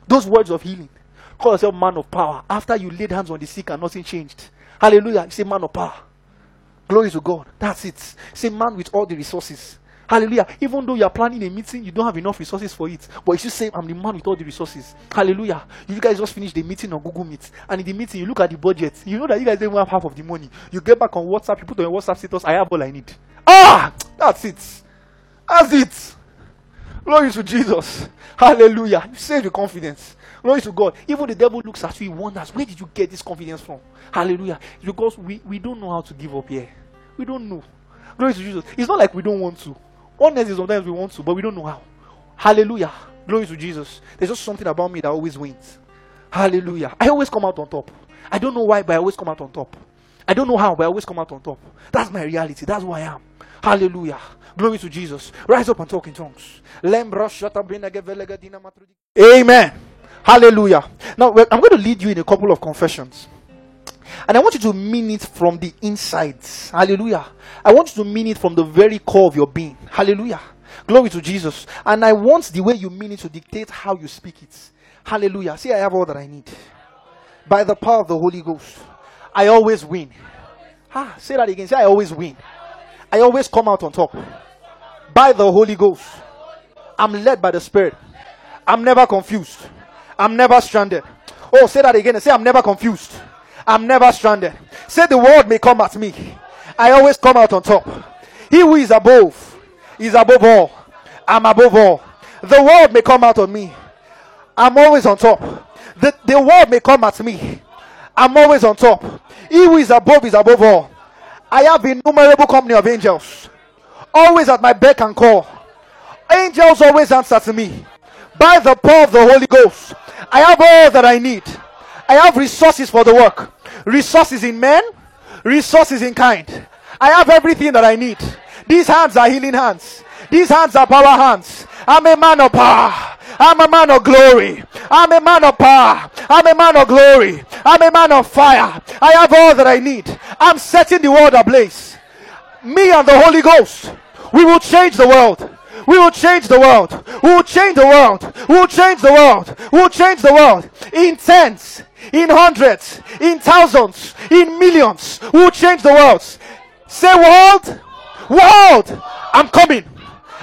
Those words of healing. Call yourself man of power. After you laid hands on the sick and nothing changed. Hallelujah. You say man of power. Glory to God. That's it. Say man with all the resources. Hallelujah. Even though you are planning a meeting, you don't have enough resources for it. But if you say, I'm the man with all the resources. Hallelujah. You guys just finished the meeting on Google Meet. And in the meeting, you look at the budget. You know that you guys don't have half of the money. You get back on WhatsApp, you put on your WhatsApp status, I have all I need. Ah! That's it. That's it. Glory to Jesus. Hallelujah. You say with confidence. Glory to God. Even the devil looks at you, he wonders, where did you get this confidence from? Hallelujah. Because we, we don't know how to give up here. We don't know. Glory to Jesus. It's not like we don't want to. Honestly, sometimes we want to, but we don't know how. Hallelujah. Glory to Jesus. There's just something about me that always wins. Hallelujah. I always come out on top. I don't know why, but I always come out on top. I don't know how, but I always come out on top. That's my reality. That's who I am. Hallelujah. Glory to Jesus. Rise up and talk in tongues. Amen. Hallelujah. Now, I'm going to lead you in a couple of confessions. And I want you to mean it from the inside. Hallelujah. I want you to mean it from the very core of your being. Hallelujah. Glory to Jesus. And I want the way you mean it to dictate how you speak it. Hallelujah. See, I have all that I need. By the power of the Holy Ghost, I always win. Ah, say that again. Say, I always win. I always come out on top. By the Holy Ghost, I'm led by the Spirit. I'm never confused. I'm never stranded. Oh, say that again. Say, I'm never confused. I'm never stranded. Say the world may come at me. I always come out on top. He who is above is above all. I'm above all. The world may come out on me. I'm always on top. The, the world may come at me. I'm always on top. He who is above is above all. I have innumerable company of angels. Always at my beck and call. Angels always answer to me. by the power of the Holy Ghost. I have all that I need. I have resources for the work, resources in men, resources in kind. I have everything that I need. These hands are healing hands. These hands are power hands. I'm a man of power. I'm a man of glory. I'm a man of power. I'm a man of glory. I'm a man of fire. I have all that I need. I'm setting the world ablaze. Me and the Holy Ghost, we will change the world. We will change the world. We will change the world. We will change the world. We will change the world. In tens, in hundreds, in thousands, in millions. We will change the world. Say, world, world, I'm coming.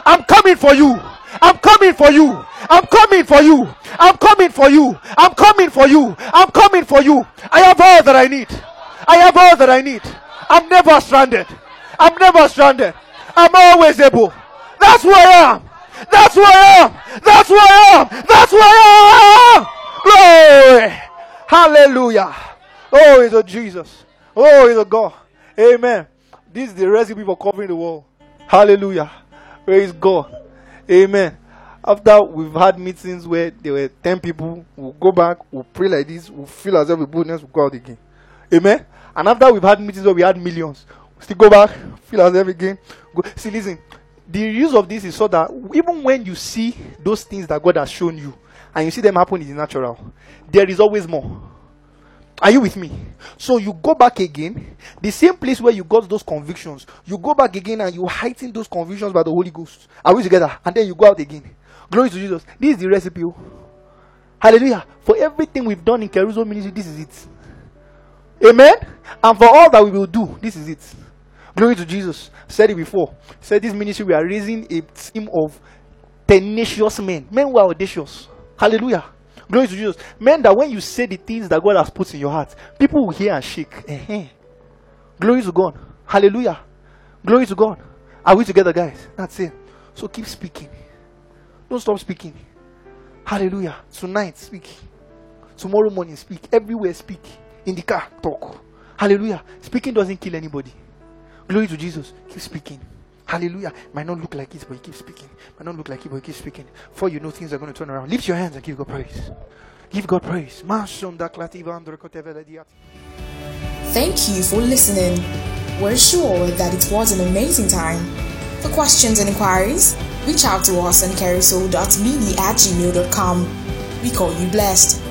I'm coming for you. I'm coming for you. I'm coming for you. I'm coming for you. I'm coming for you. I'm coming for you. I have all that I need. I have all that I need. I'm never stranded. I'm never stranded. I'm always able. That's who I am. That's who I am. That's who I am. That's who I am. Glory. Hallelujah. Oh, he's a Jesus. Oh, he's a God. Amen. This is the recipe for covering the wall. Hallelujah. Praise God. Amen. After we've had meetings where there were 10 people, we'll go back, we'll pray like this, we'll feel as if we boldness, we'll go out again. Amen. And after we've had meetings where we had millions, we still go back, feel as if again. Go. See, listen, the use of this is so that even when you see those things that God has shown you and you see them happen the natural, there is always more. Are you with me? So you go back again, the same place where you got those convictions, you go back again and you heighten those convictions by the Holy Ghost. Are we together? And then you go out again. Glory to Jesus. This is the recipe. oh. Hallelujah. For everything we've done in Caruso ministry, this is it. Amen. And for all that we will do, this is it. Glory to Jesus. Said it before. Said this ministry, we are raising a team of tenacious men. Men who are audacious. Hallelujah. Glory to Jesus. Men that when you say the things that God has put in your heart, people will hear and shake. Eh-heh. Glory to God. Hallelujah. Glory to God. Are we together, guys? That's it. So keep speaking. Don't stop speaking. Hallelujah. Tonight, speak. Tomorrow morning, speak. Everywhere, speak. In the car, talk. Hallelujah. Speaking doesn't kill anybody. Glory to Jesus. Keep speaking. Hallelujah. Might not look like it, but you keep speaking. Might not look like it, but you keep speaking. For you know things are going to turn around. Lift your hands and give God praise. Give God praise.
Thank you for listening. We're sure that it was an amazing time. For questions and inquiries, reach out to us on carousel.media at gmail.com. We call you blessed.